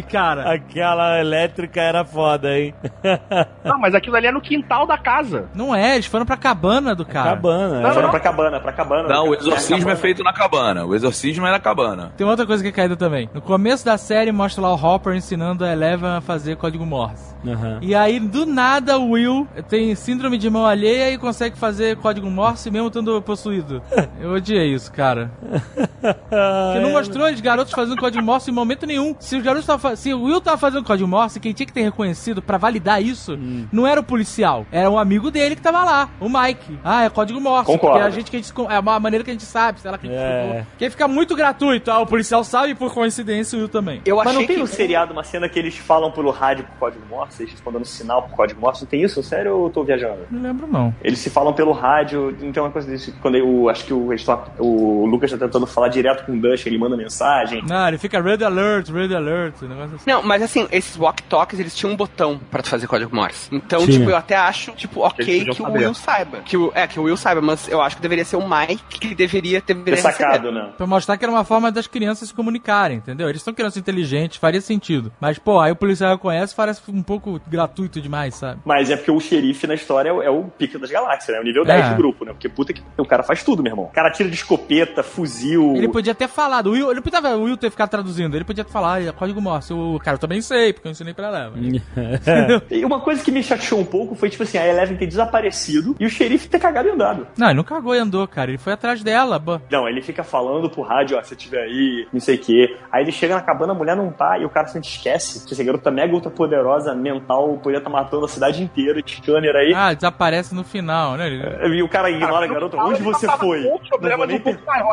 cara? Aquela elétrica era foda, hein? Não, mas aquilo ali é no quintal da casa. Não é, eles foram pra cabana do cara. Cabana. Não, Foram não. pra cabana, pra cabana. Não, o exorcismo cabana. é feito na cabana. O exorcismo é na cabana. Tem outra coisa que é caída também. No começo da série mostra lá o Hopper ensinando a Eleven a fazer código Morse. Aham. E aí, do nada, o Will tem síndrome de mão alheia e consegue fazer código Morse mesmo estando possuído. Eu odiei isso, cara. Porque não mostrou os garotos fazendo código Morse em momento nenhum. Se os garotos tavam fa- se o Will tava fazendo código Morse, quem tinha que ter reconhecido pra validar isso não era o policial, era um amigo dele que tava lá, o Mike. Ah, é código Morse. Concordo. Porque a gente que a gente, se- é uma maneira que a gente sabe, sei lá que a gente É. Que fica muito gratuito. Ah, o policial sabe e por coincidência o Will também. Eu Mas achei não tem que. no seriado uma cena que eles falam pelo rádio por código Morse, eles respondendo sinal por código Morse? Não tem isso? Sério ou eu tô viajando? Não lembro, não. Eles se falam pelo rádio, não tem uma coisa desse. Quando eu acho que o, o Lucas tá tentando falar direto com o Dush, ele manda mensagem. Não, ele fica red alert, red alert, um negócio assim. Não, mas assim, esses walk-talks, eles tinham um botão pra tu fazer código Morse. Então, Tinha. tipo, eu até acho, tipo, ok que podiam o saber. Will saiba. Que o, é, que o Will saiba, mas eu acho que deveria ser o Mike que deveria ter sacado, receber. né? Pra mostrar que era uma forma das crianças se comunicarem, entendeu? Eles são crianças inteligentes, faria sentido. Mas, pô, aí o policial reconhece parece um pouco gratuito demais, sabe? Mas é porque o xerife na história é o, é o pica das galáxias, né? O nível 10 É. do grupo, né? Porque puta que o cara faz tudo, meu irmão. O cara tira de escopeta, fuzil. Ele podia ter falado, o Will, ele precisava o Will ter ficado traduzindo, ele podia ter falado, é código Morse. O cara, eu também sei, porque eu ensinei pra ela. E uma coisa que me chateou um pouco foi, tipo assim, a Eleven ter desaparecido e o xerife ter cagado e andado. Não, ele não cagou e andou, cara. Ele foi atrás dela. bo- Não, ele fica falando pro rádio, ó, se tiver aí, não sei o quê. Aí ele chega na cabana, a mulher não tá, e o cara sempre esquece. que Essa garota mega ultra poderosa, mental, podia estar matando a cidade inteira, scanner aí. Ah, desaparece no final, né? Ele- E o cara ignora a garota, onde você foi? Com Não vou nem.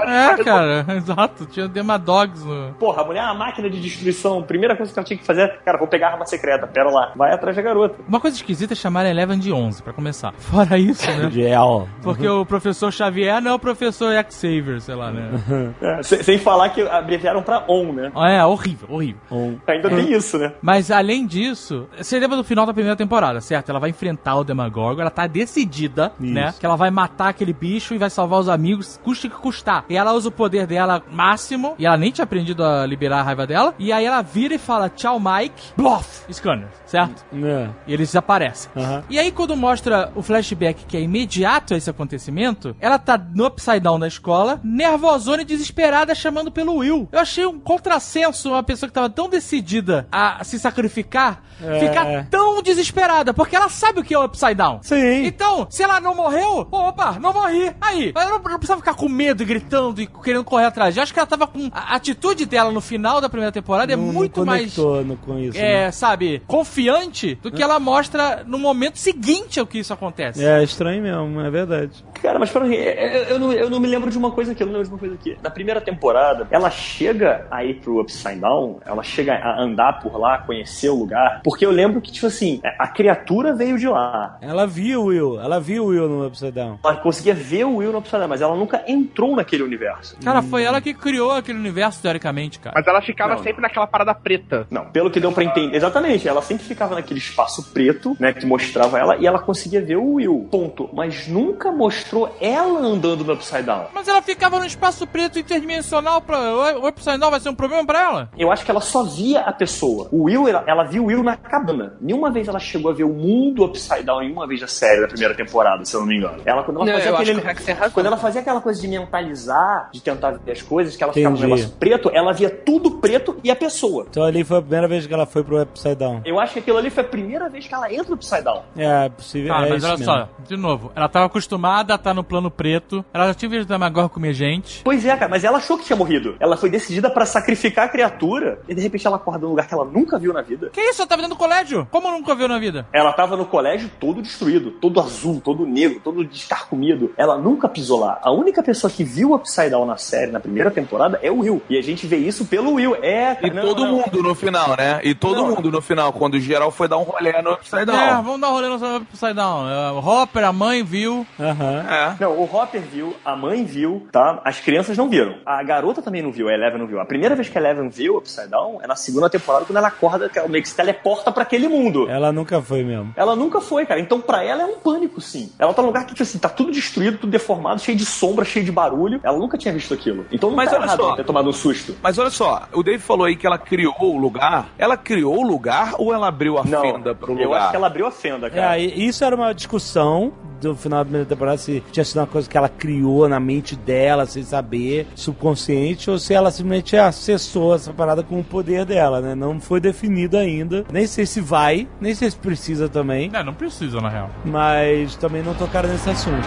É, cara, exato. Tinha Demadogs no. Porra, a mulher é uma máquina de destruição. Primeira coisa que ela tinha que fazer é, cara, vou pegar a arma secreta, pera lá. Vai atrás da garota. Uma coisa esquisita é chamar a Eleven de 11, pra começar. Fora isso, né? Gel. Porque o professor Xavier não é o professor Xavier, sei lá, né? É, sem, sem falar que abreviaram pra ON, né? É, horrível, horrível. Ainda tem isso, né? Mas além disso, você lembra do final da primeira temporada, certo? Ela vai enfrentar o Demagorgon, ela tá decidida, né? Que ela vai matar aquele bicho e vai salvar os amigos, custe o que custar. E ela usa o poder dela máximo, e ela nem tinha aprendido a liberar a raiva dela. E aí ela vira e fala, tchau, Mike, bluff, scanner, certo? É. E eles desaparecem. E aí, quando mostra o flashback que é imediato a esse acontecimento, ela tá no upside down da escola, nervosona e desesperada, chamando pelo Will. Eu achei um contrassenso uma pessoa que tava tão decidida a se sacrificar, É. ficar tão desesperada, porque ela sabe o que é o upside down. Sim. Então, se ela não morreu, opa, não morri. Aí, ela não, não precisava ficar com medo e gritando e querendo correr atrás. Eu acho que ela tava com. A atitude dela no final da primeira temporada é Não- não muito mais conectou no- com isso. é, né? sabe, confiante do que ela mostra no momento seguinte ao que isso acontece. É estranho mesmo, é verdade. Cara, mas peraí, eu, eu, não, eu não me lembro de uma coisa aqui, eu não lembro de uma coisa aqui. Na primeira temporada, ela chega a ir pro Upside Down, ela chega a andar por lá, conhecer o lugar, porque eu lembro que, tipo assim, a criatura veio de lá. Ela viu o Will, ela viu o Will no Upside Down. Ela conseguia ver o Will no Upside Down, mas ela nunca entrou naquele universo. Cara, foi ela que criou aquele universo, teoricamente, cara. Mas ela ficava Não. sempre naquela parada preta. Não, pelo que deu pra entender. Exatamente, ela sempre ficava naquele espaço preto, né, que mostrava ela, e ela conseguia ver o Will. Ponto. Mas nunca mostrou mostrou ela andando no Upside Down. Mas ela ficava no espaço preto interdimensional pra. O Upside Down vai ser um problema pra ela? Eu acho que ela só via a pessoa. O Will, ela, ela viu o Will na cabana. Nenhuma vez ela chegou a ver o mundo Upside Down em uma vez da série da primeira temporada, se eu não me engano. Ela, quando ela Não, fazia aquele. Quando ela fazia aquela coisa de mentalizar, de tentar ver as coisas, que ela ficava no Entendi. negócio preto, ela via tudo preto e a pessoa. Então ali foi a primeira vez que ela foi pro Upside Down. Eu acho que aquilo ali foi a primeira vez que ela entra no Upside Down. É, possível. Tá, é mas isso olha mesmo. só, de novo, ela tava acostumada a estar no plano preto, ela já tinha visto o Demagor comer gente. Pois é, cara, mas ela achou que tinha morrido. Ela foi decidida pra sacrificar a criatura e de repente ela acorda num lugar que ela nunca viu na vida. Que isso? Ela tava dentro do colégio? Como nunca viu na vida? Ela tava no colégio todo destruído, todo azul, todo negro, todo descarcomido. Ela nunca pisou lá. A única pessoa que viu o Upside Down na série, na primeira temporada, é o Will. E a gente vê isso pelo Will. É, cara, E não, todo não. mundo no final, né? E todo Não. mundo no final, quando o geral foi dar um rolê no Upside Down. É, vamos dar um rolê no Upside Down. É, O Hopper, a mãe viu. Aham. É. Não, o Hopper viu, a mãe viu, tá? As crianças não viram. A garota também não viu, a Eleven não viu. A primeira vez que a Eleven viu o Upside Down é na segunda temporada, quando ela acorda, que ela meio que se teleporta pra aquele mundo. Ela nunca foi mesmo. Ela nunca foi, cara. Então, pra ela é um pânico, sim. Ela tá num lugar que, tipo assim, tá tudo destruído, tudo deformado, cheio de sombra, cheio de barulho. Ela nunca tinha visto aquilo. Então não Mas tá olha errado só. ter tomado um susto. Mas olha só, o Dave falou aí que ela criou o lugar. Ela criou o lugar ou ela abriu a Não, fenda pro lugar? eu acho que ela abriu a fenda, cara. É, isso era uma discussão do final da primeira temporada, se tinha sido uma coisa que ela criou na mente dela, sem saber, subconsciente, ou se ela simplesmente acessou essa parada com o poder dela, né? Não foi definido ainda. Nem sei se vai, nem sei se precisa também, É, não precisa, na real. mas também não tocaram nesse assunto.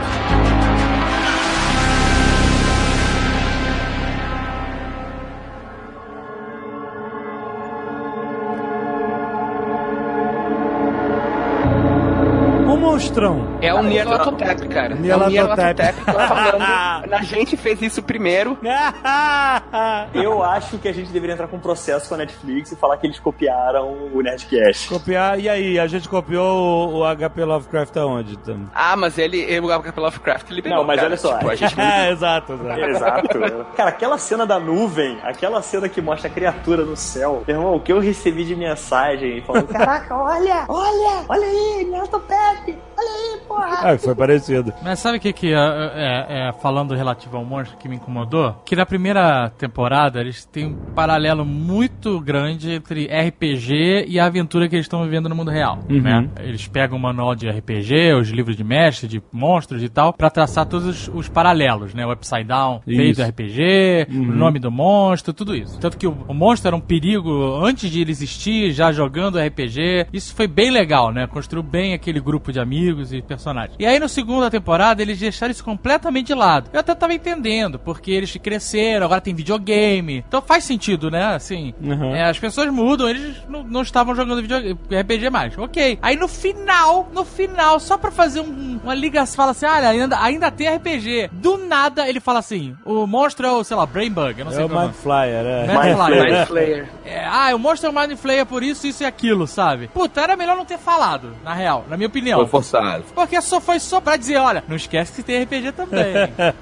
É o Nyarlathotep, cara. É o Nyarlathotep. Nyarlathotep que eu tô falando. A gente fez isso primeiro. Eu acho que a gente deveria entrar com um processo com a Netflix e falar que eles copiaram o Nerdcast. Copiar, e aí? A gente copiou o, o HP Lovecraft aonde? Então? Ah, mas ele, o HP Lovecraft liberou. Não, mas cara. olha só. Tipo, a gente É, exato, exato. Exato. Cara, aquela cena da nuvem, aquela cena que mostra a criatura no céu. Meu irmão, o que eu recebi de mensagem falando: Caraca, olha, olha, olha aí, Neto Pepe, olha aí, porra. Ah, foi parecido. Mas sabe o que que, é, é, é, falando relativo ao monstro, que me incomodou? Que na primeira temporada eles têm um paralelo muito grande entre RPG e a aventura que eles estão vivendo no mundo real, né? Eles pegam o manual de RPG, os livros de mestre, de monstros e tal, pra traçar todos os, os paralelos, né? O Upside Down veio do RPG, o nome do monstro, tudo isso. Tanto que o, o monstro era um perigo antes de ele existir, já jogando RPG. Isso foi bem legal, né? Construiu bem aquele grupo de amigos e personagens. E aí, na segunda temporada, eles deixaram isso completamente de lado. Eu até tava entendendo, porque eles cresceram, agora tem videogame. Então faz sentido, né? Assim, Uhum. é, as pessoas mudam, eles não, não estavam jogando videogame, RPG mais. Ok. Aí no final, no final, só pra fazer um- uma ligação, fala assim: ah, ainda, ainda tem RPG. Do nada, ele fala assim: o monstro é o, sei lá, Brain Bug. Eu não sei É o Mind Flyer, é. Mind Flyer. Mind Flayer. É, ah, o monstro é o Mind Flayer por isso, isso e aquilo, sabe? Puta, era melhor não ter falado, na real, na minha opinião. Foi forçado. Porque só foi só pra dizer, olha, não esquece que tem RPG também.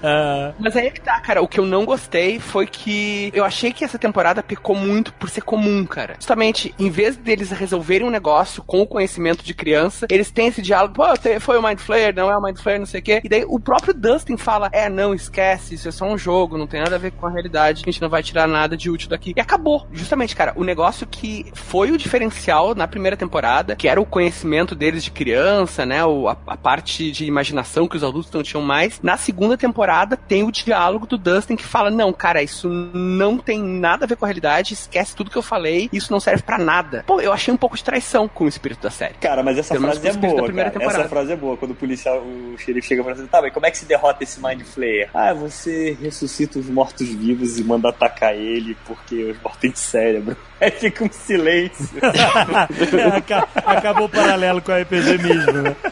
Mas aí é que tá, cara. O que eu não gostei foi que eu achei que essa temporada pecou muito por ser comum, cara. Justamente, em vez deles resolverem um negócio com o conhecimento de criança, eles têm esse diálogo, pô, foi o Mind Flayer, não é o Mind Flayer, não sei o quê. E daí o próprio Dustin fala, é, não, esquece, isso é só um jogo, não tem nada a ver com a realidade, a gente não vai tirar nada de útil daqui. E acabou. Justamente, cara, o negócio que foi o diferencial na primeira temporada, que era o conhecimento deles de criança, né, o, a, a parte de imaginação que os adultos não tinham mais. Na segunda temporada tem o diálogo do Dustin que fala, não, cara, isso não tem nada a ver com a realidade, esquece tudo que eu falei, isso não serve pra nada. Pô, eu achei um pouco de traição com o espírito da série. Cara, mas essa Pelo frase é boa, cara. Essa frase é boa. Quando o policial, o xerife chega pra você, tá, mas como é que se derrota esse Mind Flayer? Ah, você ressuscita os mortos-vivos e manda atacar ele porque os mortos têm cérebro. Aí fica um silêncio. Aca- Acabou o paralelo com a RPG mesmo, né?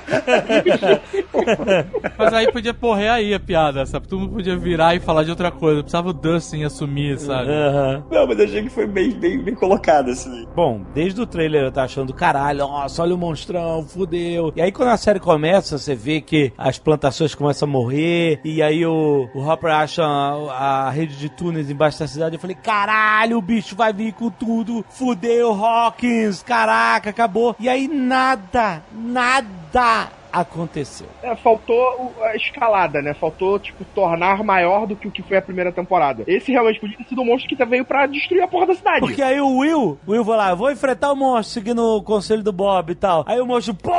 Mas aí podia porrer aí a piada, sabe? Todo mundo podia virar e falar de outra coisa. Precisava o Dustin assumir, sabe? Aham. Não, mas eu achei que foi bem, bem, bem colocado, assim. Bom, desde o trailer eu tava achando, caralho, nossa, olha o monstrão, fudeu. E aí quando a série começa, você vê que as plantações começam a morrer, e aí o, o Hopper acha a, a rede de túneis embaixo da cidade. Eu falei, caralho, o bicho vai vir com tudo, fudeu, Hawkins, caraca, acabou. E aí nada, nada aconteceu. É, faltou a escalada, né? Faltou, tipo, tornar maior do que o que foi a primeira temporada. Esse realmente podia ter sido um monstro que veio pra destruir a porra da cidade. Porque aí o Will, o Will vai lá, vou enfrentar o monstro seguindo o conselho do Bob e tal. Aí o monstro, pô,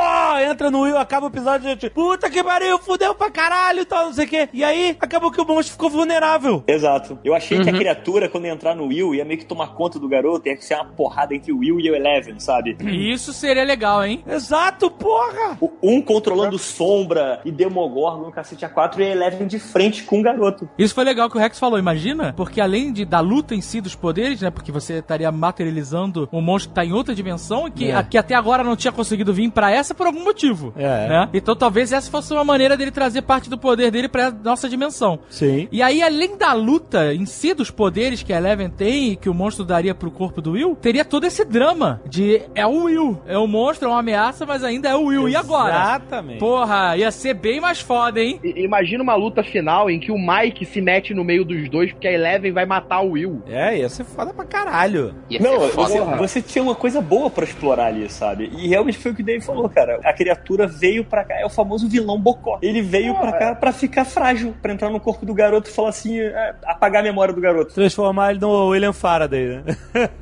entra no Will, acaba o episódio, gente, puta que pariu, fudeu pra caralho e tal, não sei o quê. E aí, acabou que o monstro ficou vulnerável. Exato. Eu achei que a criatura, quando ia entrar no Will, ia meio que tomar conta do garoto, ia ser uma porrada entre o Will e o Eleven, sabe? E isso seria legal, hein? Exato, porra! O- Um controlando sombra e Demogorgon, cacete A4, e a Eleven de frente com o garoto. Isso foi legal que o Rex falou, imagina? Porque além de, da luta em si dos poderes, né? Porque você estaria materializando um monstro que tá em outra dimensão e que, É. a- que até agora não tinha conseguido vir pra essa por algum motivo. É. Né? Então talvez essa fosse uma maneira dele trazer parte do poder dele pra nossa dimensão. Sim. E aí, além da luta em si, dos poderes que a Eleven tem e que o monstro daria pro corpo do Will, teria todo esse drama de é o Will. É um monstro, é uma ameaça, mas ainda é o Will. E agora? Exatamente. Porra, ia ser bem mais foda, hein? I- Imagina uma luta final em que o Mike se mete no meio dos dois porque a Eleven vai matar o Will. É, ia ser foda pra caralho. Ia Não, ser foda. você, você tinha uma coisa boa pra explorar ali, sabe? E realmente foi o que o Dave falou, cara. A criatura veio pra cá, é o famoso vilão bocó. Ele veio pra cá pra ficar frágil, pra entrar no corpo do garoto e falar assim, é, apagar a memória do garoto. Transformar ele no William Faraday, né?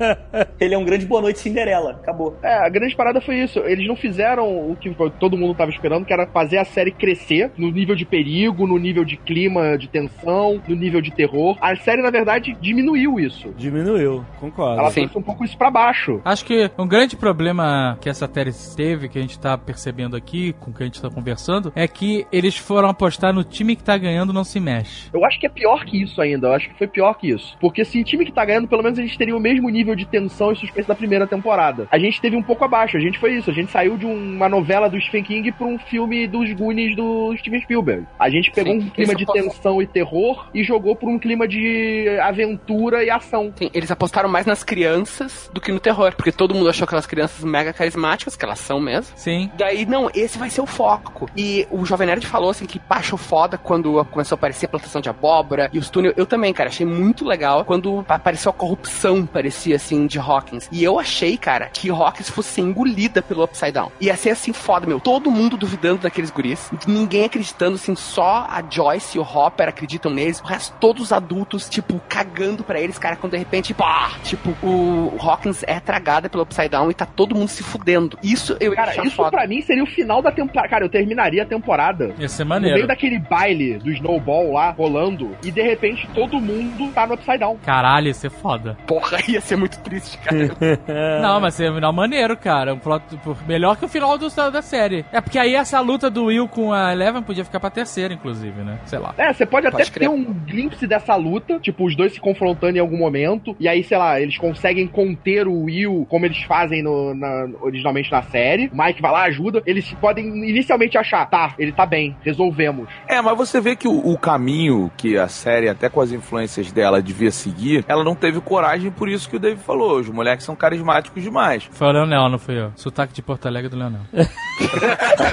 Ele é um grande boa noite Cinderela, acabou. É, a grande parada foi isso. Eles não fizeram o que todo mundo tava esperando, que era fazer a série crescer no nível de perigo, no nível de clima de tensão, no nível de terror. A série, na verdade, diminuiu isso. Diminuiu, concordo. Ela Sim. trouxe um pouco isso pra baixo. Acho que um grande problema que essa série teve, que a gente tá percebendo aqui, com o que a gente tá conversando, é que eles foram apostar no time que tá ganhando não se mexe. Eu acho que é pior que isso ainda. Eu acho que foi pior que isso. Porque se o time que tá ganhando, pelo menos a gente teria o mesmo nível de tensão e suspense da primeira temporada. A gente teve um pouco abaixo. A gente foi isso. A gente saiu de uma novela do Stephen King pra um filme dos Goonies do Steven Spielberg. A gente pegou Sim, um clima de tensão e terror e jogou por um clima de aventura e ação. Sim, eles apostaram mais nas crianças do que no terror, porque todo mundo achou aquelas crianças mega carismáticas, que elas são mesmo. Sim. Daí, não, esse vai ser o foco. E o Jovem Nerd falou assim que achou foda quando começou a aparecer a plantação de abóbora e os túneis. Eu também, cara, achei muito legal quando apareceu a corrupção, parecia assim, de Hawkins. E eu achei, cara, que Hawkins fosse engolida pelo Upside Down. Ia ser assim foda, meu. Todo mundo duvidando daqueles guris. Ninguém acreditando, assim, só a Joyce e o Hopper acreditam neles. O resto, todos os adultos, tipo, cagando pra eles, cara, quando de repente, pá! Tipo, o Hawkins é tragada pelo Upside Down e tá todo mundo se fudendo. Isso eu ia Cara, isso foda. pra mim seria o final da temporada. Cara, eu terminaria a temporada. Ia ser No meio maneiro. daquele baile do Snowball lá, rolando, e de repente todo mundo tá no Upside Down. Caralho, ia ser foda. Porra, ia ser muito triste, cara. Não, mas é um final maneiro, cara. Um plot, melhor que o final do, da série. É porque aí essa luta do Will com a Eleven podia ficar pra terceira, inclusive, né? Sei lá. É, você pode até crer. ter um glimpse dessa luta, tipo, os dois se confrontando em algum momento, e aí, sei lá, eles conseguem conter o Will, como eles fazem no, na- originalmente na série. O Mike vai lá, ajuda. Eles podem inicialmente achar, tá, ele tá bem, resolvemos. É, mas você vê que o, o caminho que a série, até com as influências dela, devia seguir, ela não teve coragem, por isso que o Dave falou. Os moleques são carismáticos demais. Foi o Leonel, não fui eu. Sotaque de Porto Alegre do Leonel.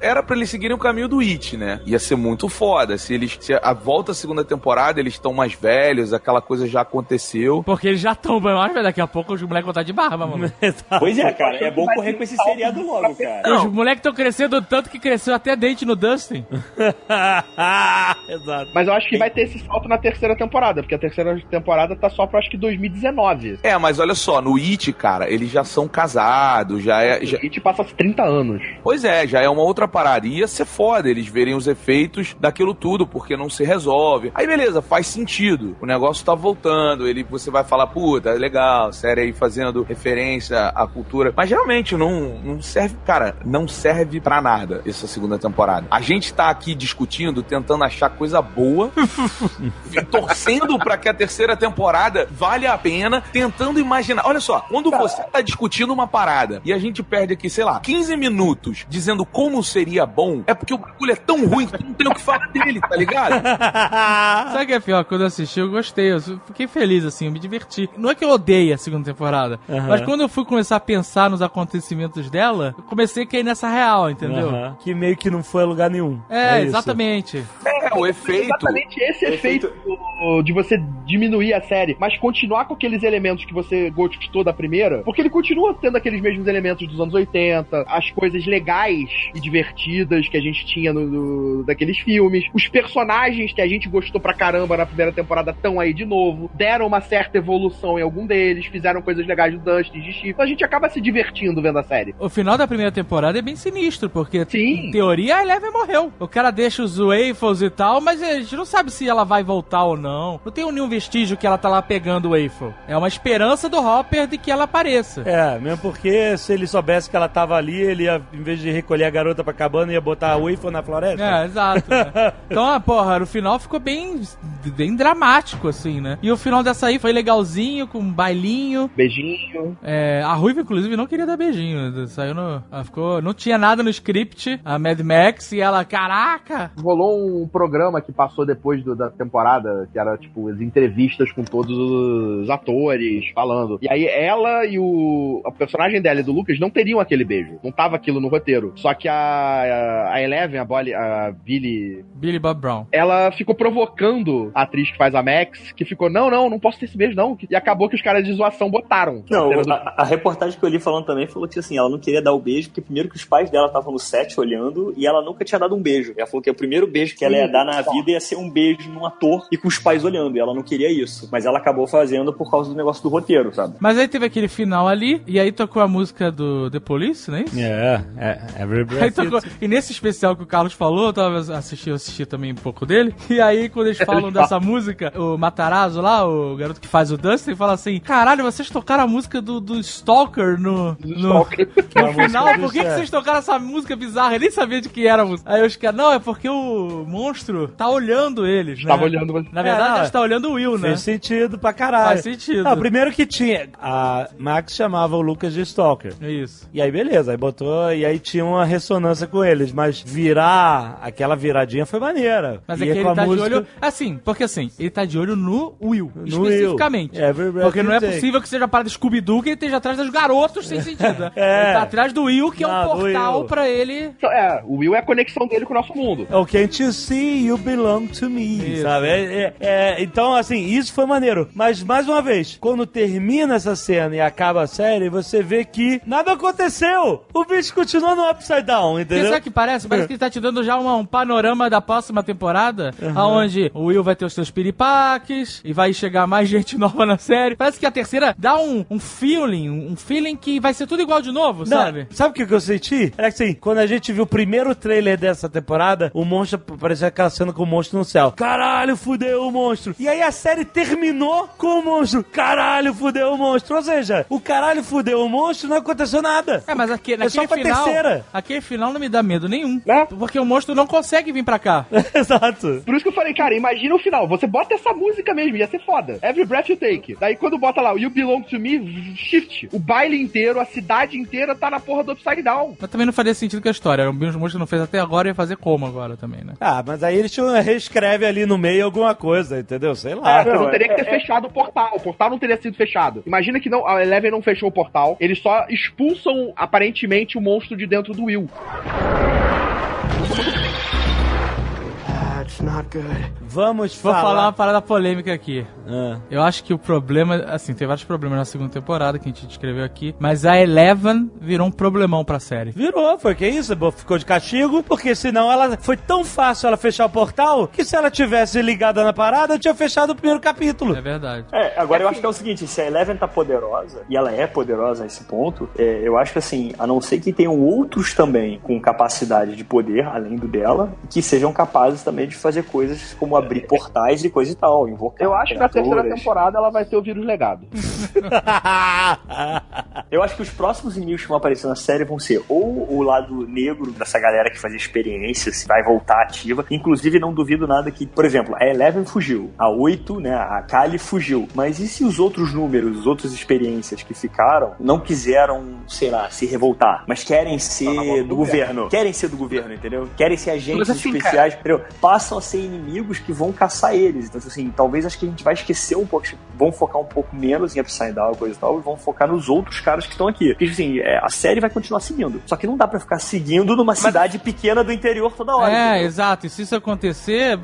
Era pra eles seguirem o caminho do It, né? Ia ser muito foda. Se eles. Se a volta à segunda temporada, eles estão mais velhos, aquela coisa já aconteceu. Porque eles já estão, mas vai daqui a pouco os moleques vão estar de barba, mano. Pois é, cara, é bom correr com esse seriado logo, cara. Os moleques estão crescendo tanto que cresceu até dente no Dustin. Exato. Mas eu acho que vai ter esse salto na terceira temporada, porque a terceira temporada tá só pra acho que 2019. É, mas olha só, no It, cara, eles já são casados, já é. já- E te passa 30 anos. Pois é, já é uma outra parada. Ia ser foda eles verem os efeitos daquilo tudo, porque não se resolve. Aí beleza, faz sentido. O negócio tá voltando, ele você vai falar, puta, legal, série aí fazendo referência à cultura. Mas realmente não, não serve, cara, não serve pra nada essa segunda temporada. A gente tá aqui discutindo, tentando achar coisa boa, e torcendo pra que a terceira temporada vale a pena, tentando imaginar. Olha só, quando você tá discutindo uma parada e a gente perde aqui, sei lá, 15 minutos dizendo como seria bom, é porque o bagulho é tão ruim que tu não tem o que falar dele, tá ligado? Sabe o que é pior? Quando eu assisti, eu gostei. Eu fiquei feliz, assim, eu me diverti. Não é que eu odeie a segunda temporada, mas quando eu fui começar a pensar nos acontecimentos dela, eu comecei a cair nessa real, entendeu? Que meio que não foi a lugar nenhum. É, isso. exatamente. É, É, o efeito. Exatamente esse O efeito, do- de você diminuir a série, mas continuar com aqueles elementos que você gostou da primeira, porque ele continua tendo aqueles mesmos elementos dos anos 80, as coisas legais e divertidas que a gente tinha no, no- daqueles filmes, os personagens que a gente gostou pra caramba na primeira temporada estão aí de novo, deram uma certa evolução em algum deles, fizeram coisas legais do Dustin, de Chip, então a gente acaba se divertindo vendo a série. O final da primeira temporada é bem sinistro, porque Sim. em teoria a Eleven morreu. O cara deixa os Waffles e tal, mas a gente não sabe se ela vai voltar ou não. Não tem nenhum vestígio que ela tá lá pegando o Waffle. É uma esperança do Hopper de que ela apareça. É, mesmo porque se ele soubesse que ela tava ali, ele ia, em vez de recolher a garota pra cabana, ia botar a Waffle na floresta. É, exato. né? Então, ah, porra, no final ficou bem, bem dramático, assim, né? E o final dessa aí foi legalzinho, com um bailinho. Beijinho. É, a Ruiva, inclusive, não queria dar beijinho. Saiu no. Ela ficou. Não tinha nada no script, a Mad Max, e ela, caraca! Rolou um programa que passou depois do- da temporada, que era tipo as entrevistas com todos os atores falando. E aí ela e o, o personagem dela e do Lucas não teriam aquele beijo. Não tava aquilo no roteiro. Só que a, a Eleven, a, Bolly, a Billy, Billy Bob Brown. ela ficou provocando a atriz que faz a Max, que ficou, não, não, não posso ter esse beijo, não. E acabou que os caras de zoação botaram. Não, A do- a, a reportagem que eu li falando também falou que assim, ela não queria dar o beijo, porque primeiro que os pais dela estavam no set olhando e ela nunca tinha dado um beijo. Ela falou que o primeiro beijo que ela ia dar na vida ia ser um beijo num ator e com os pais olhando. E ela não queria isso. Mas ela acabou fazendo por causa do negócio do roteiro, sabe? Mas aí teve aquele final ali, e aí tocou a música do The Police, não é isso? É, é, every breath tocou, e nesse especial que o Carlos falou, eu tava assistindo, eu assisti também um pouco dele. E aí, quando eles falam dessa música, o Matarazzo lá, o garoto que faz o Dustin, fala assim: Caralho, vocês tocaram a música do, do Stalker no, no, Stalker. no final, por que, que do- vocês tocaram essa música bizarra? Eu nem sabia de que era a música. Aí os caras, não, é porque o monstro tá olhando eles, né? Tava olhando você. Na verdade, É, não, ele tá olhando o Will, né? Fez sentido pra caralho. Faz sentido. Não, primeiro que tinha. A Max chamava o Lucas de Stalker. É isso. E aí, beleza, aí botou. E aí tinha uma ressonância com eles. Mas virar. Aquela viradinha foi maneira. Mas E é que ele a tá música- de olho. Assim, porque assim, ele tá de olho no Will, No especificamente. Will. Breath Porque não é possível que seja para Scooby-Doo que ele esteja atrás dos garotos sem sentido. né? É. Ele tá atrás do Will, que é Não, um do portal pra ele. É, o Will é a conexão dele com o nosso mundo. Oh, can't you see you belong to me, Isso. sabe? É- é- é, então, assim, isso foi maneiro. Mas, mais uma vez, quando termina essa cena e acaba a série, você vê que nada aconteceu. O bicho continua no Upside Down, entendeu? sabe o que parece? Parece que ele tá te dando já uma- um panorama da próxima temporada, aonde o Will vai ter os seus piripaques e vai chegar mais gente nova na série. Parece que a terceira dá um, um feeling, um feeling que vai ser tudo igual de novo, Não, sabe? Sabe o que eu senti? Era que assim, quando a gente viu o primeiro trailer dessa temporada, o monstro parecia aquela cena com o monstro no céu. Caralho, fudeu o monstro. E aí a série terminou com o monstro. Caralho, fudeu o monstro. Ou seja, o caralho fudeu o monstro não aconteceu nada. É, mas aqui, É só naquele pra final, terceira. aquele final não me dá medo nenhum. Né? Porque o monstro não consegue vir pra cá. Exato. Por isso que eu falei, cara, imagina o final. Você bota essa música mesmo, ia ser foda. Every breath you take. Daí quando bota lá, You belong to me, shift. O baile inteiro, a cidade inteira tá na porra do Upside Down. Mas também não faria sentido com a história. O monstro não fez até agora e ia fazer como agora também, né? Ah, mas aí eles reescreve ali no meio alguma coisa, entendeu? Sei lá. É, você não não, teria é- que ter fechado o portal. O portal não teria sido fechado. Imagina que não, a Eleven não fechou o portal. Eles só expulsam, aparentemente, o monstro de dentro do Will. Vamos Vou falar. falar uma parada polêmica aqui. Ah. Eu acho que o problema, assim, tem vários problemas na segunda temporada que a gente descreveu aqui, mas a Eleven virou um problemão pra série. Virou, foi que isso? Ficou de castigo, porque senão ela foi tão fácil ela fechar o portal que se ela tivesse ligada na parada, eu tinha fechado o primeiro capítulo. É verdade. É, agora eu acho que é o seguinte, se a Eleven tá poderosa, e ela é poderosa nesse ponto, é, eu acho que assim, a não ser que tenham outros também com capacidade de poder, além do dela, que sejam capazes também de fazer coisas como abrir portais e coisa e tal, invocar Eu acho que na terceira temporada ela vai ter o vírus legado. Eu acho que os próximos inimigos que vão aparecer na série vão ser ou o lado negro dessa galera que fazia experiência, se vai voltar ativa. Inclusive, não duvido nada que, por exemplo, a Eleven fugiu, a 8, né, a Kali fugiu. Mas e se os outros números, os outros experiências que ficaram, não quiseram, sei lá, se revoltar, mas querem ser do governo? Querem ser do governo, entendeu? Querem ser agentes assim, especiais, entendeu? Passam a ser inimigos que vão caçar eles. Então, assim, talvez acho que a gente vai esquecer um pouco, vão focar um pouco menos em Upside Down, coisa e tal, e vão focar nos outros caras que estão aqui. Porque, assim, é, a série vai continuar seguindo. Só que não dá pra ficar seguindo numa cidade pequena do interior toda hora. É, entendeu? exato. E se isso acontecer,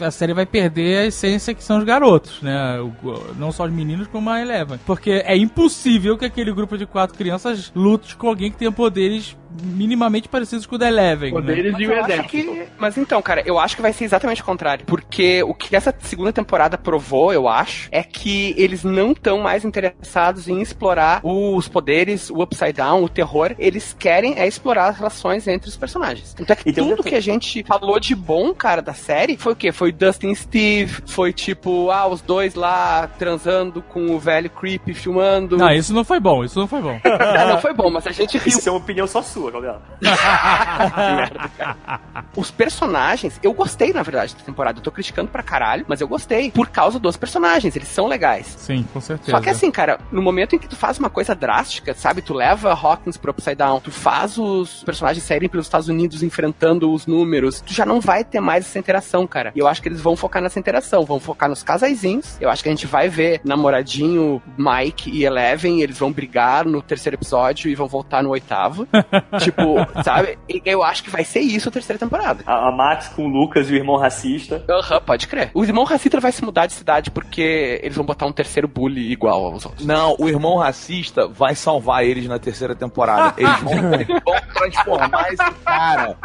a, a série vai perder a essência que são os garotos, né? O- não só os meninos, como a Eleven. Porque é impossível que aquele grupo de quatro crianças lute com alguém que tenha poderes minimamente parecidos com o da Eleven. né? Poderes Mas e o exército. que- Mas então, cara, eu acho que vai ser exatamente o contrário. Porque o que essa segunda temporada provou, eu acho, é que eles não estão mais interessados em explorar os poderes, o Upside Down, o terror. Eles querem é explorar as relações entre os personagens. Então é que E um tudo que a gente falou de bom, cara, da série, foi o quê? Foi Dustin Steve, foi tipo, ah, os dois lá transando com o velho Creep filmando. Não, isso não foi bom, isso não foi bom. Ah, não foi bom, mas a gente riu Isso é uma opinião só sua, Gabriel. Os personagens, eu gostei, na verdade, da temporada. Eu tô criticando pra caralho, mas eu gostei. Por causa dos personagens, eles são legais. Sim, com certeza. Só que assim, cara, no momento em que tu faz uma coisa drástica, sabe? Tu leva Hawkins pro Upside Down, tu faz os personagens saírem pelos Estados Unidos enfrentando os números, tu já não vai ter mais essa interação, cara. E eu acho que eles vão focar nessa interação, vão focar nos casaizinhos. Eu acho que a gente vai ver namoradinho Mike e Eleven, eles vão brigar no terceiro episódio e vão voltar no oitavo. tipo, sabe? E Eu acho que vai ser isso a terceira temporada. A, a Max com o Lucas e o irmão racista. Aham, pode crer. O irmão Racitra vai se mudar de cidade porque eles vão botar um terceiro bully igual aos outros. Não, o irmão racista vai salvar eles na terceira temporada. Eles vão, eles vão transformar esse cara.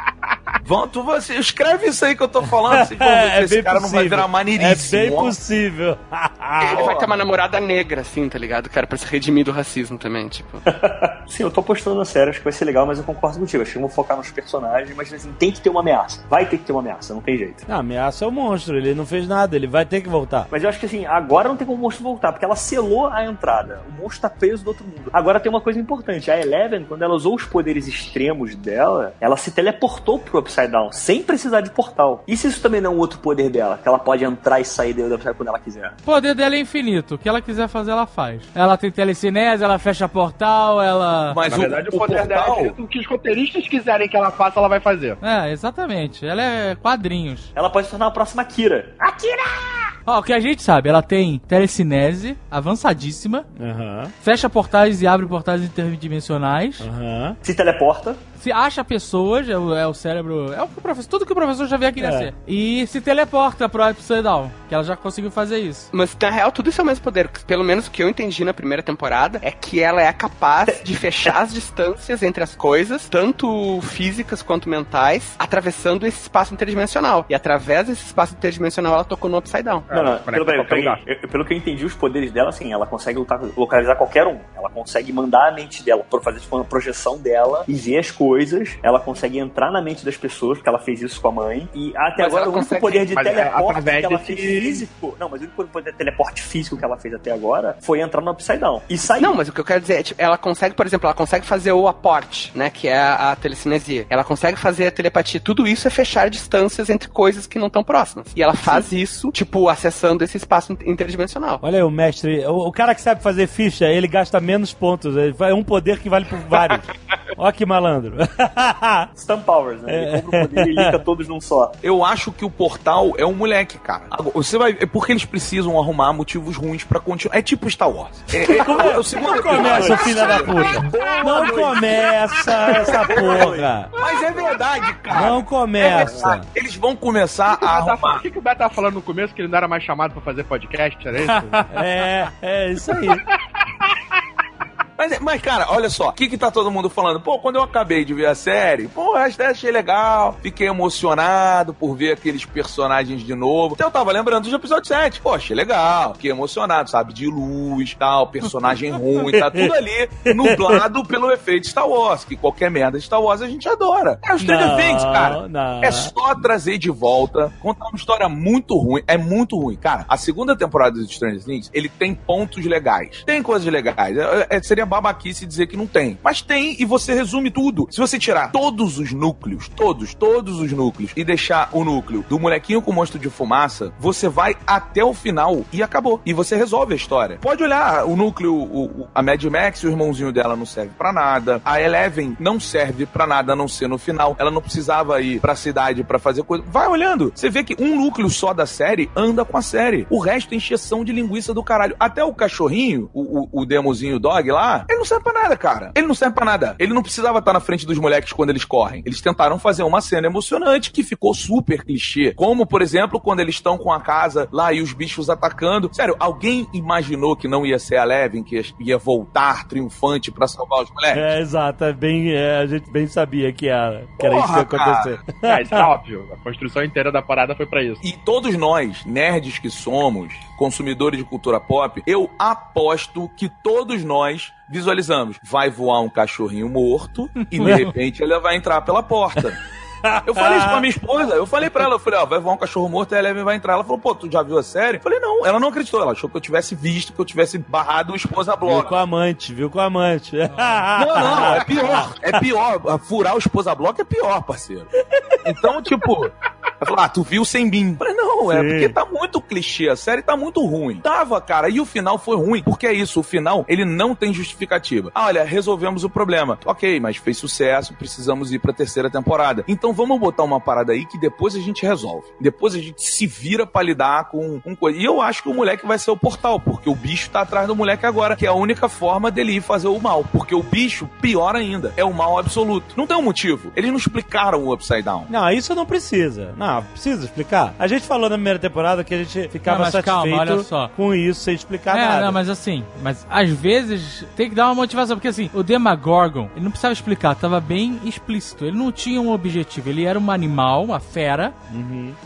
Vão, tu, você, escreve isso aí que eu tô falando. Vocês vão ver que esse cara não vai virar É maneiríssimo. bem ó. possível. Ele vai ter uma namorada negra, assim, tá ligado? Cara, pra se redimir do racismo também, tipo. Sim, eu tô apostando na série, acho que vai ser legal, mas eu concordo contigo. Acho que vão focar nos personagens, mas assim, tem que ter uma ameaça. Vai ter que ter uma ameaça, não tem jeito. A ameaça é o monstro, ele não fez nada, ele vai ter que voltar. Mas eu acho que assim, agora não tem como o monstro voltar, porque ela selou a entrada. O monstro tá preso do outro mundo. Agora tem uma coisa importante: a Eleven, quando ela usou os poderes extremos dela, ela se teleportou pro Upside Down, sem precisar de portal. E se isso também não é um outro poder dela? Que ela pode entrar e sair do Upside quando ela quiser. O poder dela é infinito. O que ela quiser fazer, ela faz. Ela tem telecinese, ela fecha portal, ela. Mas Na o, verdade, o, o poder dela portal... é feito o que os roteiristas quiserem que ela faça, ela vai fazer. É, exatamente. Ela é quadrinhos. Ela pode se tornar a próxima Kira. Ó, o que a gente sabe, ela tem telecinese avançadíssima, Aham, fecha portais e abre portais interdimensionais, aham. Se teleporta. se acha pessoas, é o, é o cérebro, é o que o professor, tudo que o professor já veio aqui É. nascer. E se teleporta pro Upside Down, que ela já conseguiu fazer isso. Mas na real, tudo isso é o mesmo poder. Pelo menos o que eu entendi na primeira temporada é que ela é capaz de fechar as distâncias entre as coisas, tanto físicas quanto mentais, atravessando esse espaço interdimensional. E através desse espaço interdimensional, ela tocou no Upside Down. Não, não, conecta pelo, pelo, lugar. eu- pelo que eu entendi, os poderes dela, assim, ela consegue lutar- localizar qualquer um. Ela consegue mandar a mente dela, por fazer tipo, uma projeção dela e ver as coisas. Ela consegue entrar na mente das pessoas, porque ela fez isso com a mãe. E até Mas agora o único poder de é teleporte que ela fez físico. Não, mas o único poder de teleporte físico que ela fez até agora foi entrar no Upside Down. E sair. Não, mas o que eu quero dizer é, tipo, ela consegue, por exemplo, ela consegue fazer o aporte, né, que é a, a telecinesia. Ela consegue fazer a telepatia. Tudo isso é fechar distâncias entre coisas que não estão próximas. E ela faz isso, tipo, acessando esse espaço in- interdimensional. Olha aí, o mestre, o, o cara que sabe fazer ficha, ele gasta menos pontos. É um poder que vale por vários. Ó que malandro. Stamp Powers, né? Ele compra o poder e liga todos num só. Eu acho que o portal é um moleque, cara. Agora, Você vai. É porque eles precisam arrumar motivos ruins pra continuar. É tipo Star Wars. É, é, é, o segundo Não começa, filha da puta. Não começa essa porra. Mas é verdade, cara. Não É começa. verdade. Eles vão começar a O arrumar. que, que o Beto tava falando no começo? Que ele não era mais chamado pra fazer podcast, era isso? É, é isso aí. Mas, mas, cara, olha só, o que que tá todo mundo falando? Pô, quando eu acabei de ver a série, pô, até achei legal, fiquei emocionado por ver aqueles personagens de novo. Então eu tava lembrando do episódio 7. Pô, achei legal, fiquei emocionado, sabe? De luz, tal, personagem ruim, tá tudo ali nublado pelo efeito Star Wars, que qualquer merda de Star Wars a gente adora. É o Stranger Não, Things, cara. não. É só trazer de volta, contar uma história muito ruim. É muito ruim. Cara, a segunda temporada de Stranger Things, ele tem pontos legais. Tem coisas legais. É- é- seria babaquice dizer que não tem. Mas tem e você resume tudo. Se você tirar todos os núcleos, todos, todos os núcleos, e deixar o núcleo do molequinho com o monstro de fumaça, você vai até o final e acabou. E você resolve a história. Pode olhar o núcleo, o- a Mad Max, o irmãozinho dela não serve pra nada. A Eleven não serve pra nada a não ser no final. Ela não precisava ir pra cidade pra fazer coisa. Vai olhando. Você vê que um núcleo só da série anda com a série. O resto é encheção de linguiça do caralho. Até o cachorrinho, o, o, o demozinho dog lá, Ele não serve pra nada, cara. Ele não serve pra nada. Ele não precisava estar na frente dos moleques quando eles correm. Eles tentaram fazer uma cena emocionante que ficou super clichê. Como, por exemplo, quando eles estão com a casa lá e os bichos atacando. Sério, alguém imaginou que não ia ser a Levin que ia voltar triunfante pra salvar os moleques? É, exato. É bem, é, a gente bem sabia que era, que era Porra, isso que ia acontecer. É, isso é óbvio. A construção inteira da parada foi pra isso. E todos nós, nerds que somos, consumidores de cultura pop, eu aposto que todos nós visualizamos. Vai voar um cachorrinho morto e de repente ele vai entrar pela porta. Eu falei isso pra minha esposa, eu falei pra ela, eu falei, ó, vai voar um cachorro morto e a Eleven vai entrar. Ela falou, pô, tu já viu a série? Eu falei, não, ela não acreditou, ela achou que eu tivesse visto, que eu tivesse barrado o esposa Viu bloco. com a amante, viu com a amante. Não, não, é pior. É pior. Furar o esposa bloco é pior, parceiro. Então, tipo, ela falou, ah, tu viu sem mim. Eu falei, não, é Sim. porque tá muito clichê, a série tá muito ruim. Tava, cara, e o final foi ruim. Porque é isso, o final, ele não tem justificativa. Ah, olha, resolvemos o problema. Ok, mas fez sucesso, precisamos ir pra terceira temporada. Então vamos botar uma parada aí que depois a gente resolve. Depois a gente se vira pra lidar com, com coisa. E eu acho que o moleque vai ser o portal, porque o bicho tá atrás do moleque agora, que é a única forma dele ir fazer o mal. Porque o bicho, pior ainda, é o mal absoluto. Não tem um motivo. Eles não explicaram o Upside Down. Não, isso não precisa. Não, precisa explicar. A gente falou na primeira temporada que a gente ficava Não, mas satisfeito calma, olha só. com isso sem explicar É, nada. não, mas assim, mas às vezes tem que dar uma motivação, porque assim, o Demagorgon, ele não precisava explicar, tava bem explícito. Ele não tinha um objetivo, ele era um animal, uma fera,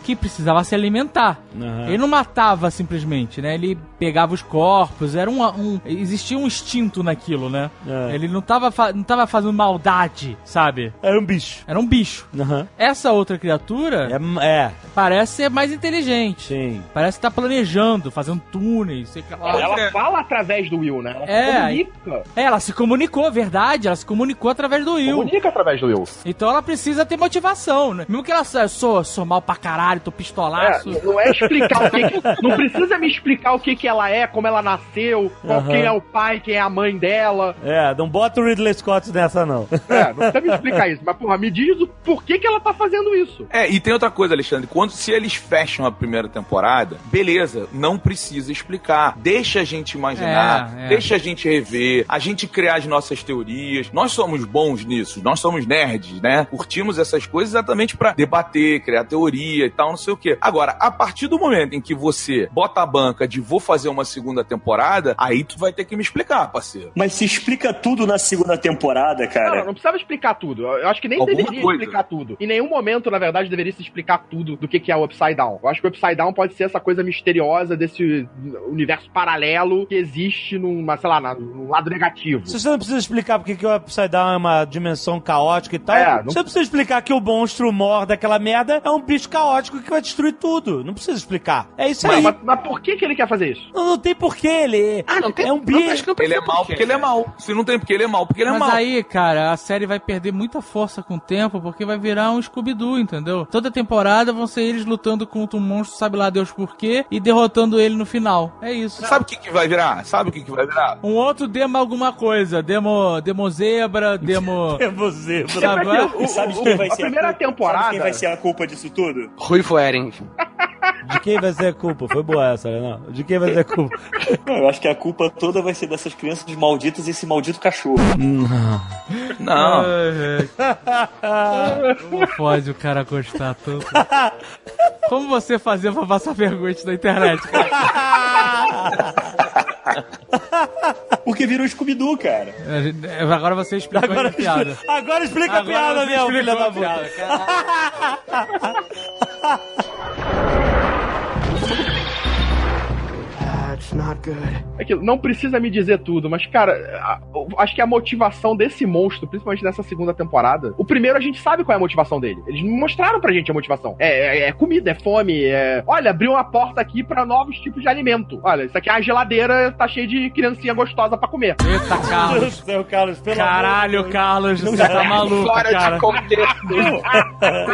que precisava se alimentar. Aham. Ele não matava simplesmente, né? Ele pegava os corpos, era um. um- existia um instinto naquilo, né? É. Ele não tava, não tava fazendo maldade, sabe? Era um bicho. Era um bicho. Aham. Essa outra criatura É, é, parece ser mais inteligente. sim. Parece que tá planejando, fazendo túneis, sei lá. Ela é. fala através do Will, né? Ela É, comunica. É, ela se comunicou, verdade, ela se comunicou através do Will. Comunica através do Will. Então ela precisa ter motivação, né? Mesmo que ela eu sou, sou mal pra caralho, tô É, pistolaço. não é explicar o que, que- Não precisa me explicar o que, que ela é, como ela nasceu, qual- Aham. quem é o pai, quem é a mãe dela. É, não bota o Ridley Scott nessa, não. É, não precisa me explicar isso. Mas, porra, me diz o porquê que ela tá fazendo isso. É, e tem outra coisa, Alexandre. Quando se eles fecham a primeira temporada, beleza, não precisa explicar. Deixa a gente imaginar, É, é. deixa a gente rever, a gente criar as nossas teorias. Nós somos bons nisso, nós somos nerds, né? Curtimos essas coisas exatamente pra debater, criar teoria e tal, não sei o quê. Agora, a partir do momento em que você bota a banca de vou fazer uma segunda temporada, aí tu vai ter que me explicar, parceiro. Mas se explica tudo na segunda temporada, cara. não, não precisava explicar tudo. Eu acho que nem Alguma deveria coisa. explicar tudo. Em nenhum momento, na verdade, deveria se explicar tudo do que, que é o Upside Down. Eu acho que o Upside Down pode ser essa coisa misteriosa desse universo paralelo que existe numa, sei lá, num lado negativo. Se você não precisa explicar porque que o Upside Down é uma dimensão caótica e tal, É, não- você não precisa explicar que o monstro mor daquela merda é um bicho caótico que vai destruir tudo. Não precisa explicar. É isso Mas, aí. mas- mas por que, que ele quer fazer isso? Não, não tem porquê ele. Ah, não tem. É um não, bicho. acho que não Ele é mal porque ele é mal. Se não tem porque ele é mal, porque ele é Mas mal. aí, cara, a série vai perder muita força com o tempo, porque vai virar um Scooby-Doo, entendeu? Toda temporada vão ser eles lutando contra um monstro, sabe lá Deus por quê, e derrotando ele no final. É isso. Sabe o que, que vai virar? Sabe o que, que vai virar? Um outro demo alguma coisa. Demo, demo zebra, demo... É você, Sabe, Mas, é? o- E sabe de quem vai a ser primeira culpa? temporada- Sabe quem vai ser a culpa disso tudo? Ruivo Eren. De quem vai ser a culpa? Foi boa essa, né? Não. De quem vai ser a culpa? Não, eu acho que a culpa toda vai ser dessas crianças malditas e esse maldito cachorro. Não. Como pode o cara gostar tanto? Como você fazia pra passar vergonha na internet, cara? Porque virou Scooby-Doo, cara. Agora você explicou Agora, a piada. agora explica a Agora piada, você meu, filho da a piada, puta. que não precisa me dizer tudo, mas, cara, a- acho que a motivação desse monstro, principalmente nessa segunda temporada, o primeiro a gente sabe qual é a motivação dele. Eles mostraram pra gente a motivação. É, é- é comida, é fome, é. Olha, abriu uma porta aqui pra novos tipos de alimento. Olha, isso aqui é a geladeira, tá cheio de criancinha gostosa pra comer. Eita, Meu Deus Carlos. do céu, Carlos, pelo Caralho, amor. Carlos, você tá maluco, Fora cara. de contexto.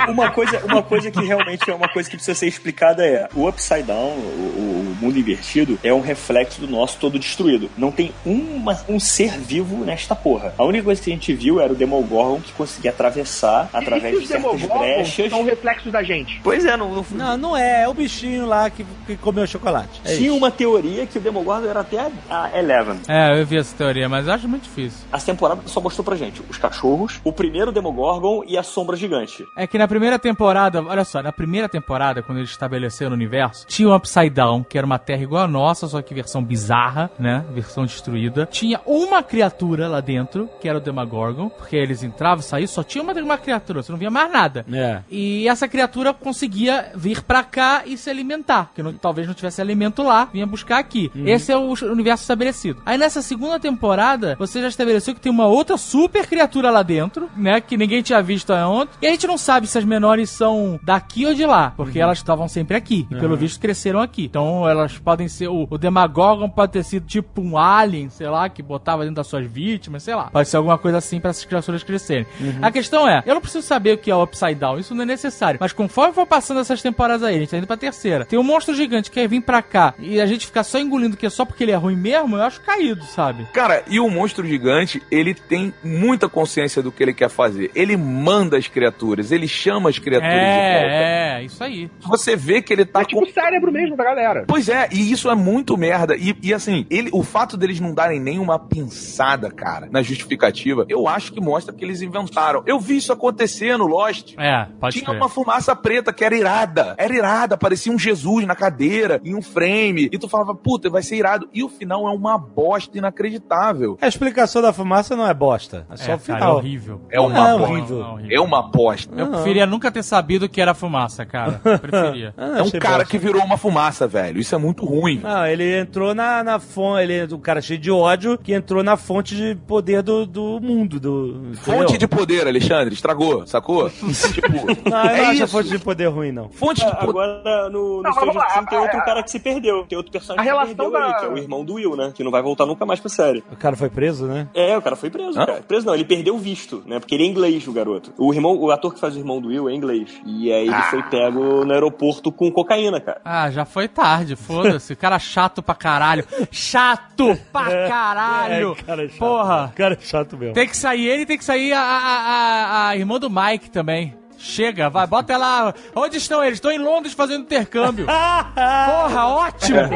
uma coisa, uma coisa que realmente é uma coisa que precisa ser explicada é o Upside Down, o, o mundo invertido é um reflexo do nosso todo destruído. Não tem uma, um ser vivo nesta porra. A única coisa que a gente viu era o Demogorgon que conseguia atravessar através de certas Demogorgons brechas. são reflexos da gente. Pois é, não, não, Não, não é. É o bichinho lá que, que comeu chocolate. É tinha isso. uma teoria que o Demogorgon era até a, a Eleven. É, eu vi essa teoria, mas eu acho muito difícil. A temporada só mostrou pra gente os cachorros, o primeiro Demogorgon e a sombra gigante. É que na primeira temporada, olha só, na primeira temporada, quando eles estabeleceram o universo, tinha o Upside Down, que era uma terra igual a nossa, só que versão bizarra, né? Versão destruída. Tinha uma criatura lá dentro, que era o Demogorgon, porque eles entravam e saíam, só tinha uma, uma criatura, você não via mais nada. É. E essa criatura conseguia vir pra cá e se alimentar. Porque não- talvez não tivesse alimento lá, vinha buscar aqui. Esse é o universo estabelecido. Aí nessa segunda temporada, você já estabeleceu que tem uma outra super criatura lá dentro, né? Que ninguém tinha visto ontem. E a gente não sabe se as menores são daqui ou de lá. Porque elas estavam sempre aqui. E pelo visto cresceram aqui. Então elas podem ser. O, o Demagorgon pode ter sido tipo um alien, sei lá, que botava dentro das suas vítimas, sei lá. Pode ser alguma coisa assim pra essas criaturas crescerem. A questão é, eu não preciso saber o que é o Upside Down, isso não é necessário. Mas conforme for passando essas temporadas aí, a gente tá indo pra terceira, tem um monstro gigante que quer vir pra cá e a gente ficar só engolindo que é só porque ele é ruim mesmo, eu acho caído, sabe? Cara, e o monstro gigante, ele tem muita consciência do que ele quer fazer. Ele manda as criaturas, ele chama as criaturas de volta. É, é, isso aí. Você vê que ele tá É tipo o cérebro mesmo da galera. Pois é, e isso é muito merda. E, e assim, ele, o fato deles não darem nenhuma pensada, cara, na justificativa, eu acho que mostra que eles inventaram. Eu vi isso acontecer no Lost. É, pode Tinha crer. uma fumaça preta que era irada. Era irada, parecia um Jesus na cadeira, em um frame. E tu falava, puta, vai ser irado. E o final é uma bosta inacreditável. A explicação da fumaça não é bosta. É só É, o cara, é final. horrível. É uma Não é bosta. horrível. Não, horrível. É uma bosta. Eu preferia nunca ter sabido que era fumaça, cara. Eu preferia. Ah, É um cara bosta. que virou uma fumaça, velho. Isso é muito ruim. Não, ele entrou na, na fonte. Ele é um cara cheio de ódio que entrou na fonte de poder do, do mundo. Do, Fonte de poder, Alexandre, estragou, sacou? tipo, Não, eu é não acho a isso. fonte de poder ruim, não. Fonte de poder. Agora, no, no Não, Stranger Things tem outro cara que se perdeu. Tem outro personagem a que se relação perdeu aí, da- que é o irmão do Will, né? Que não vai voltar nunca mais pra série. O cara foi preso, né? É, o cara foi preso, Hã? cara. Preso não, ele perdeu o visto, né? Porque ele é inglês, o garoto. O irmão, o ator que faz o irmão do Will é inglês. E aí ele foi pego no aeroporto com cocaína, cara. Ah, já foi tarde, foda-se. Cara chato pra caralho. Chato pra caralho. É, cara chato. Porra. Cara chato mesmo. Tem que sair ele e tem que sair a, a, a, a irmã do Mike também. Chega, vai, bota ela. Onde estão eles? Estão em Londres fazendo intercâmbio. Porra, ótimo!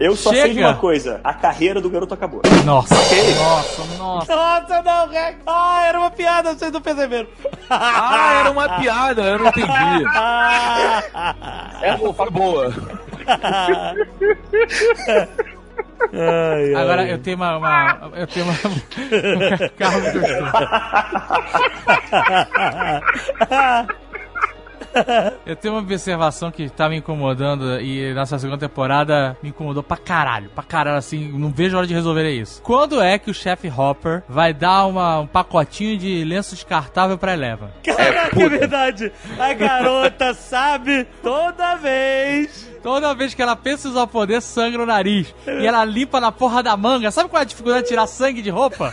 Eu só sei de Chega. uma coisa: a carreira do garoto acabou. Nossa, nossa, nossa. Nossa, não, Rex. Ah, era uma piada, vocês não perceberam. Ah, era uma piada, eu não entendi. Essa foi boa. Ai, ai. Agora eu tenho uma. uma- eu tenho uma. um carro gostoso. Eu tenho uma observação que tá me incomodando e nessa segunda temporada me incomodou pra caralho. Pra caralho, assim, não vejo a hora de resolver isso. Quando é que o chefe Hopper vai dar uma, um pacotinho de lenço descartável pra Eleven? Caraca, é verdade. A garota sabe toda vez. Toda vez que ela pensa em usar o poder, sangra o nariz. E ela limpa na porra da manga. Sabe qual é a dificuldade de tirar sangue de roupa?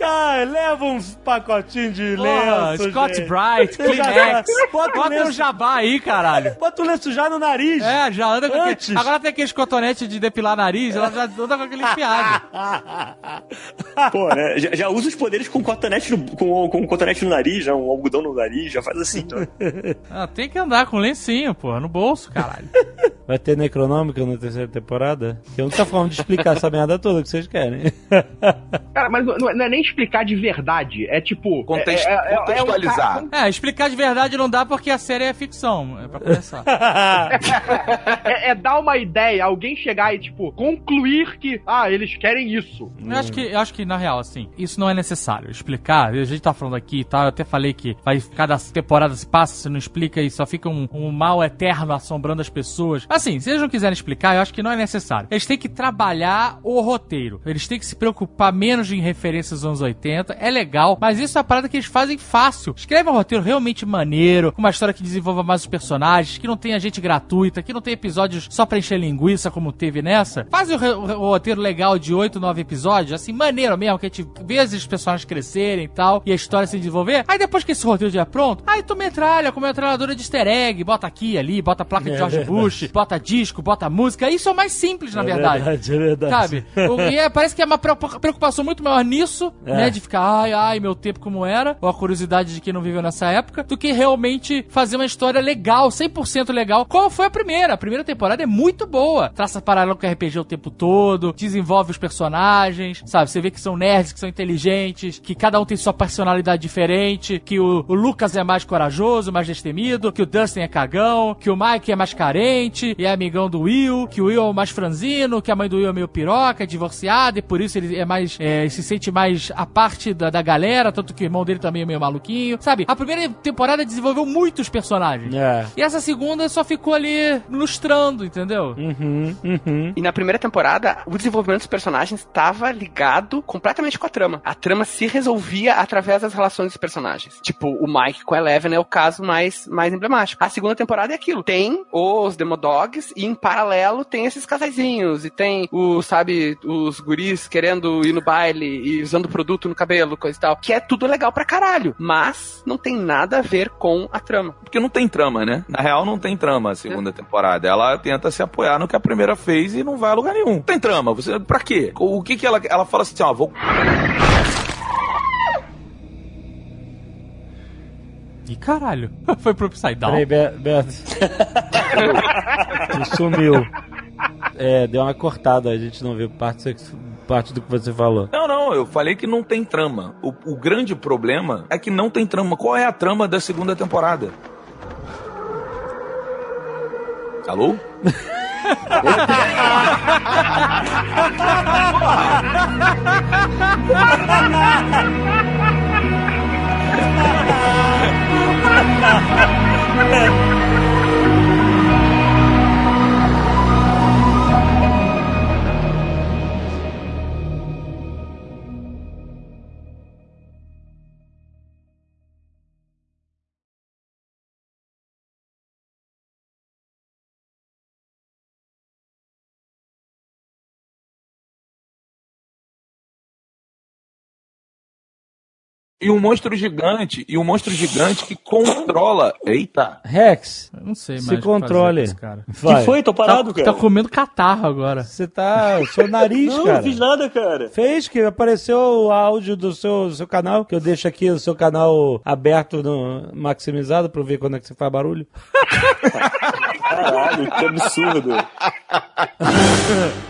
Cara, leva uns pacotinhos de Porra, lenço. Scott gente. Bright, Kleenex. Bota o Bota um jabá aí, caralho. bota o lenço já no nariz. É, já anda com Antes. aquele... Agora tem aqueles cotonetes de depilar nariz, ela já anda com aquele enfiado. Pô, né? Já, já usa os poderes com cotonete no, com, com cotonete no nariz, já um algodão no nariz, já faz assim. Então. Ah, tem que andar com lencinho, porra, no bolso, caralho. Vai ter Necronômica na terceira temporada? Que é a única forma de explicar essa merda toda que vocês querem. Cara, mas não não é nem explicar de verdade. É tipo. Context- é- é- é- é um contextualizar. É, explicar de verdade não dá porque a série é ficção, é pra começar. É, é dar uma ideia, alguém chegar e, tipo, concluir que, ah, eles querem isso. Eu acho que, eu acho que, na real, assim, isso não é necessário. Explicar, a gente tá falando aqui e tal, eu até falei que vai, cada temporada se passa, você não explica e só fica um, um mal eterno assombrando as pessoas. Assim, se eles não quiserem explicar, eu acho que não é necessário. Eles têm que trabalhar o roteiro. Eles têm que se preocupar menos em referências dos anos 80. É legal, mas isso é uma parada que eles fazem fácil. Escreve um roteiro realmente maneiro, com uma história que desenvolva mais os personagens, que não tenha gente gratuita, que não tenha episódios só pra encher linguiça, como teve nessa. Faz o, o roteiro legal de 8, 9 episódios, assim, maneiro, mesmo, que a gente vê os personagens crescerem e tal, e a história se desenvolver. Aí depois que esse roteiro já é pronto, aí tu metralha com metralhadora de easter egg, bota aqui, ali, bota a placa de É George verdade. Bush, bota disco, bota música. Isso é o mais simples, na É verdade. verdade, é verdade. Sabe? O- e é, parece que é uma preocupa- preocupação muito maior nisso, É. né? De ficar, ai, ai, meu tempo como era, ou a curiosidade de quem não viveu nessa época, do que realmente fazer uma história legal, 100% legal, como foi a primeira. A primeira temporada é muito boa. Traça paralelo com RPG o tempo todo, desenvolve os personagens, sabe? Você vê que são nerds, que são inteligentes, que cada um tem sua personalidade diferente, que o, o Lucas é mais corajoso, mais destemido, que o Dustin é cagão, que o Mike é mais carente e é amigão do Will, que o Will é o mais franzino, que a mãe do Will é meio piroca, é divorciada e por isso ele é mais, é, se sente mais a parte da, da galera, tanto que o irmão dele também é meio maluquinho, sabe? A primeira temporada desenvolveu muitos personagens. É. E essa segunda só ficou ali lustrando, entendeu? Uhum, uhum. E na primeira temporada, o desenvolvimento dos personagens estava ligado completamente com a trama. A trama se resolvia através das relações dos personagens. Tipo, o Mike com a Eleven é o caso mais, mais emblemático. A segunda temporada é aquilo. Tem os Demodogs e em paralelo tem esses casaizinhos. E tem o, sabe, os guris querendo ir no baile e usando produto no cabelo, coisa e tal. Que é tudo legal pra caralho. Mas não tem nada a ver com a trama. Porque não tem trama, né? Na real, não tem trama a segunda temporada. Ela tenta se apoiar no que a primeira fez e não vai a lugar nenhum. Não tem trama. Você, pra quê? O que que ela... Ela fala assim, ó, vou... E caralho, foi pro Upside Down. Peraí, Be- Beto. Tu sumiu. É, deu uma cortada, a gente não viu parte, parte do que você falou. Não, não, eu falei que não tem trama. O, o grande problema é que não tem trama. Qual é a trama da segunda temporada? Alô? E um monstro gigante, e um monstro gigante que controla. Eita! Rex, Eu não sei mais. se que controle. esse cara. Vai. Que foi? Tô parado, Tá, cara. tá comendo catarro agora. Você tá. Seu nariz, Não, cara. não fiz nada, cara. Fez que apareceu o áudio do seu, seu canal, que eu deixo aqui o seu canal aberto, no, maximizado, pra eu ver quando é que você faz barulho. Caralho, que absurdo.